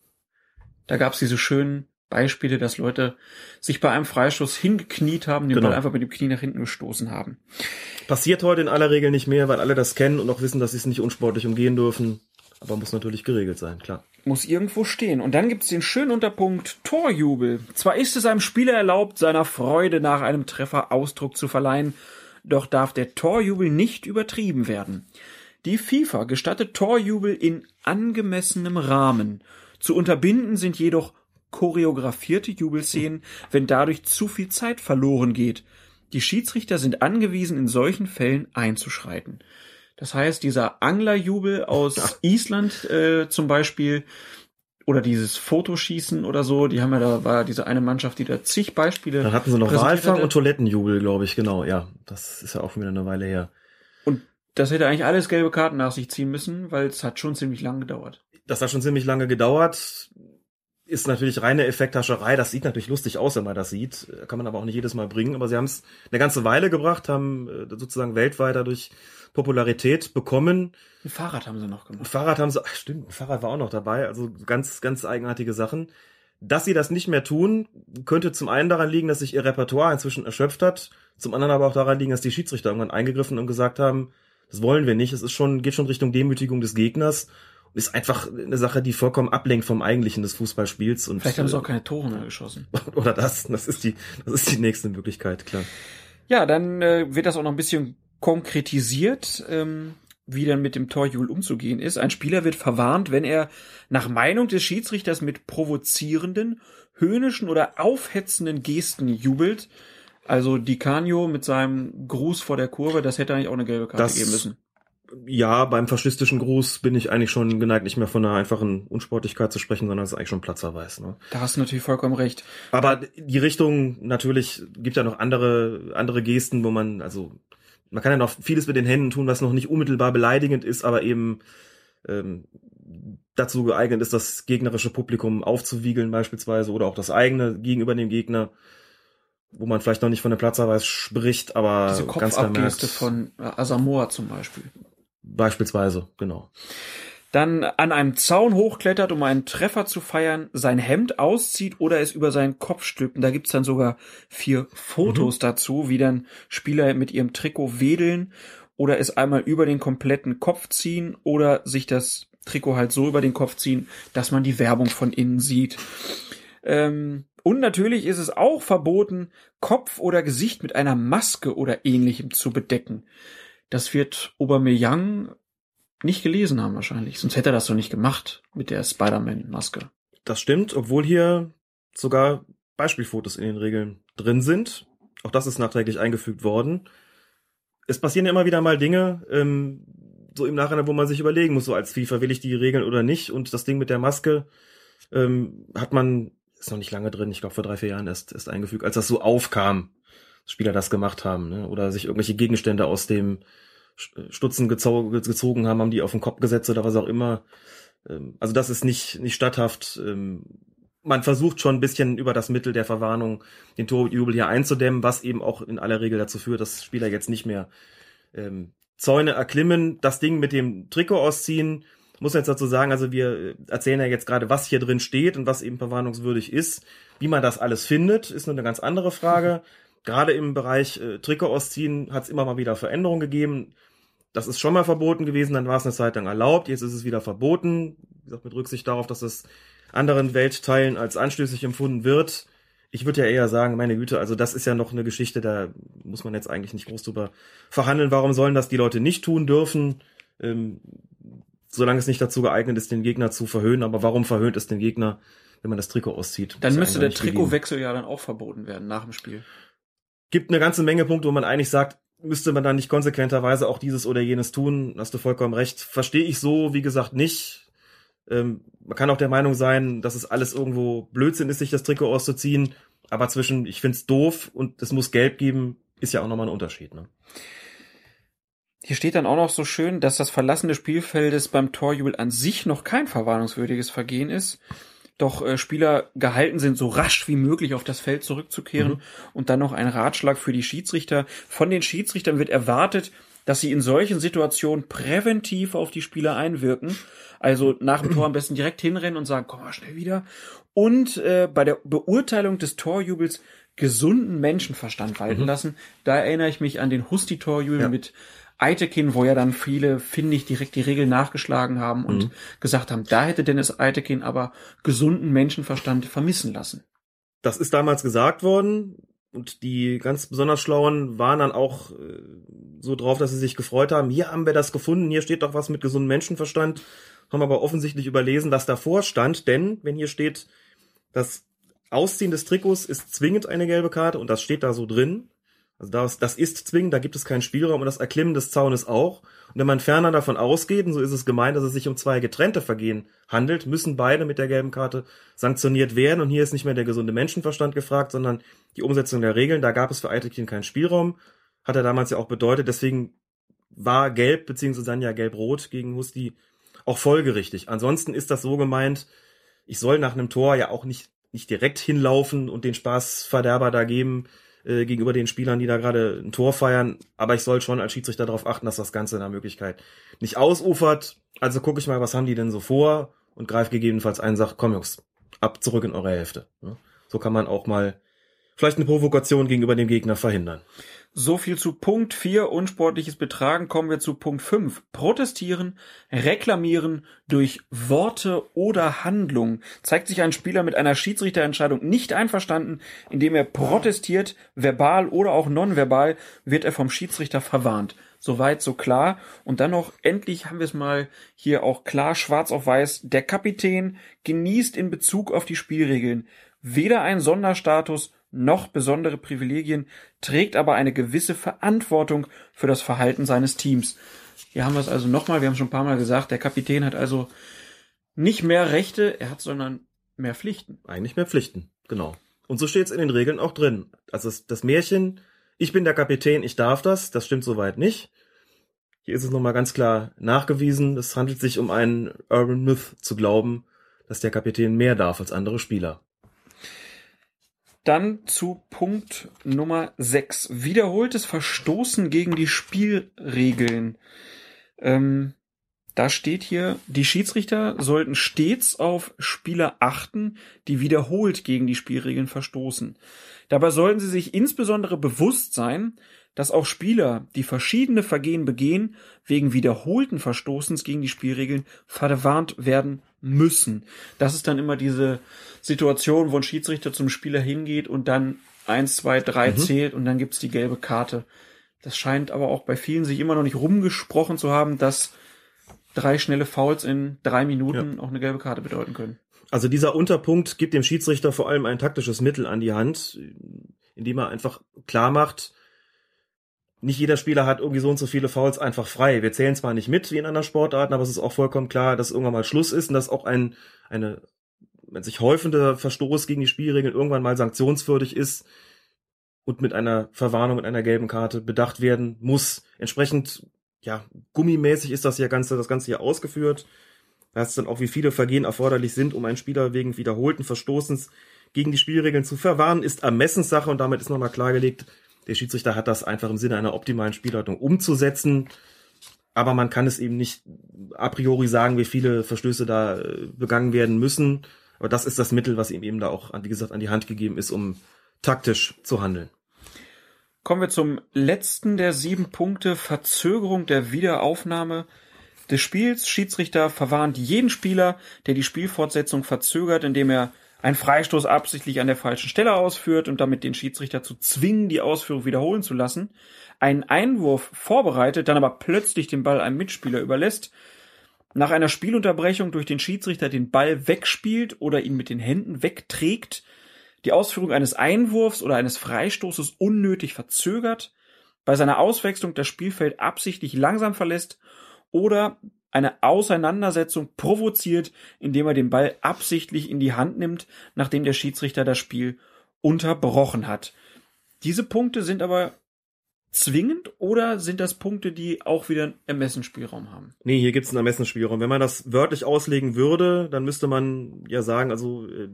Da gab's diese schönen Beispiele, dass Leute sich bei einem Freistoß hingekniet haben, den Genau. Ball einfach mit dem Knie nach hinten gestoßen haben. Passiert heute in aller Regel nicht mehr, weil alle das kennen und auch wissen, dass sie es nicht unsportlich umgehen dürfen. Aber muss natürlich geregelt sein, klar. Muss irgendwo stehen. Und dann gibt's den schönen Unterpunkt Torjubel. Zwar ist es einem Spieler erlaubt, seiner Freude nach einem Treffer Ausdruck zu verleihen, doch darf der Torjubel nicht übertrieben werden. Die FIFA gestattet Torjubel in angemessenem Rahmen. Zu unterbinden sind jedoch choreografierte Jubelszenen, wenn dadurch zu viel Zeit verloren geht. Die Schiedsrichter sind angewiesen, in solchen Fällen einzuschreiten. Das heißt, dieser Anglerjubel aus Island äh, zum Beispiel oder dieses Fotoschießen oder so, die haben ja da war diese eine Mannschaft, die da zig Beispiele. Dann hatten sie noch Walfang und Toilettenjubel, glaube ich, genau, ja. Das ist ja auch wieder eine Weile her. Und das hätte eigentlich alles gelbe Karten nach sich ziehen müssen, weil es hat schon ziemlich lang gedauert. Das hat schon ziemlich lange gedauert. Ist natürlich reine Effekthascherei. Das sieht natürlich lustig aus, wenn man das sieht. Kann man aber auch nicht jedes Mal bringen. Aber sie haben es eine ganze Weile gebracht, haben äh, sozusagen weltweit dadurch Popularität bekommen. Ein Fahrrad haben sie noch Ein gemacht. Fahrrad haben sie, ach, stimmt, ein Fahrrad war auch noch dabei. Also ganz, ganz eigenartige Sachen. Dass sie das nicht mehr tun, könnte zum einen daran liegen, dass sich ihr Repertoire inzwischen erschöpft hat. Zum anderen aber auch daran liegen, dass die Schiedsrichter irgendwann eingegriffen und gesagt haben, das wollen wir nicht. Es ist schon, geht schon Richtung Demütigung des Gegners. Ist einfach eine Sache, die vollkommen ablenkt vom Eigentlichen des Fußballspiels. Und, Vielleicht haben sie äh, auch keine Tore mehr geschossen. Oder das. Das ist die, das ist die nächste Möglichkeit, klar. Ja, dann äh, wird das auch noch ein bisschen konkretisiert, ähm, wie dann mit dem Torjubel umzugehen ist. Ein Spieler wird verwarnt, wenn er nach Meinung des Schiedsrichters mit provozierenden, höhnischen oder aufhetzenden Gesten jubelt. Also Di Canio mit seinem Gruß vor der Kurve, das hätte eigentlich auch eine gelbe Karte Das- geben müssen. Ja, beim faschistischen Gruß bin ich eigentlich schon geneigt, nicht mehr von einer einfachen Unsportlichkeit zu sprechen, sondern es ist eigentlich schon Platzverweis. Ne? Da hast du natürlich vollkommen recht. Aber die Richtung natürlich gibt ja noch andere andere Gesten, wo man also man kann ja noch vieles mit den Händen tun, was noch nicht unmittelbar beleidigend ist, aber eben ähm, dazu geeignet ist, das gegnerische Publikum aufzuwiegeln beispielsweise oder auch das eigene gegenüber dem Gegner, wo man vielleicht noch nicht von der Platzverweis spricht, aber Diese ganz klar merkt, Kopfabgeste von Asamoah zum Beispiel. Beispielsweise genau. dann an einem Zaun hochklettert, um einen Treffer zu feiern, sein Hemd auszieht oder es über seinen Kopf stülpt. Und da gibt's dann sogar vier Fotos dazu, wie dann Spieler mit ihrem Trikot wedeln oder es einmal über den kompletten Kopf ziehen oder sich das Trikot halt so über den Kopf ziehen, dass man die Werbung von innen sieht. Ähm, und natürlich ist es auch verboten, Kopf oder Gesicht mit einer Maske oder ähnlichem zu bedecken. Das wird Aubameyang nicht gelesen haben wahrscheinlich. Sonst hätte er das doch nicht gemacht mit der Spider-Man-Maske. Das stimmt, obwohl hier sogar Beispielfotos in den Regeln drin sind. Auch das ist nachträglich eingefügt worden. Es passieren ja immer wieder mal Dinge, ähm, so im Nachhinein, wo man sich überlegen muss, so als FIFA will ich die Regeln oder nicht. Und das Ding mit der Maske ähm, hat man, ist noch nicht lange drin, ich glaube vor drei, vier Jahren erst, erst eingefügt, als das so aufkam, Spieler das gemacht haben, ne? oder sich irgendwelche Gegenstände aus dem Stutzen gezo gezogen haben, haben die auf den Kopf gesetzt oder was auch immer. Ähm, also das ist nicht, nicht statthaft. Ähm, man versucht schon ein bisschen über das Mittel der Verwarnung den Torjubel hier einzudämmen, was eben auch in aller Regel dazu führt, dass Spieler jetzt nicht mehr ähm, Zäune erklimmen, das Ding mit dem Trikot ausziehen. Muss jetzt dazu sagen, also wir erzählen ja jetzt gerade, was hier drin steht und was eben verwarnungswürdig ist. Wie man das alles findet, ist nur eine ganz andere Frage. Gerade im Bereich äh, Trikot ausziehen hat es immer mal wieder Veränderungen gegeben. Das ist schon mal verboten gewesen, dann war es eine Zeit lang erlaubt, jetzt ist es wieder verboten. Wie gesagt, mit Rücksicht darauf, dass es anderen Weltteilen als anstößig empfunden wird. Ich würde ja eher sagen, meine Güte, also das ist ja noch eine Geschichte, da muss man jetzt eigentlich nicht groß drüber verhandeln. Warum sollen das die Leute nicht tun dürfen? Ähm, solange es nicht dazu geeignet ist, den Gegner zu verhöhnen. Aber warum verhöhnt es den Gegner, wenn man das Trikot auszieht. Dann müsste der. Trikotwechsel ja dann auch verboten werden nach dem Spiel. Gibt eine ganze Menge Punkte, wo man eigentlich sagt, müsste man dann nicht konsequenterweise auch dieses oder jenes tun. Hast du vollkommen recht. Verstehe ich so, wie gesagt, nicht. Ähm, man kann auch der Meinung sein, dass es alles irgendwo Blödsinn ist, sich das Trikot auszuziehen. Aber zwischen, ich find's doof und es muss gelb geben, ist ja auch nochmal ein Unterschied. Ne? Hier steht dann auch noch so schön, dass das Verlassen des Spielfeldes beim Torjubel an sich noch kein verwarnungswürdiges Vergehen ist. Doch äh, Spieler gehalten sind, so rasch wie möglich auf das Feld zurückzukehren. Mhm. Und dann noch ein Ratschlag für die Schiedsrichter. Von den Schiedsrichtern wird erwartet, dass sie in solchen Situationen präventiv auf die Spieler einwirken. Also nach dem Tor am besten direkt hinrennen und sagen, komm mal schnell wieder. Und äh, bei der Beurteilung des Torjubels gesunden Menschenverstand walten Mhm. lassen. Da erinnere ich mich an den Husti-Torjubel Ja. mit Eitekin, wo ja dann viele, finde ich, direkt die Regel nachgeschlagen haben und Mhm. gesagt haben, da hätte Dennis Eitekin aber gesunden Menschenverstand vermissen lassen. Das ist damals gesagt worden und die ganz besonders Schlauen waren dann auch äh, so drauf, dass sie sich gefreut haben. Hier haben wir das gefunden, hier steht doch was mit gesundem Menschenverstand, haben aber offensichtlich überlesen, was davor stand, denn wenn hier steht, das Ausziehen des Trikots ist zwingend eine gelbe Karte und das steht da so drin. Also das, das ist zwingend, da gibt es keinen Spielraum und das Erklimmen des Zaunes auch. Und wenn man ferner davon ausgeht, und so ist es gemeint, dass es sich um zwei getrennte Vergehen handelt, müssen beide mit der gelben Karte sanktioniert werden. Und hier ist nicht mehr der gesunde Menschenverstand gefragt, sondern die Umsetzung der Regeln. Da gab es für Eitekin keinen Spielraum. Hat er damals ja auch bedeutet. Deswegen war gelb, beziehungsweise dann ja gelb-rot gegen Husti auch folgerichtig. Ansonsten ist das so gemeint, ich soll nach einem Tor ja auch nicht, nicht direkt hinlaufen und den Spaßverderber da geben äh, gegenüber den Spielern, die da gerade ein Tor feiern. Aber ich soll schon als Schiedsrichter darauf achten, dass das Ganze in der Möglichkeit nicht ausufert. Also gucke ich mal, was haben die denn so vor und greife gegebenenfalls ein sag, komm Jungs, ab zurück in eure Hälfte. So kann man auch mal vielleicht eine Provokation gegenüber dem Gegner verhindern. So viel zu Punkt 4, unsportliches Betragen. Kommen wir zu Punkt 5. Protestieren, reklamieren durch Worte oder Handlung. Zeigt sich ein Spieler mit einer Schiedsrichterentscheidung nicht einverstanden, indem er protestiert, verbal oder auch nonverbal, wird er vom Schiedsrichter verwarnt. Soweit, so klar. Und dann noch, endlich haben wir es mal hier auch klar, schwarz auf weiß. Der Kapitän genießt in Bezug auf die Spielregeln weder einen Sonderstatus noch besondere Privilegien, trägt aber eine gewisse Verantwortung für das Verhalten seines Teams. Hier haben wir es also nochmal, wir haben schon ein paar Mal gesagt, der Kapitän hat also nicht mehr Rechte, er hat sondern mehr Pflichten. Eigentlich mehr Pflichten, genau. Und so steht es in den Regeln auch drin. Also das, das Märchen, ich bin der Kapitän, ich darf das, das stimmt soweit nicht. Hier ist es nochmal ganz klar nachgewiesen, es handelt sich um einen Urban Myth zu glauben, dass der Kapitän mehr darf als andere Spieler. Dann zu Punkt Nummer 6. Wiederholtes Verstoßen gegen die Spielregeln. Ähm, da steht hier, die Schiedsrichter sollten stets auf Spieler achten, die wiederholt gegen die Spielregeln verstoßen. Dabei sollten sie sich insbesondere bewusst sein, dass auch Spieler, die verschiedene Vergehen begehen, wegen wiederholten Verstoßens gegen die Spielregeln verwarnt werden müssen. Das ist dann immer diese Situation, wo ein Schiedsrichter zum Spieler hingeht und dann eins, zwei, drei Mhm. zählt und dann gibt's die gelbe Karte. Das scheint aber auch bei vielen sich immer noch nicht rumgesprochen zu haben, dass drei schnelle Fouls in drei Minuten auch eine gelbe Karte bedeuten können. Also dieser Unterpunkt gibt dem Schiedsrichter vor allem ein taktisches Mittel an die Hand, indem er einfach klar macht, nicht jeder Spieler hat irgendwie so und so viele Fouls einfach frei. Wir zählen zwar nicht mit wie in anderen Sportarten, aber es ist auch vollkommen klar, dass irgendwann mal Schluss ist und dass auch ein eine wenn sich häufende Verstoß gegen die Spielregeln irgendwann mal sanktionswürdig ist und mit einer Verwarnung und einer gelben Karte bedacht werden muss. Entsprechend ja gummimäßig ist das hier ganze das ganze hier ausgeführt. Da ist dann auch wie viele Vergehen erforderlich sind, um einen Spieler wegen wiederholten Verstoßens gegen die Spielregeln zu verwarnen, ist Ermessenssache und damit ist nochmal klargelegt, der Schiedsrichter hat das einfach im Sinne einer optimalen Spielleitung umzusetzen. Aber man kann es eben nicht a priori sagen, wie viele Verstöße da äh, begangen werden müssen. Aber das ist das Mittel, was ihm eben da auch, wie gesagt, an die Hand gegeben ist, um taktisch zu handeln. Kommen wir zum letzten der sieben Punkte, Verzögerung der Wiederaufnahme des Spiels. Schiedsrichter verwarnt jeden Spieler, der die Spielfortsetzung verzögert, indem er einen Freistoß absichtlich an der falschen Stelle ausführt und damit den Schiedsrichter zu zwingen, die Ausführung wiederholen zu lassen, einen Einwurf vorbereitet, dann aber plötzlich den Ball einem Mitspieler überlässt, nach einer Spielunterbrechung durch den Schiedsrichter den Ball wegspielt oder ihn mit den Händen wegträgt, die Ausführung eines Einwurfs oder eines Freistoßes unnötig verzögert, bei seiner Auswechslung das Spielfeld absichtlich langsam verlässt oder eine Auseinandersetzung provoziert, indem er den Ball absichtlich in die Hand nimmt, nachdem der Schiedsrichter das Spiel unterbrochen hat. Diese Punkte sind aber zwingend oder sind das Punkte, die auch wieder einen Ermessensspielraum haben? Nee, hier gibt's einen Ermessensspielraum. Wenn man das wörtlich auslegen würde, dann müsste man ja sagen, also äh,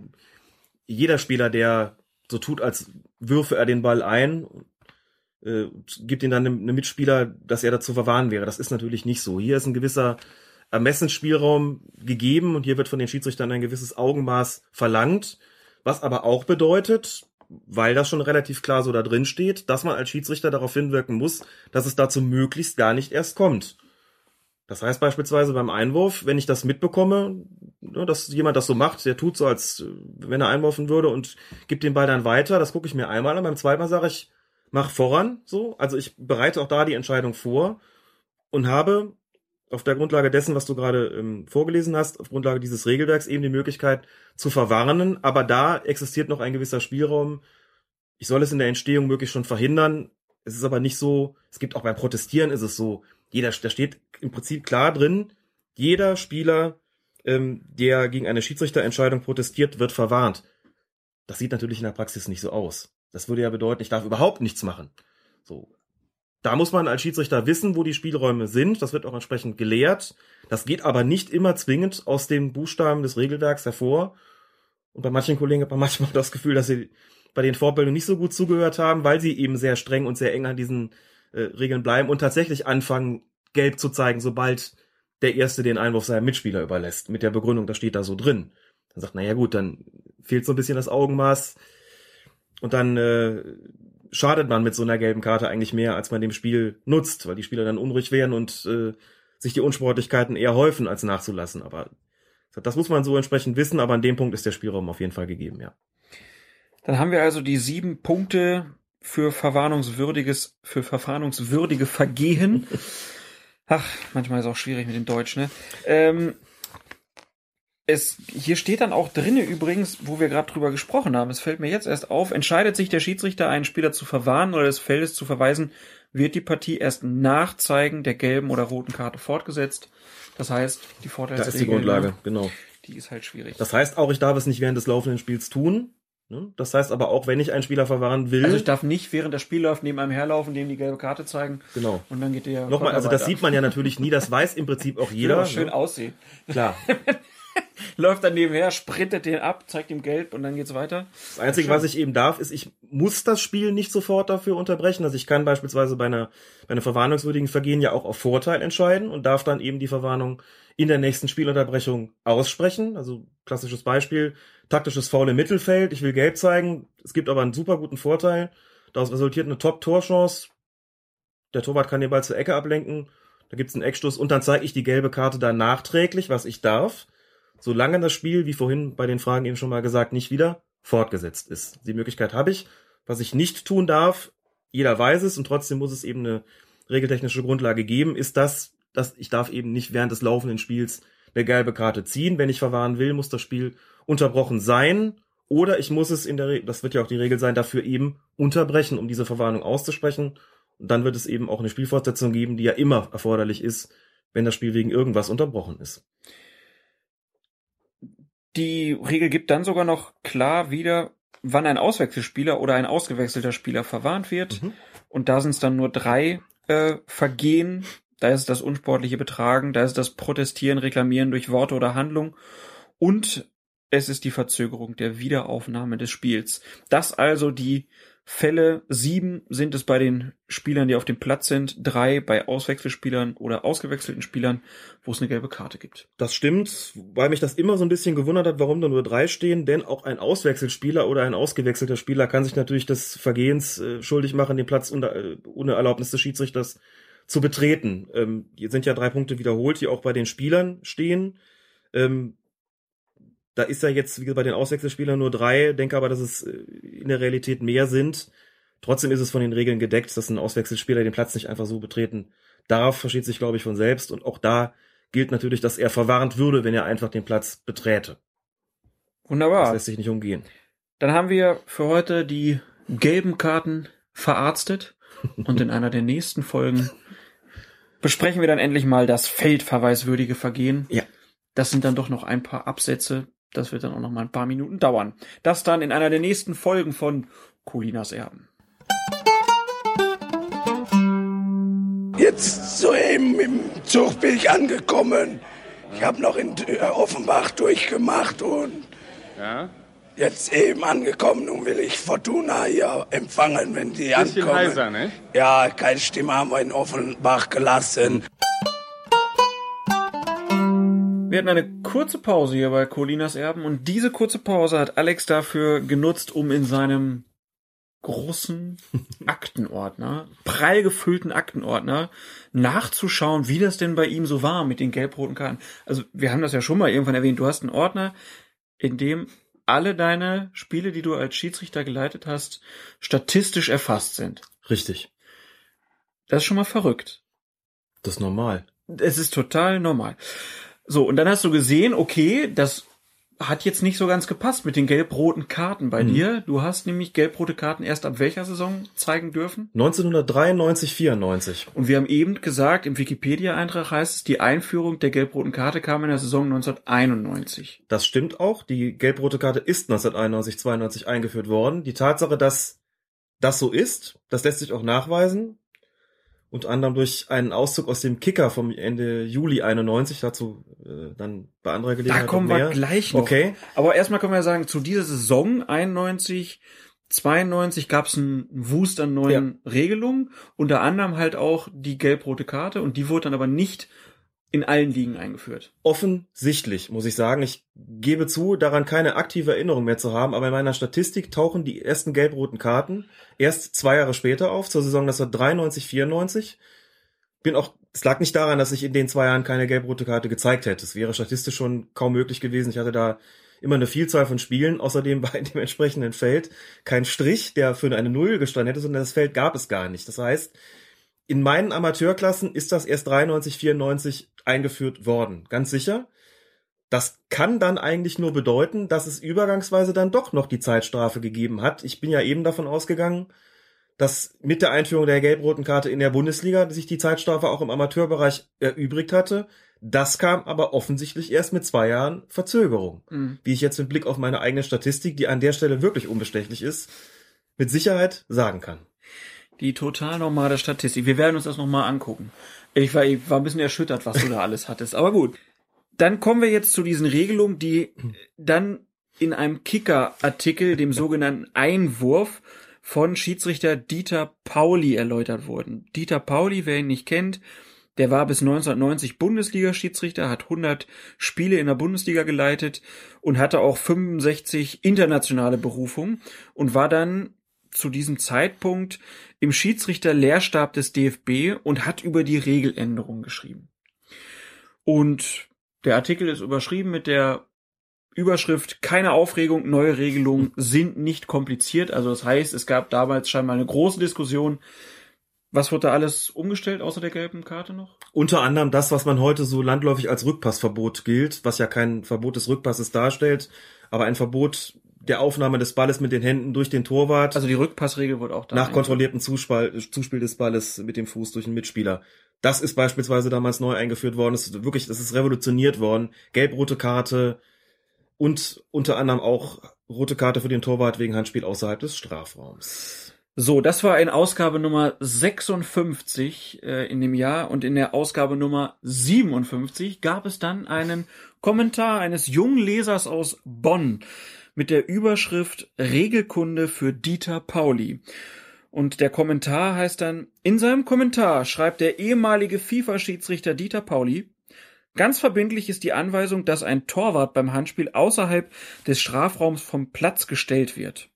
jeder Spieler, der so tut, als würfe er den Ball ein, äh, gibt ihm dann einem Mitspieler, dass er dazu verwahren wäre. Das ist natürlich nicht so. Hier ist ein gewisser Ermessensspielraum gegeben und hier wird von den Schiedsrichtern ein gewisses Augenmaß verlangt, was aber auch bedeutet, weil das schon relativ klar so da drin steht, dass man als Schiedsrichter darauf hinwirken muss, dass es dazu möglichst gar nicht erst kommt. Das heißt beispielsweise beim Einwurf, wenn ich das mitbekomme, ne, dass jemand das so macht, der tut so, als äh, wenn er einwurfen würde und gibt den Ball dann weiter, das gucke ich mir einmal an, beim zweiten Mal sage ich, mach voran, so. Also ich bereite auch da die Entscheidung vor und habe auf der Grundlage dessen, was du gerade ähm, vorgelesen hast, auf Grundlage dieses Regelwerks eben die Möglichkeit zu verwarnen, aber da existiert noch ein gewisser Spielraum. Ich soll es in der Entstehung möglichst schon verhindern. Es ist aber nicht so, es gibt auch beim Protestieren ist es so, jeder, da steht im Prinzip klar drin, jeder Spieler, ähm, der gegen eine Schiedsrichterentscheidung protestiert, wird verwarnt. Das sieht natürlich in der Praxis nicht so aus. Das würde ja bedeuten, ich darf überhaupt nichts machen. So. Da muss man als Schiedsrichter wissen, wo die Spielräume sind. Das wird auch entsprechend gelehrt. Das geht aber nicht immer zwingend aus den Buchstaben des Regelwerks hervor. Und bei manchen Kollegen hat man manchmal das Gefühl, dass sie bei den Fortbildungen nicht so gut zugehört haben, weil sie eben sehr streng und sehr eng an diesen äh, Regeln bleiben und tatsächlich anfangen, gelb zu zeigen, sobald der Erste den Einwurf seinem Mitspieler überlässt. Mit der Begründung, das steht da so drin. Dann sagt, naja gut, dann fehlt so ein bisschen das Augenmaß. Und dann äh, schadet man mit so einer gelben Karte eigentlich mehr, als man dem Spiel nutzt, weil die Spieler dann unruhig werden und äh, sich die Unsportlichkeiten eher häufen, als nachzulassen. Aber das muss man so entsprechend wissen, aber an dem Punkt ist der Spielraum auf jeden Fall gegeben, ja. Dann haben wir also die sieben Punkte für verwarnungswürdiges, für verwarnungswürdige Vergehen. Ach, manchmal ist es auch schwierig mit dem Deutsch, ne? Ähm, es, hier steht dann auch drinne übrigens, wo wir gerade drüber gesprochen haben, es fällt mir jetzt erst auf, entscheidet sich der Schiedsrichter, einen Spieler zu verwarnen oder des Feldes zu verweisen, wird die Partie erst nach Zeigen der gelben oder roten Karte fortgesetzt. Das heißt, die Vorteilsregel. Da ist die Grundlage, genau. Die ist halt schwierig. Das heißt auch, ich darf es nicht während des laufenden Spiels tun. Ne? Das heißt aber auch, wenn ich einen Spieler verwahren will. Also ich darf nicht während das Spiel läuft neben einem herlaufen, dem die gelbe Karte zeigen. Genau. Und dann geht der. Nochmal, also das sieht man ja natürlich nie, das weiß im Prinzip auch jeder. Ja, schön ne? aussieht. Klar. läuft dann nebenher, sprintet den ab, zeigt ihm gelb und dann geht's weiter. Das Einzige, was ich eben darf, ist, ich muss das Spiel nicht sofort dafür unterbrechen. Also ich kann beispielsweise bei einer, bei einer verwarnungswürdigen Vergehen ja auch auf Vorteil entscheiden und darf dann eben die Verwarnung in der nächsten Spielunterbrechung aussprechen. Also klassisches Beispiel, taktisches Foul im Mittelfeld, ich will gelb zeigen, es gibt aber einen super guten Vorteil. Daraus resultiert eine Top-Torchance. Der Torwart kann den Ball zur Ecke ablenken. Da gibt's einen Eckstoß und dann zeige ich die gelbe Karte dann nachträglich, was ich darf solange das Spiel, wie vorhin bei den Fragen eben schon mal gesagt, nicht wieder fortgesetzt ist. Die Möglichkeit habe ich. Was ich nicht tun darf, jeder weiß es und trotzdem muss es eben eine regeltechnische Grundlage geben, ist das, dass ich darf eben nicht während des laufenden Spiels eine gelbe Karte ziehen. Wenn ich verwahren will, muss das Spiel unterbrochen sein oder ich muss es in der, Re das wird ja auch die Regel sein, dafür eben unterbrechen, um diese Verwarnung auszusprechen. Und dann wird es eben auch eine Spielfortsetzung geben, die ja immer erforderlich ist, wenn das Spiel wegen irgendwas unterbrochen ist. Die Regel gibt dann sogar noch klar wieder, wann ein Auswechselspieler oder ein ausgewechselter Spieler verwarnt wird. Mhm. Und da sind es dann nur drei äh, Vergehen. Da ist das unsportliche Betragen, da ist das Protestieren, Reklamieren durch Worte oder Handlung und es ist die Verzögerung der Wiederaufnahme des Spiels. Das also die Fälle. Sieben sind es bei den Spielern, die auf dem Platz sind, drei bei Auswechselspielern oder ausgewechselten Spielern, wo es eine gelbe Karte gibt. Das stimmt, weil mich das immer so ein bisschen gewundert hat, warum da nur drei stehen, denn auch ein Auswechselspieler oder ein ausgewechselter Spieler kann sich natürlich des Vergehens äh, schuldig machen, den Platz unter, äh, ohne Erlaubnis des Schiedsrichters zu betreten. Ähm, hier sind ja drei Punkte wiederholt, die auch bei den Spielern stehen. Ähm, da ist ja jetzt, wie bei den Auswechselspielern nur drei, denke aber, dass es äh, in der Realität mehr sind. Trotzdem ist es von den Regeln gedeckt, dass ein Auswechselspieler den Platz nicht einfach so betreten darf, versteht sich, glaube ich, von selbst. Und auch da gilt natürlich, dass er verwarnt würde, wenn er einfach den Platz beträte. Wunderbar. Das lässt sich nicht umgehen. Dann haben wir für heute die gelben Karten verarztet und in einer der nächsten Folgen besprechen wir dann endlich mal das feldverweiswürdige Vergehen. Ja. Das sind dann doch noch ein paar Absätze. Das wird dann auch noch mal ein paar Minuten dauern. Das dann in einer der nächsten Folgen von Colinas Erben. Jetzt soeben im Zug bin ich angekommen. Ich habe noch in äh, Offenbach durchgemacht und Ja? jetzt eben angekommen. Nun will ich Fortuna hier empfangen, wenn die Bisschen ankommen. heiser, ne? Ja, keine Stimme haben wir in Offenbach gelassen. Wir hatten eine kurze Pause hier bei Colinas Erben und diese kurze Pause hat Alex dafür genutzt, um in seinem großen Aktenordner, prall gefüllten Aktenordner, nachzuschauen, wie das denn bei ihm so war mit den gelb-roten Karten. Also wir haben das ja schon mal irgendwann erwähnt. Du hast einen Ordner, in dem alle deine Spiele, die du als Schiedsrichter geleitet hast, statistisch erfasst sind. Richtig. Das ist schon mal verrückt. Das ist normal. Es ist total normal. So, und dann hast du gesehen, okay, das hat jetzt nicht so ganz gepasst mit den gelb-roten Karten bei Mhm. dir. Du hast nämlich gelb-rote Karten erst ab welcher Saison zeigen dürfen? 1993, 94. Und wir haben eben gesagt, im Wikipedia-Eintrag heißt es, die Einführung der gelb-roten Karte kam in der Saison 1991. Das stimmt auch. Die gelb-rote Karte ist 1991, 92 eingeführt worden. Die Tatsache, dass das so ist, das lässt sich auch nachweisen. Unter anderem durch einen Auszug aus dem Kicker vom Ende Juli 91, dazu äh, dann bei anderer Gelegenheit Da kommen wir gleich noch. Okay. Aber erstmal können wir sagen, zu dieser Saison 91, 92 gab es einen Wust an neuen Regelungen, unter anderem halt auch die gelb-rote Karte. Und die wurde dann aber nicht in allen Ligen eingeführt. Offensichtlich, muss ich sagen. Ich gebe zu, daran keine aktive Erinnerung mehr zu haben, aber in meiner Statistik tauchen die ersten gelb-roten Karten erst zwei Jahre später auf, zur Saison 1993, 94. Bin auch, es lag nicht daran, dass ich in den zwei Jahren keine gelb-rote Karte gezeigt hätte. Es wäre statistisch schon kaum möglich gewesen. Ich hatte da immer eine Vielzahl von Spielen, außerdem in dem entsprechenden Feld kein Strich, der für eine Null gestanden hätte, sondern das Feld gab es gar nicht. Das heißt, in meinen Amateurklassen ist das erst 93, 94 eingeführt worden. Ganz sicher. Das kann dann eigentlich nur bedeuten, dass es übergangsweise dann doch noch die Zeitstrafe gegeben hat. Ich bin ja eben davon ausgegangen, dass mit der Einführung der gelb-roten Karte in der Bundesliga sich die Zeitstrafe auch im Amateurbereich erübrigt hatte. Das kam aber offensichtlich erst mit zwei Jahren Verzögerung. Mhm. Wie ich jetzt mit Blick auf meine eigene Statistik, die an der Stelle wirklich unbestechlich ist, mit Sicherheit sagen kann. Die total normale Statistik. Wir werden uns das nochmal angucken. Ich war, ich war ein bisschen erschüttert, was du da alles hattest. Aber gut. Dann kommen wir jetzt zu diesen Regelungen, die dann in einem Kicker-Artikel, dem sogenannten Einwurf, von Schiedsrichter Dieter Pauli erläutert wurden. Dieter Pauli, wer ihn nicht kennt, der war bis 1990 Bundesliga-Schiedsrichter, hat 100 Spiele in der Bundesliga geleitet und hatte auch 65 internationale Berufungen und war dann zu diesem Zeitpunkt im Schiedsrichter-Lehrstab des DFB und hat über die Regeländerung geschrieben. Und der Artikel ist überschrieben mit der Überschrift keine Aufregung, neue Regelungen sind nicht kompliziert. Also das heißt, es gab damals scheinbar eine große Diskussion. Was wurde da alles umgestellt außer der gelben Karte noch? Unter anderem das, was man heute so landläufig als Rückpassverbot gilt, was ja kein Verbot des Rückpasses darstellt, aber ein Verbot der Aufnahme des Balles mit den Händen durch den Torwart. Also die Rückpassregel wurde auch da. nach kontrolliertem Zuspiel, Zuspiel des Balles mit dem Fuß durch einen Mitspieler. Das ist beispielsweise damals neu eingeführt worden. Das ist wirklich, das ist revolutioniert worden. Gelb-rote Karte und unter anderem auch rote Karte für den Torwart wegen Handspiel außerhalb des Strafraums. So, das war in Ausgabe Nummer 56 äh, in dem Jahr und in der Ausgabe Nummer 57 gab es dann einen Kommentar eines jungen Lesers aus Bonn mit der Überschrift Regelkunde für Dieter Pauli. Und der Kommentar heißt dann, in seinem Kommentar schreibt der ehemalige FIFA-Schiedsrichter Dieter Pauli, Ganz verbindlich ist die Anweisung, dass ein Torwart beim Handspiel außerhalb des Strafraums vom Platz gestellt wird.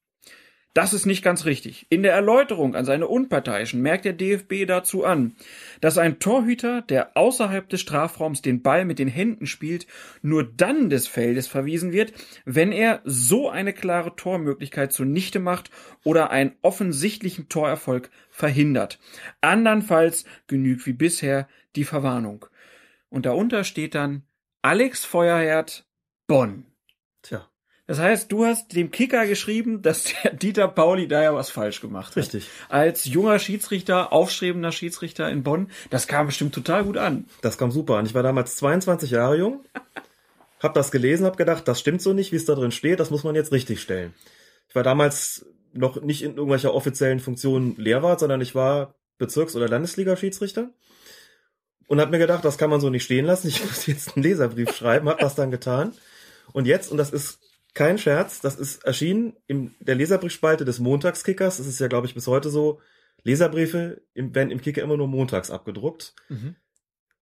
Das ist nicht ganz richtig. In der Erläuterung an seine Unparteiischen merkt der DFB dazu an, dass ein Torhüter, der außerhalb des Strafraums den Ball mit den Händen spielt, nur dann des Feldes verwiesen wird, wenn er so eine klare Tormöglichkeit zunichte macht oder einen offensichtlichen Torerfolg verhindert. Andernfalls genügt wie bisher die Verwarnung. und darunter steht dann Alex Feuerherd Bonn. Tja. Das heißt, du hast dem Kicker geschrieben, dass der Dieter Pauli da ja was falsch gemacht hat. Richtig. Als junger Schiedsrichter, aufstrebender Schiedsrichter in Bonn, das kam bestimmt total gut an. Das kam super an. Ich war damals 22 Jahre jung, hab das gelesen, hab gedacht, das stimmt so nicht, wie es da drin steht, das muss man jetzt richtig stellen. Ich war damals noch nicht in irgendwelcher offiziellen Funktion Lehrwart, sondern ich war Bezirks- oder Landesliga-Schiedsrichter und hab mir gedacht, das kann man so nicht stehen lassen. Ich muss jetzt einen Leserbrief schreiben, hab das dann getan. Und jetzt, und das ist kein Scherz, das ist erschienen in der Leserbriefspalte des Montagskickers. Das ist ja, glaube ich, bis heute so. Leserbriefe im, werden im Kicker immer nur montags abgedruckt.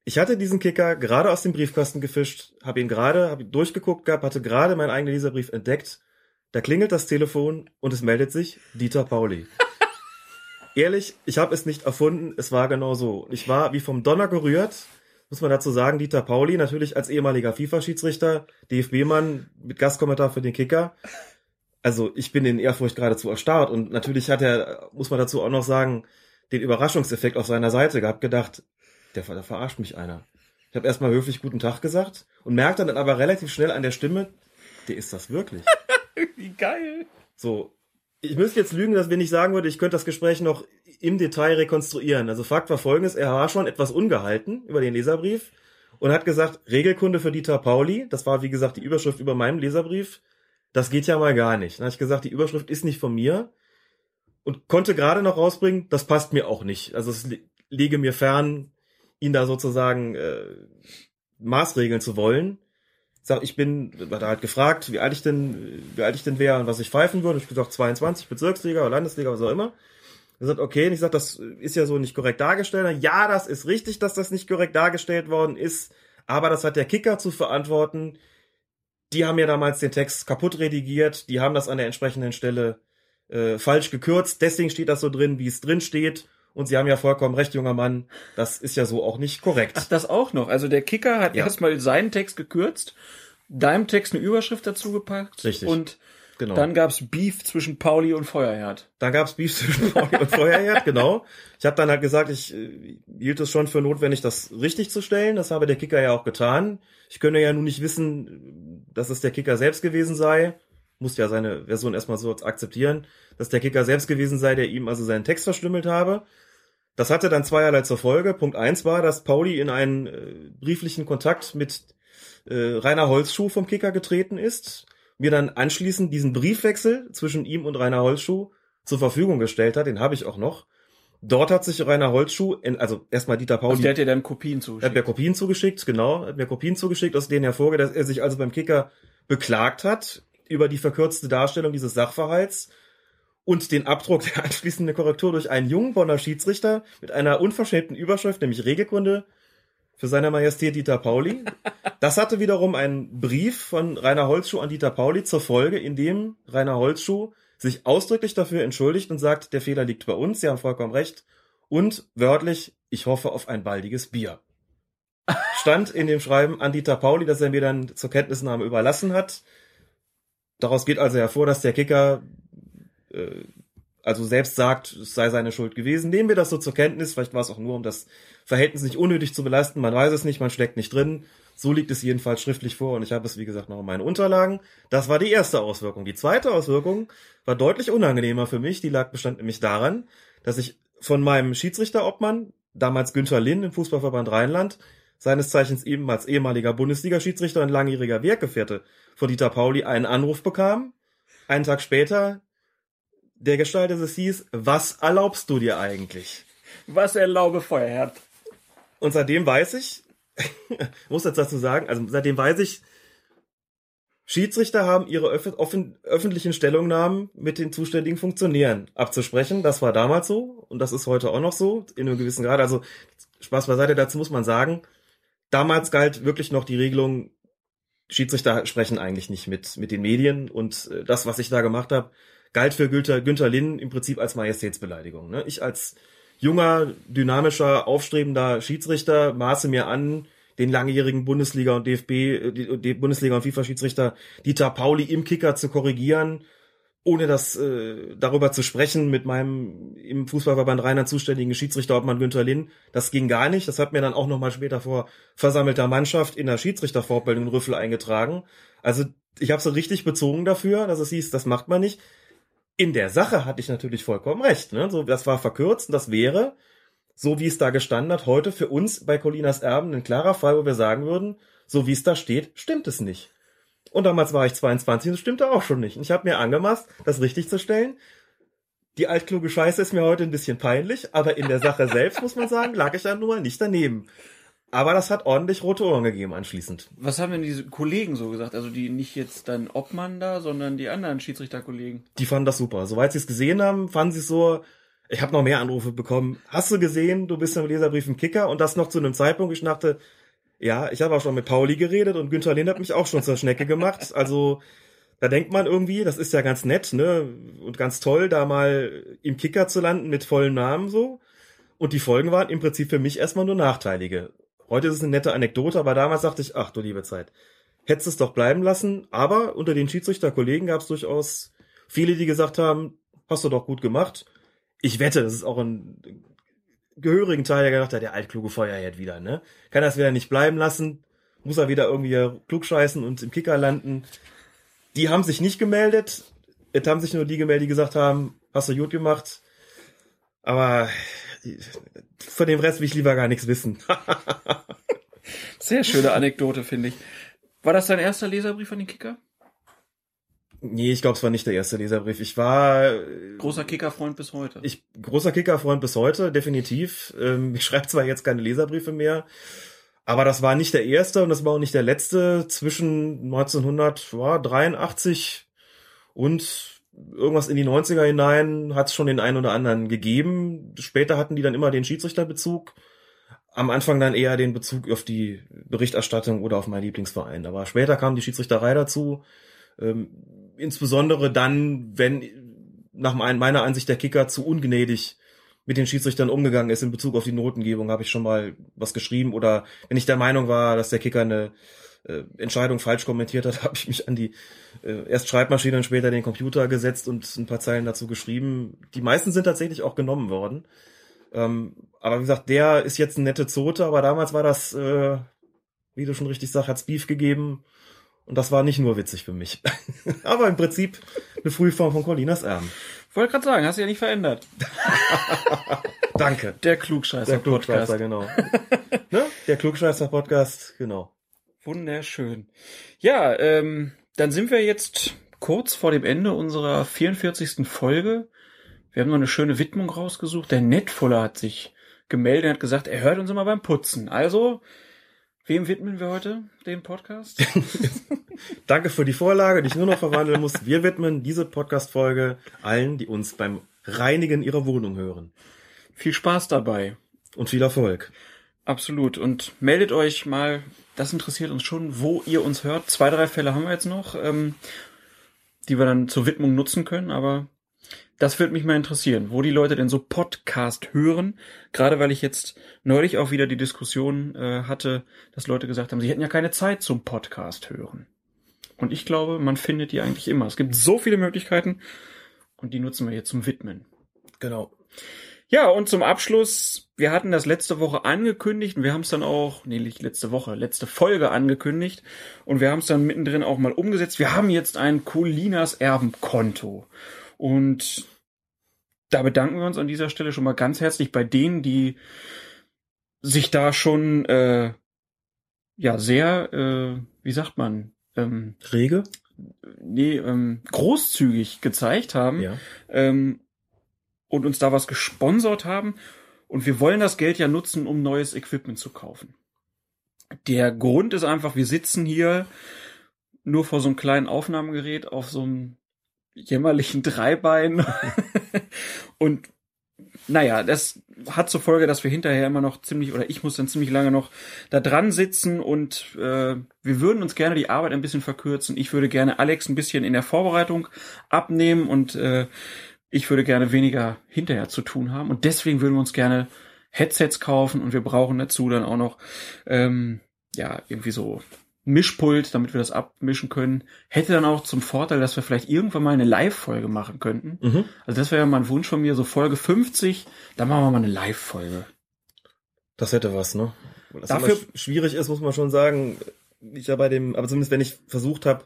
Ich hatte diesen Kicker gerade aus dem Briefkasten gefischt, habe ihn gerade, habe ihn durchgeguckt gehabt, hatte gerade meinen eigenen Leserbrief entdeckt. Da klingelt das Telefon und es meldet sich Dieter Pauli. Ehrlich, ich habe es nicht erfunden, es war genau so. Ich war wie vom Donner gerührt, muss man dazu sagen, Dieter Pauli, natürlich als ehemaliger FIFA-Schiedsrichter, DFB-Mann mit Gastkommentar für den Kicker. Also ich bin in Ehrfurcht geradezu erstarrt und natürlich hat er, muss man dazu auch noch sagen, den Überraschungseffekt auf seiner Seite gehabt, gedacht, der, der verarscht mich einer. Ich habe erstmal höflich guten Tag gesagt und merkte dann aber relativ schnell an der Stimme, der ist das wirklich. Wie geil. So, ich müsste jetzt lügen, dass wenn ich sagen würde, ich könnte das Gespräch noch im Detail rekonstruieren. Also Fakt war folgendes, er war schon etwas ungehalten über den Leserbrief und hat gesagt, Regelkunde für Dieter Pauli, das war wie gesagt die Überschrift über meinem Leserbrief, das geht ja mal gar nicht. Dann habe ich gesagt, die Überschrift ist nicht von mir und konnte gerade noch rausbringen, das passt mir auch nicht. Also es liege mir fern, ihn da sozusagen äh, maßregeln zu wollen. Sag, ich bin, war da halt gefragt, wie alt ich denn, wie alt ich denn wäre und was ich pfeifen würde. Ich gesagt 22, Bezirksliga oder Landesliga, was auch immer. Er sagt, okay, und ich sag, das ist ja so nicht korrekt dargestellt. Ja, das ist richtig, dass das nicht korrekt dargestellt worden ist, aber das hat der Kicker zu verantworten. Die haben ja damals den Text kaputt redigiert, die haben das an der entsprechenden Stelle äh, falsch gekürzt, deswegen steht das so drin, wie es drin steht. Und Sie haben ja vollkommen recht, junger Mann, das ist ja so auch nicht korrekt. Ach, das auch noch. Also der Kicker hat Ja. erstmal seinen Text gekürzt, deinem Text eine Überschrift dazu gepackt. Richtig. Und Genau. dann gab's Beef zwischen Pauli und Feuerherd. Dann gab's Beef zwischen Pauli und Feuerherd, genau. Ich habe dann halt gesagt, ich äh, hielt es schon für notwendig, das richtig zu stellen. Das habe der Kicker ja auch getan. Ich könne ja nun nicht wissen, dass es der Kicker selbst gewesen sei. Muss ja seine Version erstmal so akzeptieren, dass der Kicker selbst gewesen sei, der ihm also seinen Text verstümmelt habe. Das hatte dann zweierlei zur Folge. Punkt eins war, dass Pauli in einen äh, brieflichen Kontakt mit äh, Rainer Holzschuh vom Kicker getreten ist, mir dann anschließend diesen Briefwechsel zwischen ihm und Rainer Holzschuh zur Verfügung gestellt hat, den habe ich auch noch. Dort hat sich Rainer Holzschuh, in, also erstmal Dieter Pauli, Also der hat dir dann Kopien er hat zugeschickt. mir Kopien zugeschickt, genau, hat mir Kopien zugeschickt, aus denen hervorgeht, dass er sich also beim Kicker beklagt hat über die verkürzte Darstellung dieses Sachverhalts und den Abdruck der anschließenden Korrektur durch einen jungen Bonner Schiedsrichter mit einer unverschämten Überschrift, nämlich Regelkunde für seine Majestät Dieter Pauli. Das hatte wiederum einen Brief von Rainer Holzschuh an Dieter Pauli zur Folge, in dem Rainer Holzschuh sich ausdrücklich dafür entschuldigt und sagt, der Fehler liegt bei uns, Sie haben vollkommen recht. Und wörtlich, ich hoffe auf ein baldiges Bier. Stand in dem Schreiben an Dieter Pauli, das er mir dann zur Kenntnisnahme überlassen hat. Daraus geht also hervor, dass der Kicker äh, also selbst sagt, es sei seine Schuld gewesen. Nehmen wir das so zur Kenntnis. Vielleicht war es auch nur, um das Verhältnis nicht unnötig zu belasten. Man weiß es nicht, man steckt nicht drin. So liegt es jedenfalls schriftlich vor und ich habe es, wie gesagt, noch in meinen Unterlagen. Das war die erste Auswirkung. Die zweite Auswirkung war deutlich unangenehmer für mich. Die lag bestand nämlich daran, dass ich von meinem Schiedsrichterobmann, damals Günther Linn im Fußballverband Rheinland, seines Zeichens eben als ehemaliger Bundesliga-Schiedsrichter und langjähriger Werkgefährte von Dieter Pauli einen Anruf bekam. Einen Tag später der Gestalt, dass es hieß, was erlaubst du dir eigentlich? Was erlaube Feuerherd? Und seitdem weiß ich, muss jetzt dazu sagen, also seitdem weiß ich, Schiedsrichter haben ihre offen öffentlichen Stellungnahmen mit den zuständigen Funktionären abzusprechen. Das war damals so und das ist heute auch noch so, in einem gewissen Grad. Also Spaß beiseite, dazu muss man sagen, damals galt wirklich noch die Regelung, Schiedsrichter sprechen eigentlich nicht mit, mit den Medien und äh, das, was ich da gemacht habe, galt für Günther, Günther Linn im Prinzip als Majestätsbeleidigung. Ne? Ich als junger, dynamischer, aufstrebender Schiedsrichter maße mir an, den langjährigen Bundesliga und DFB, äh, die, Bundesliga und FIFA-Schiedsrichter Dieter Pauli im Kicker zu korrigieren ohne das äh, darüber zu sprechen mit meinem im Fußballverband Rheinland zuständigen Schiedsrichterobmann Günther Linn, das ging gar nicht. Das hat mir dann auch nochmal später vor versammelter Mannschaft in der Schiedsrichterfortbildung in Rüffel eingetragen. Also ich habe so richtig bezogen dafür, dass es hieß, das macht man nicht. In der Sache hatte ich natürlich vollkommen recht. Ne? So, das war verkürzt und das wäre, so wie es da gestanden hat, heute für uns bei Colinas Erben ein klarer Fall, wo wir sagen würden, so wie es da steht, stimmt es nicht. Und damals war ich 22 und das stimmte auch schon nicht. Und ich habe mir angemaßt, das richtig zu stellen. Die altkluge Scheiße ist mir heute ein bisschen peinlich, aber in der Sache selbst, muss man sagen, lag ich ja nun mal nicht daneben. Aber das hat ordentlich rote Ohren gegeben anschließend. Was haben denn diese Kollegen so gesagt? Also die nicht jetzt dein Obmann da, sondern die anderen Schiedsrichterkollegen. Die fanden das super. Soweit sie es gesehen haben, fanden sie es so, ich habe noch mehr Anrufe bekommen. Hast du gesehen, du bist im Leserbrief ein Kicker und das noch zu einem Zeitpunkt, ich dachte, ja, ich habe auch schon mit Pauli geredet und Günther Lind hat mich auch schon zur Schnecke gemacht. Also da denkt man irgendwie, das ist ja ganz nett, ne? Und ganz toll, da mal im Kicker zu landen mit vollem Namen so. Und die Folgen waren im Prinzip für mich erstmal nur nachteilige. Heute ist es eine nette Anekdote, aber damals dachte ich, ach du liebe Zeit, hättest es doch bleiben lassen. Aber unter den Schiedsrichterkollegen gab es durchaus viele, die gesagt haben, hast du doch gut gemacht. Ich wette, das ist auch ein gehörigen Teil, der gedacht hat, der altkluge Feuerherd wieder, ne? Kann das wieder nicht bleiben lassen, muss er wieder irgendwie klugscheißen und im Kicker landen. Die haben sich nicht gemeldet. Es haben sich nur die gemeldet, die gesagt haben, hast du gut gemacht. Aber von dem Rest will ich lieber gar nichts wissen. Sehr schöne Anekdote, finde ich. War das dein erster Leserbrief an den Kicker? Nee, ich glaube, es war nicht der erste Leserbrief. Ich war großer Kickerfreund bis heute. Ich großer Kickerfreund bis heute, definitiv. Ähm, ich schreibe zwar jetzt keine Leserbriefe mehr, aber das war nicht der erste und das war auch nicht der letzte zwischen 1983 und irgendwas in die 90er hinein hat es schon den einen oder anderen gegeben. Später hatten die dann immer den Schiedsrichterbezug. Am Anfang dann eher den Bezug auf die Berichterstattung oder auf meinen Lieblingsverein. Aber später kam die Schiedsrichterei dazu. Ähm, insbesondere dann, wenn nach meiner Ansicht der Kicker zu ungnädig mit den Schiedsrichtern umgegangen ist in Bezug auf die Notengebung, habe ich schon mal was geschrieben. Oder wenn ich der Meinung war, dass der Kicker eine äh, Entscheidung falsch kommentiert hat, habe ich mich an die äh, erst Schreibmaschine und später den Computer gesetzt und ein paar Zeilen dazu geschrieben. Die meisten sind tatsächlich auch genommen worden. Ähm, aber wie gesagt, der ist jetzt eine nette Zote, aber damals war das, äh, wie du schon richtig sagst, hat's Beef gegeben. Und das war nicht nur witzig für mich. Aber im Prinzip eine Frühform von Colinas Erben. Wollte gerade sagen, hast du ja nicht verändert. Danke. Der Klugscheißer, Der Klugscheißer, genau. ne? Der Klugscheißer Podcast, genau. Wunderschön. Ja, ähm, dann sind wir jetzt kurz vor dem Ende unserer 44. Folge. Wir haben noch eine schöne Widmung rausgesucht. Der Netfuller hat sich gemeldet und hat gesagt, er hört uns immer beim Putzen. Also, Wem widmen wir heute den Podcast? Danke für die Vorlage, die ich nur noch verwandeln muss. Wir widmen diese Podcast-Folge allen, die uns beim Reinigen ihrer Wohnung hören. Viel Spaß dabei. Und viel Erfolg. Absolut. Und meldet euch mal, das interessiert uns schon, wo ihr uns hört. Zwei, drei Fälle haben wir jetzt noch, ähm, die wir dann zur Widmung nutzen können, aber das würde mich mal interessieren, wo die Leute denn so Podcast hören. Gerade weil ich jetzt neulich auch wieder die Diskussion äh, hatte, dass Leute gesagt haben, sie hätten ja keine Zeit zum Podcast hören. Und ich glaube, man findet die eigentlich immer. Es gibt so viele Möglichkeiten und die nutzen wir jetzt zum Widmen. Genau. Ja, und zum Abschluss, wir hatten das letzte Woche angekündigt und wir haben es dann auch, nee, nicht letzte Woche, letzte Folge angekündigt und wir haben es dann mittendrin auch mal umgesetzt. Wir haben jetzt ein Colinas Erbenkonto. Und da bedanken wir uns an dieser Stelle schon mal ganz herzlich bei denen, die sich da schon äh, ja sehr, äh, wie sagt man, ähm, rege, nee, ähm, großzügig gezeigt haben ja. ähm, und uns da was gesponsert haben. Und wir wollen das Geld ja nutzen, um neues Equipment zu kaufen. Der Grund ist einfach, wir sitzen hier nur vor so einem kleinen Aufnahmegerät auf so einem jämmerlichen Dreibein. und naja, das hat zur Folge, dass wir hinterher immer noch ziemlich, oder ich muss dann ziemlich lange noch da dran sitzen und äh, wir würden uns gerne die Arbeit ein bisschen verkürzen. Ich würde gerne Alex ein bisschen in der Vorbereitung abnehmen und äh, ich würde gerne weniger hinterher zu tun haben. Und deswegen würden wir uns gerne Headsets kaufen und wir brauchen dazu dann auch noch ähm, ja irgendwie so Mischpult, damit wir das abmischen können. Hätte dann auch zum Vorteil, dass wir vielleicht irgendwann mal eine Live-Folge machen könnten. Mhm. Also das wäre ja mal ein Wunsch von mir, so Folge 50, dann machen wir mal eine Live-Folge. Das hätte was, ne? Weil Das Dafür- Dafür schwierig ist, muss man schon sagen. Ich ja bei dem, aber zumindest wenn ich versucht habe,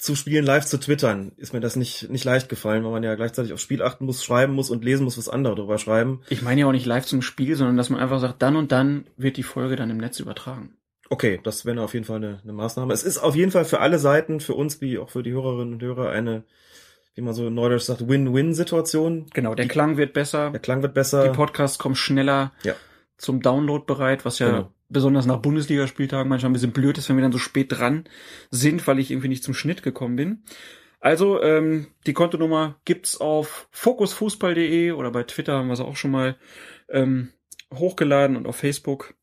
zu spielen, live zu twittern, ist mir das nicht, nicht leicht gefallen, weil man ja gleichzeitig auf Spiel achten muss, schreiben muss und lesen muss, was andere drüber schreiben. Ich meine ja auch nicht live zum Spiel, sondern dass man einfach sagt, dann und dann wird die Folge dann im Netz übertragen. Okay, das wäre auf jeden Fall eine, eine Maßnahme. Es ist auf jeden Fall für alle Seiten, für uns wie auch für die Hörerinnen und Hörer, eine, wie man so neudeutsch sagt, Win-Win-Situation. Genau, der Klang wird besser, Der Klang wird besser. die Podcasts kommen schneller Ja. zum Download bereit, was ja Genau. Besonders nach Bundesligaspieltagen manchmal ein bisschen blöd ist, wenn wir dann so spät dran sind, weil ich irgendwie nicht zum Schnitt gekommen bin. Also, ähm, die Kontonummer gibt's auf fokusfußball.de oder bei Twitter haben wir sie auch schon mal ähm, hochgeladen und auf Facebook.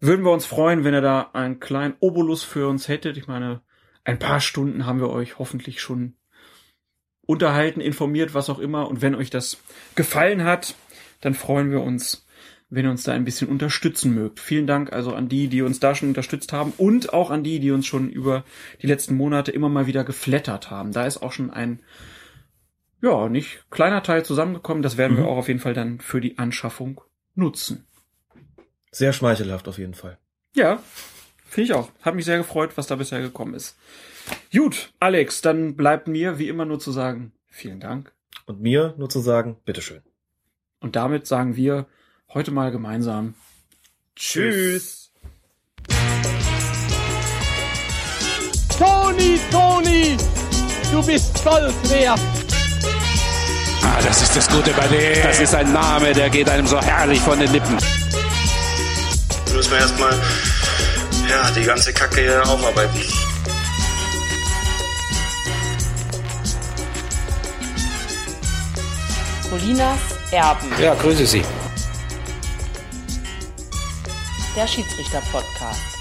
Würden wir uns freuen, wenn ihr da einen kleinen Obolus für uns hättet. Ich meine, ein paar Stunden haben wir euch hoffentlich schon unterhalten, informiert, was auch immer. Und wenn euch das gefallen hat, dann freuen wir uns, wenn ihr uns da ein bisschen unterstützen mögt. Vielen Dank also an die, die uns da schon unterstützt haben und auch an die, die uns schon über die letzten Monate immer mal wieder geflattert haben. Da ist auch schon ein, ja, nicht kleiner Teil zusammengekommen. Das werden wir Mhm. auch auf jeden Fall dann für die Anschaffung nutzen. Sehr schmeichelhaft auf jeden Fall. Ja, finde ich auch. Hat mich sehr gefreut, was da bisher gekommen ist. Gut, Alex, dann bleibt mir wie immer nur zu sagen, vielen Dank. Und mir nur zu sagen, bitteschön. Und damit sagen wir heute mal gemeinsam Tschüss. Toni, Toni, du bist Gold wert. Ah, das ist das Gute bei dem. Das ist ein Name, der geht einem so herrlich von den Lippen. Jetzt müssen wir erstmal ja, die ganze Kacke hier aufarbeiten. Colinas Erben. Ja, grüße Sie. Der Schiedsrichter-Podcast.